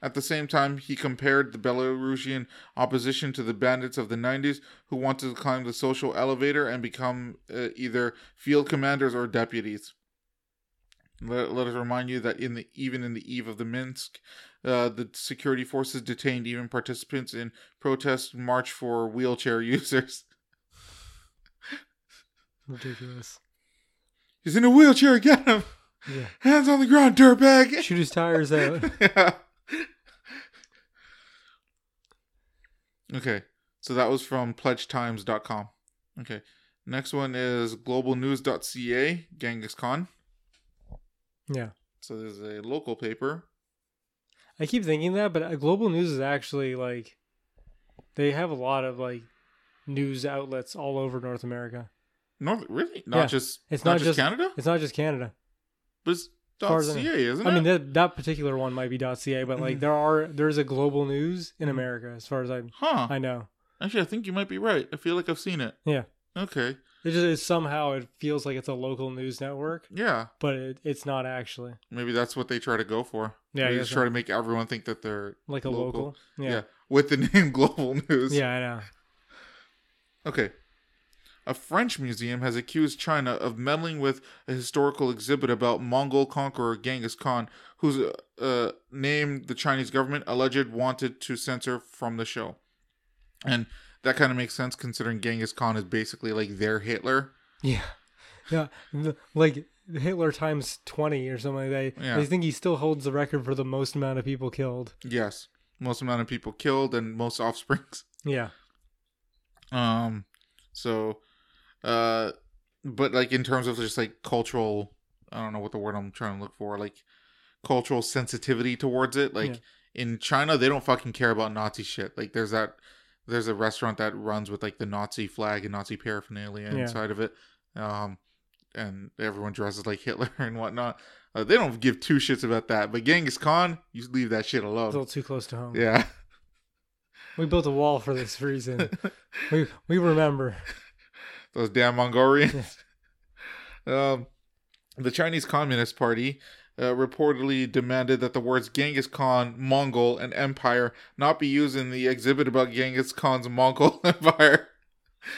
At the same time, he compared the Belarusian opposition to the bandits of the 90s who wanted to climb the social elevator and become uh, either field commanders or deputies. Let, let us remind you that in the even in the eve of the Minsk, uh, the security forces detained even participants in protest march for wheelchair *laughs* users. Ridiculous. He's in a wheelchair. Get him! Yeah. Hands on the ground, dirtbag. *laughs* Shoot his tires out. *laughs* yeah. Okay, so that was from pledgetimes.com. Okay, next one is globalnews.ca, Genghis Khan. Yeah. So there's a local paper. I keep thinking that, but uh, Global News is actually like they have a lot of like news outlets all over North America. North, really? Not Yeah. just It's not, not just, just- Canada, It's not just Canada. but it's far as I .ca, isn't I mean that that particular one might be .ca, but Mm-hmm. like there are there's a Global News in America as far as I huh? I know. Actually, I think you might be right. I feel like I've seen it. Yeah. Okay. It just it's somehow it feels like it's a local news network, Yeah. but it, it's not actually Maybe that's what they try to go for. Yeah, I They guess just try to make everyone think that they're like a Local. local. yeah. Yeah. with the *laughs* name Global News. Yeah, I know. Okay. A French museum has accused China of meddling with a historical exhibit about Mongol conqueror Genghis Khan, whose uh, uh, name the Chinese government alleged wanted to censor from the show. And that kind of makes sense considering Genghis Khan is basically like their Hitler. Yeah. *laughs* Yeah. Like Hitler times 20 or something like that. Yeah. They think he still holds the record for the most amount of people killed. Yes. Most amount of people killed and most *laughs* offsprings. Yeah. Um, so, uh, but like in terms of just like cultural, I don't know what the word I'm trying to look for, like cultural sensitivity towards it. Like Yeah. in China, they don't fucking care about Nazi shit. Like there's that, there's a restaurant that runs with like the Nazi flag and Nazi paraphernalia Yeah. inside of it. Um, and everyone dresses like *laughs* Hitler and whatnot. Uh, they don't give two shits about that. But Genghis Khan, you leave that shit alone. It's a little too close to home. Yeah. *laughs* We built a wall for this reason. *laughs* we we remember. those damn Mongolians. um, the Chinese Communist Party uh, reportedly demanded that the words Genghis Khan, Mongol, and Empire not be used in the exhibit about Genghis Khan's Mongol *laughs* Empire.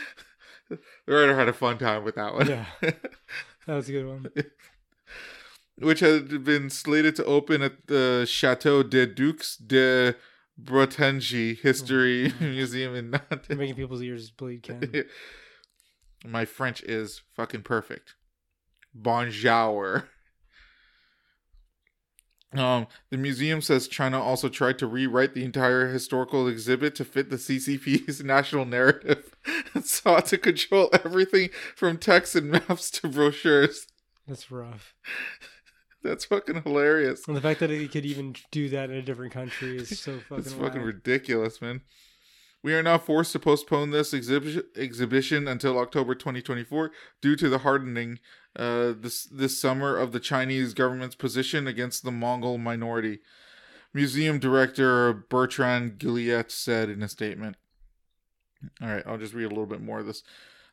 *laughs* the writer had a fun time with that one. Yeah. That was a good one. *laughs* Which had been slated to open at the Chateau des Ducs de Bretagne History Museum in Nantes. making people's ears bleed, Ken. My French is fucking perfect. Bonjour. Um, the museum says China also tried to rewrite the entire historical exhibit to fit the CCP's *laughs* national narrative and sought to control everything from text and maps to brochures. That's rough. That's fucking hilarious. And the fact that he could even do that in a different country is so *laughs* fucking. It's fucking wild. ridiculous, man. We are now forced to postpone this exhibition exhibition until October 2024 due to the hardening uh, this this summer of the Chinese government's position against the Mongol minority. Museum director Bertrand Gilliette said in a statement. All right, I'll just read a little bit more of this.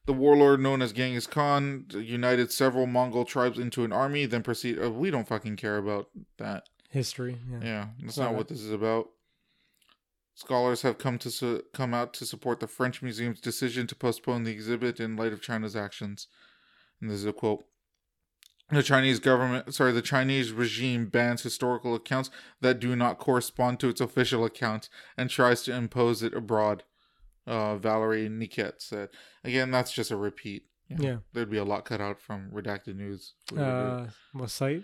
The warlord known as Genghis Khan united several Mongol tribes into an army, then proceed. Oh, we don't fucking care about that. history. Yeah. Yeah, that's All not what this is about. Scholars have come to su- come out to support the French Museum's decision to postpone the exhibit in light of China's actions. And this is a quote. The Chinese government, sorry, the Chinese regime bans historical accounts that do not correspond to its official account and tries to impose it abroad. Uh, Valerie Niquette said. Again, that's just a repeat. You know, Yeah. There'd be a lot cut out from redacted news. if we were to do it. Uh, what site?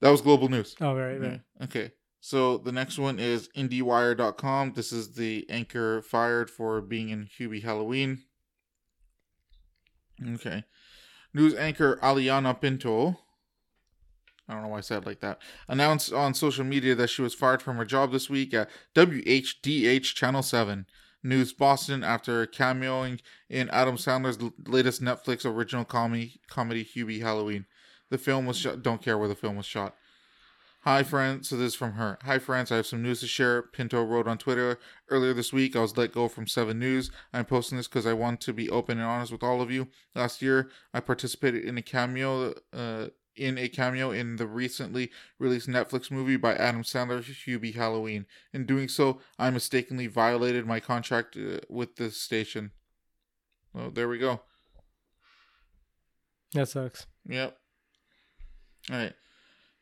that was global news. Oh, right, right. Yeah. Okay. So the next one is IndieWire.com. This is the anchor fired for being in Hubie Halloween. Okay. News anchor Aliana Pinto. I don't know why I said like that. Announced on social media that she was fired from her job this week at WHDH Channel 7. News Boston after cameoing in Adam Sandler's latest Netflix original comedy, comedy Hubie Halloween. The film was shot. Don't care where the film was shot. Hi, friends. So this is from her. Hi, friends. I have some news to share. Pinto wrote on Twitter earlier this week. I was let go from Seven News. I'm posting this because I want to be open and honest with all of you. Last year, I participated in a cameo. Uh, in a cameo in the recently released Netflix movie by Adam Sandler, Hubie Halloween. In doing so, I mistakenly violated my contract uh, with the station. Oh, there we go. That sucks. Yep. All right.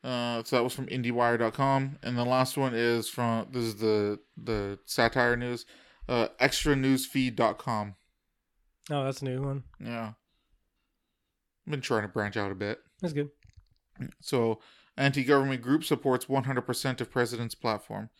Uh, so that was from IndieWire.com, and the last one is from this is the the satire news, uh, ExtraNewsFeed.com. Oh, that's a new one. Yeah. I've been trying to branch out a bit. That's good. So, anti-government group supports 100% of president's platform.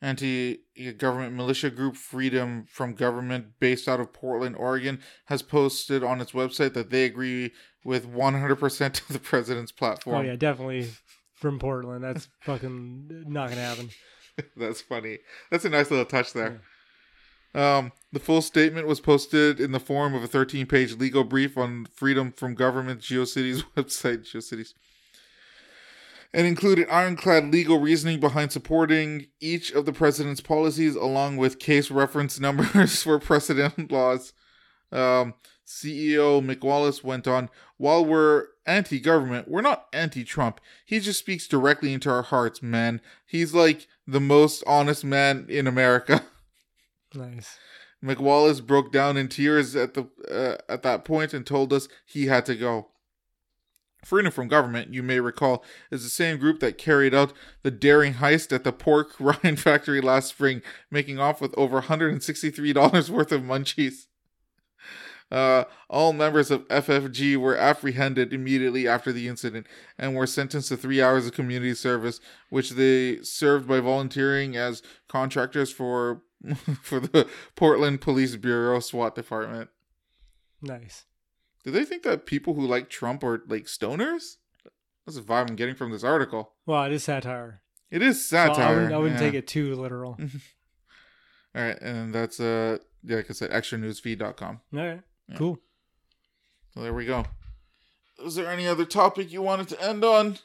Anti-government militia group Freedom from Government, based out of Portland, Oregon, has posted on its website that they agree with 100% of the president's platform. Oh yeah, definitely from Portland. That's fucking not gonna happen. *laughs* That's funny. That's a nice little touch there. Um, the full statement was posted in the form of a 13 page legal brief on Freedom from Government GeoCities *laughs* website, GeoCities, and included ironclad legal reasoning behind supporting each of the president's policies, along with case reference numbers *laughs* for precedent laws. Um, CEO McWallace went on, While we're anti government, we're not anti Trump. He just speaks directly into our hearts, man. He's like the most honest man in America. *laughs* Nice. McWallace broke down in tears at the uh, at that point and told us he had to go. Freedom from Government, you may recall, is the same group that carried out the daring heist at the pork *laughs* rind factory last spring, making off with over $163 worth of munchies. Uh, all members of FFG were apprehended immediately after the incident and were sentenced to three hours of community service, which they served by volunteering as contractors for *laughs* for the Portland Police Bureau SWAT department. Nice. Do they think that people who like Trump are like stoners? That's the vibe I'm getting from this article. Well, it is satire. It is So I satire. wouldn't, I wouldn't yeah. take it too literal. *laughs* All right, and that's uh, yeah, like I said, extranewsfeed.com. All right. Yeah. Cool. So there we go. Is there any other topic you wanted to end on?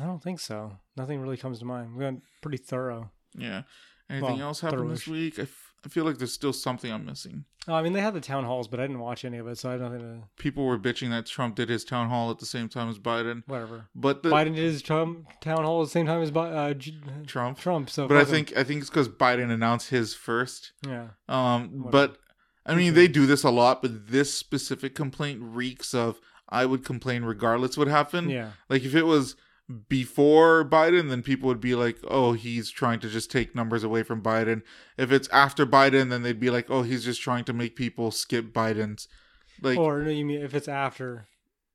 I don't think so. Nothing really comes to mind. We went pretty thorough. Yeah. Anything Well, else happened this week? I, f- I feel like there's still something I'm missing. Oh, I mean, they had the town halls, but I didn't watch any of it, so I have nothing to. People were bitching that Trump did his town hall at the same time as Biden, Whatever. but the Biden did his Trump town hall at the same time as Bi- uh, J- Trump. Trump. So, But I think I think it's because Biden announced his first. yeah, Um, Whatever. but I mean, they do this a lot, but this specific complaint reeks of I would complain regardless what happened. yeah, Like if it was before Biden, then people would be like, "Oh, he's trying to just take numbers away from Biden." If it's after Biden, then they'd be like, "Oh, he's just trying to make people skip Biden's." Like or no, you mean if it's after?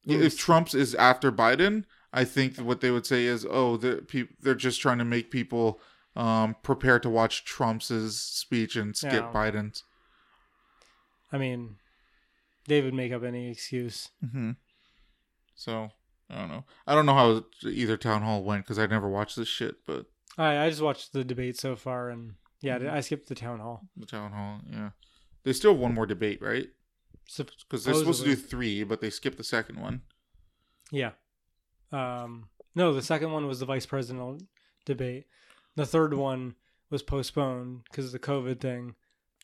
if Trump's is after Biden, I think what they would say is, "Oh, they're pe- they're just trying to make people um prepare to watch Trump's speech and skip Yeah. Biden's." I mean, they would make up any excuse. hmm So I don't know. I don't know how either town hall went because I never watched this shit, but I I just watched the debate so far, and yeah, Mhm. I skipped the town hall. the town hall, yeah, they still have one more debate, right? Because they're supposed to do three, but they skipped the second one. Yeah. Um, no, the second one was the vice presidential debate. The third one was postponed because of the COVID thing.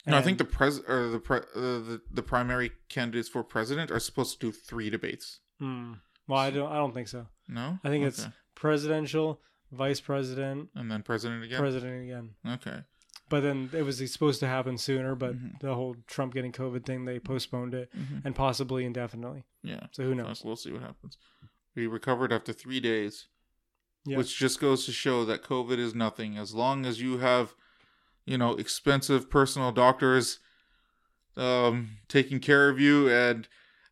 No, I think the pres or the pre- uh, the the primary candidates for president are supposed to do three debates. Hmm. well, I don't. I don't think so. No, I think it's presidential, vice president, and then president again. president again. okay, But then it was supposed to happen sooner, but Mhm. the whole Trump getting COVID thing, they postponed it Mhm. and possibly indefinitely. yeah. So who knows? We'll see what happens. We recovered after three days. Yeah. which just goes to show that COVID is nothing. As long as you have, you know, expensive personal doctors um, taking care of you and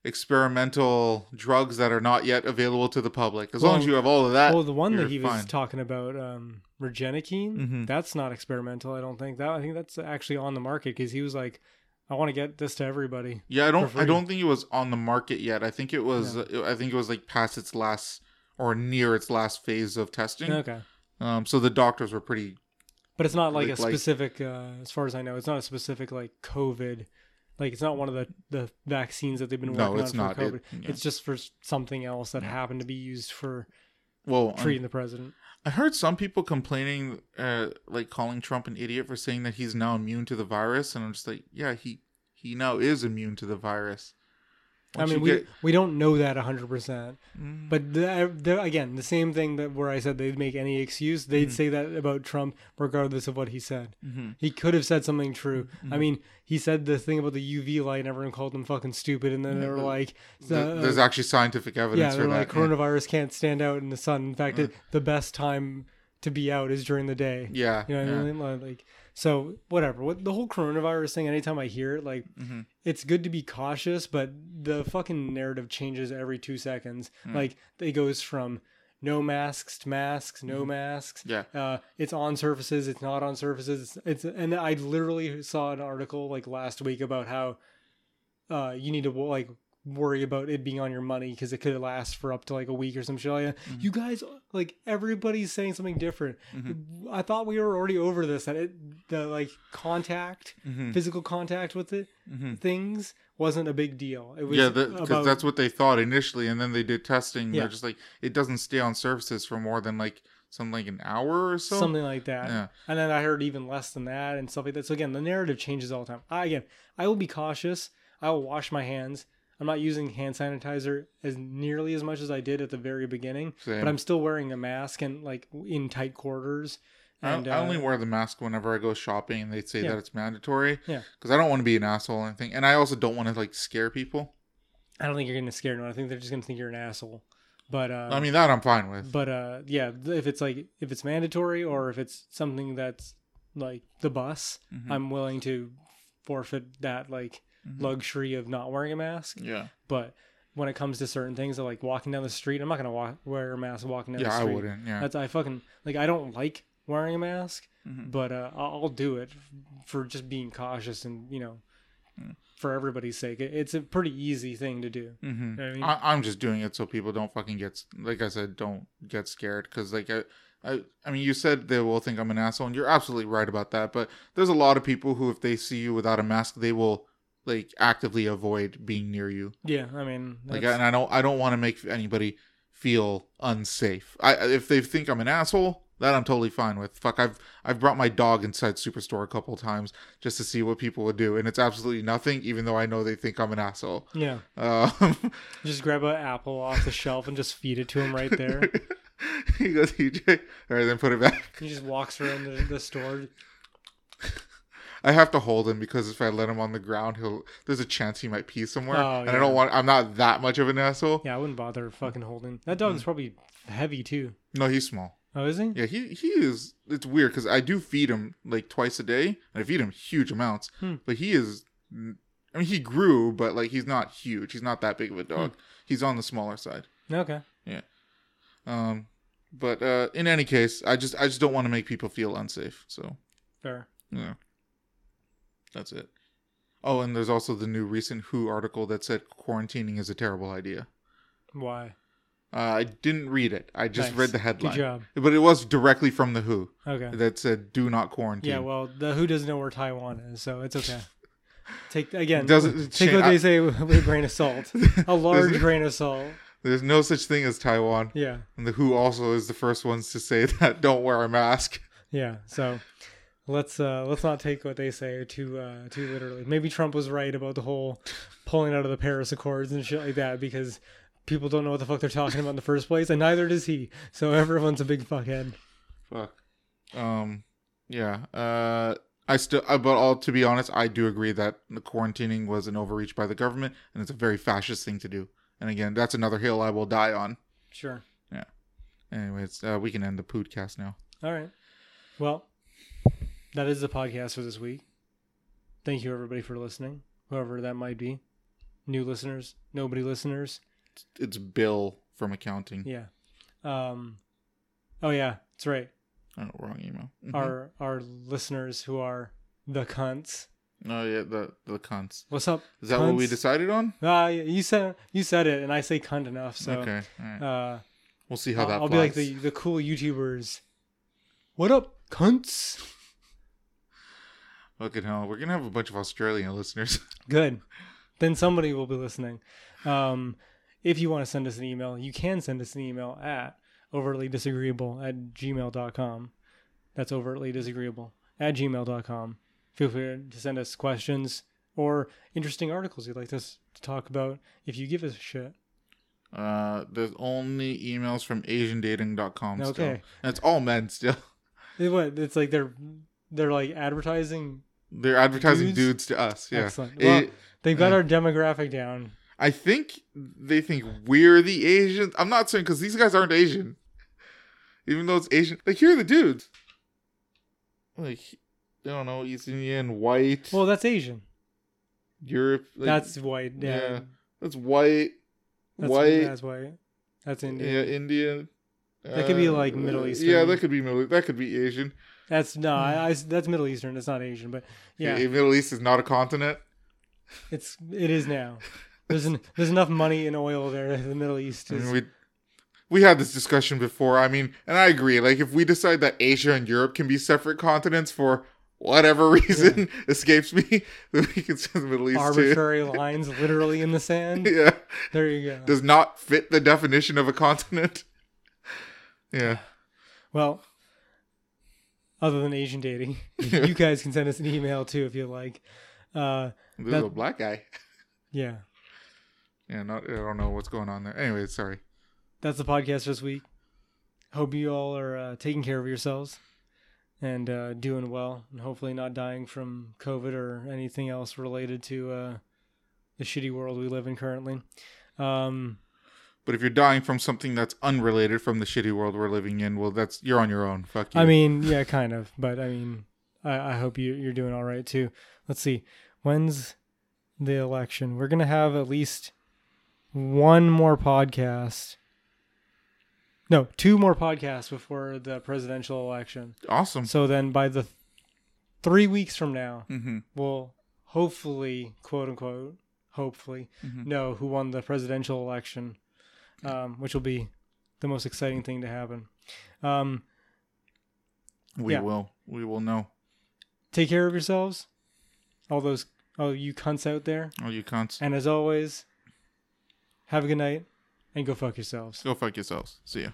experimental drugs that are not yet available to the public. As long as you have all of that. well, the one that he was talking about, um, Regenikine, Mhm. that's not experimental. I don't think that. I think that's actually on the market because he was like, "I want to get this to everybody." yeah, I don't. I don't think it was on the market yet. I think it was. uh, I think it was like past its last or near its last phase of testing. Okay. Um, so the doctors were pretty But it's not like, Like- a like- specific, uh, as far as I know, it's not a specific like COVID. Like it's not one of the the vaccines that they've been No, working it's on not. for It- COVID. yeah. It's just for something else that happened to be used for Well, um, treating the president. I heard some people complaining, uh, like calling Trump an idiot for saying that he's now immune to the virus, and I'm just like, yeah, he he now is immune to the virus. I mean, we get- we don't know that hundred percent. Mm. But the, the, again, the same thing that where I said they'd make any excuse, they'd Mm-hmm. say that about Trump, regardless of what he said. Mhm. He could have said something true. Mm-hmm. I mean, he said the thing about the UV light, and everyone called him fucking stupid, and then they were like, Th- uh, there's actually scientific yeah, evidence they're for like that. yeah. Mm. coronavirus can't stand out in the sun. In fact, it, the best time to be out is during the day. Yeah, You know what yeah. I mean? Like, so whatever. What the whole coronavirus thing? Anytime I hear it, like, Mm-hmm. it's good to be cautious, but the fucking narrative changes every two seconds. Mm. Like, it goes from no masks to masks, no masks. Yeah. Uh, it's on surfaces. It's not on surfaces. It's, it's and I literally saw an article like last week about how uh, you need to like worry about it being on your money because it could last for up to like a week or some shit like. Mm-hmm. You guys, like everybody's saying something different. I thought we were already over this. That it, the like contact, Mhm. physical contact with it, Mhm. things wasn't a big deal. It was Yeah, because about that's what they thought initially, and then they did testing. Yeah. They're just like, it doesn't stay on surfaces for more than like something like an hour or so. something like that. Yeah. And then I heard even less than that and stuff like that. So again, the narrative changes all the time. I, again, I will be cautious. I will wash my hands. I'm not using hand sanitizer as nearly as much as I did at the very beginning, Same. but I'm still wearing a mask and like in tight quarters. I, And I only uh, wear the mask whenever I go shopping, and they say Yeah. that it's mandatory. Yeah. Because I don't want to be an asshole or anything, and I also don't want to like scare people. I don't think you're gonna scare anyone. I think they're just gonna think you're an asshole. But uh, I mean, that I'm fine with. but uh, yeah, if it's like if it's mandatory or if it's something that's like the bus, Mm-hmm. I'm willing to forfeit that like luxury of not wearing a mask. yeah, But when it comes to certain things, like walking down the street, I'm not gonna walk, wear a mask walking down yeah, the I street. wouldn't. Yeah, That's I fucking like I don't like wearing a mask, Mhm. but uh, I'll, do it for just being cautious and you know Mm. for everybody's sake. It's a pretty easy thing to do. hmm You know I mean? I, I'm just doing it so people don't fucking get like I said, don't get scared because like I, I, I mean, you said they will think I'm an asshole, and you're absolutely right about that. But there's a lot of people who, if they see you without a mask, they will like actively avoid being near you. yeah, I mean, Like, and I don't, I don't want to make anybody feel unsafe. I if they think I'm an asshole, that I'm totally fine with. Fuck, I've I've brought my dog inside Superstore a couple times just to see what people would do, and it's absolutely nothing. Even though I know they think I'm an asshole. yeah. Um, *laughs* Just grab an apple off the shelf and just feed it to him right there. *laughs* he goes, EJ. All right, then put it back. he just walks around the, the store. I have to hold him because if I let him on the ground, he'll. There's a chance he might pee somewhere, Oh, and I don't want. I'm not that much of an asshole. Yeah, I wouldn't bother fucking holding. That dog's Mm. probably heavy too. No, he's small. Oh, is he? Yeah, he he is. It's weird because I do feed him like twice a day, and I feed him huge amounts. Hmm. But he is. I mean, he grew, but like he's not huge. He's not that big of a dog. He's on the smaller side. Okay. Yeah. Um, but uh, in any case, I just I just don't want to make people feel unsafe. So Fair. yeah, that's it. Oh, and there's also the new recent Who article that said quarantining is a terrible idea. Why? Uh, I didn't read it. I just read the headline. Good job. But it was directly from the Who Okay. that said "Do not quarantine." Yeah, well, the who doesn't know where Taiwan is, so it's okay. Take again. Doesn't take cha- what I- they say with a grain of salt. *laughs* A large grain of salt. There's no such thing as Taiwan. Yeah, And the WHO also is the first ones to say *laughs* that don't wear a mask. yeah. So let's uh let's not take what they say too uh too literally. Maybe Trump was right about the whole pulling out of the Paris Accords and shit like that because people don't know what the fuck they're talking about in the first place, and neither does he. So everyone's a big fuckhead. Fuck. Um. Yeah. Uh. I still, uh, but all to be honest, I do agree that the quarantining was an overreach by the government, and it's a very fascist thing to do. And again, that's another hill I will die on. Sure. Yeah. Anyways, uh, we can end the podcast now. All right. Well, that is the podcast for this week. Thank you everybody for listening, whoever that might be. New listeners, nobody listeners. It's Bill from accounting. Yeah. Um Oh yeah, that's right. Oh, wrong email. Mhm. Our our listeners who are the cunts. oh yeah, the the cunts. What's up? Is that what we decided on? Ah, you said you said it and I say cunt enough, so okay. Right. uh We'll see how I'll, that. I'll be like the the cool YouTubers. What up, cunts? Fucking hell, we're gonna have a bunch of Australian listeners. *laughs* Good. Then somebody will be listening. Um, if you want to send us an email, you can send us an email at overtly disagreeable at gmail.com. That's overtly disagreeable at gmail.com. Feel free to send us questions or interesting articles you'd like us to talk about if you give us a shit. Uh, there's only emails from AsianDating.com. Still. Okay. And it's all men still. *laughs* It, what, it's like they're they're like advertising. They're advertising Dudes? dudes, to us. Yeah. Excellent. It- Well, they've got yeah. our demographic down. I think they think we're the Asians. I'm not saying because these guys aren't Asian. Even though it's Asian, like here are the dudes. Like I don't know, East Indian, white, Well, that's Asian. Europe. Like, that's white. Yeah. yeah. that's white, That's, white. That's white. That's Indian. Yeah, Indian. That could be, Uh, like, Middle East. Yeah, that could be Middle. That could be Asian. That's no, I, hmm. I- that's Middle Eastern. It's not Asian, but yeah, Yeah, Middle East is not a continent. it's it is now. There's an, there's enough money in oil there. *laughs* The Middle East I mean, we we had this discussion before. I mean, and I agree. Like, if we decide that Asia and Europe can be separate continents for whatever *laughs* reason *laughs* escapes me, then we can send the Middle East arbitrary lines literally in the sand. Yeah, There you go. does not fit the definition of a continent. Yeah, Well, other than Asian dating, *laughs* *laughs* you guys can send us an email too if you like. Uh, this is That- a black guy. yeah, Yeah, not, I don't know what's going on there. Anyway, sorry. that's the podcast this week. Hope you all are uh, taking care of yourselves and uh, doing well, and hopefully not dying from COVID or anything else related to uh, the shitty world we live in currently. Um, But if you're dying from something that's unrelated from the shitty world we're living in, well, that's you're on your own. Fuck you. I mean, *laughs* yeah, kind of, but I mean, I, I hope you you're doing all right too. Let's see, when's the election? We're gonna have at least one more podcast. No, two more podcasts before the presidential election. awesome. So then, by the th- three weeks from now, hmm we'll hopefully, quote unquote, hopefully, Mhm. know who won the presidential election, um, which will be the most exciting thing to happen. Um, We yeah. will. We will know. take care of yourselves, all those, all you cunts out there. Oh, you cunts. And as always, have a good night and go fuck yourselves. Go fuck yourselves. See ya.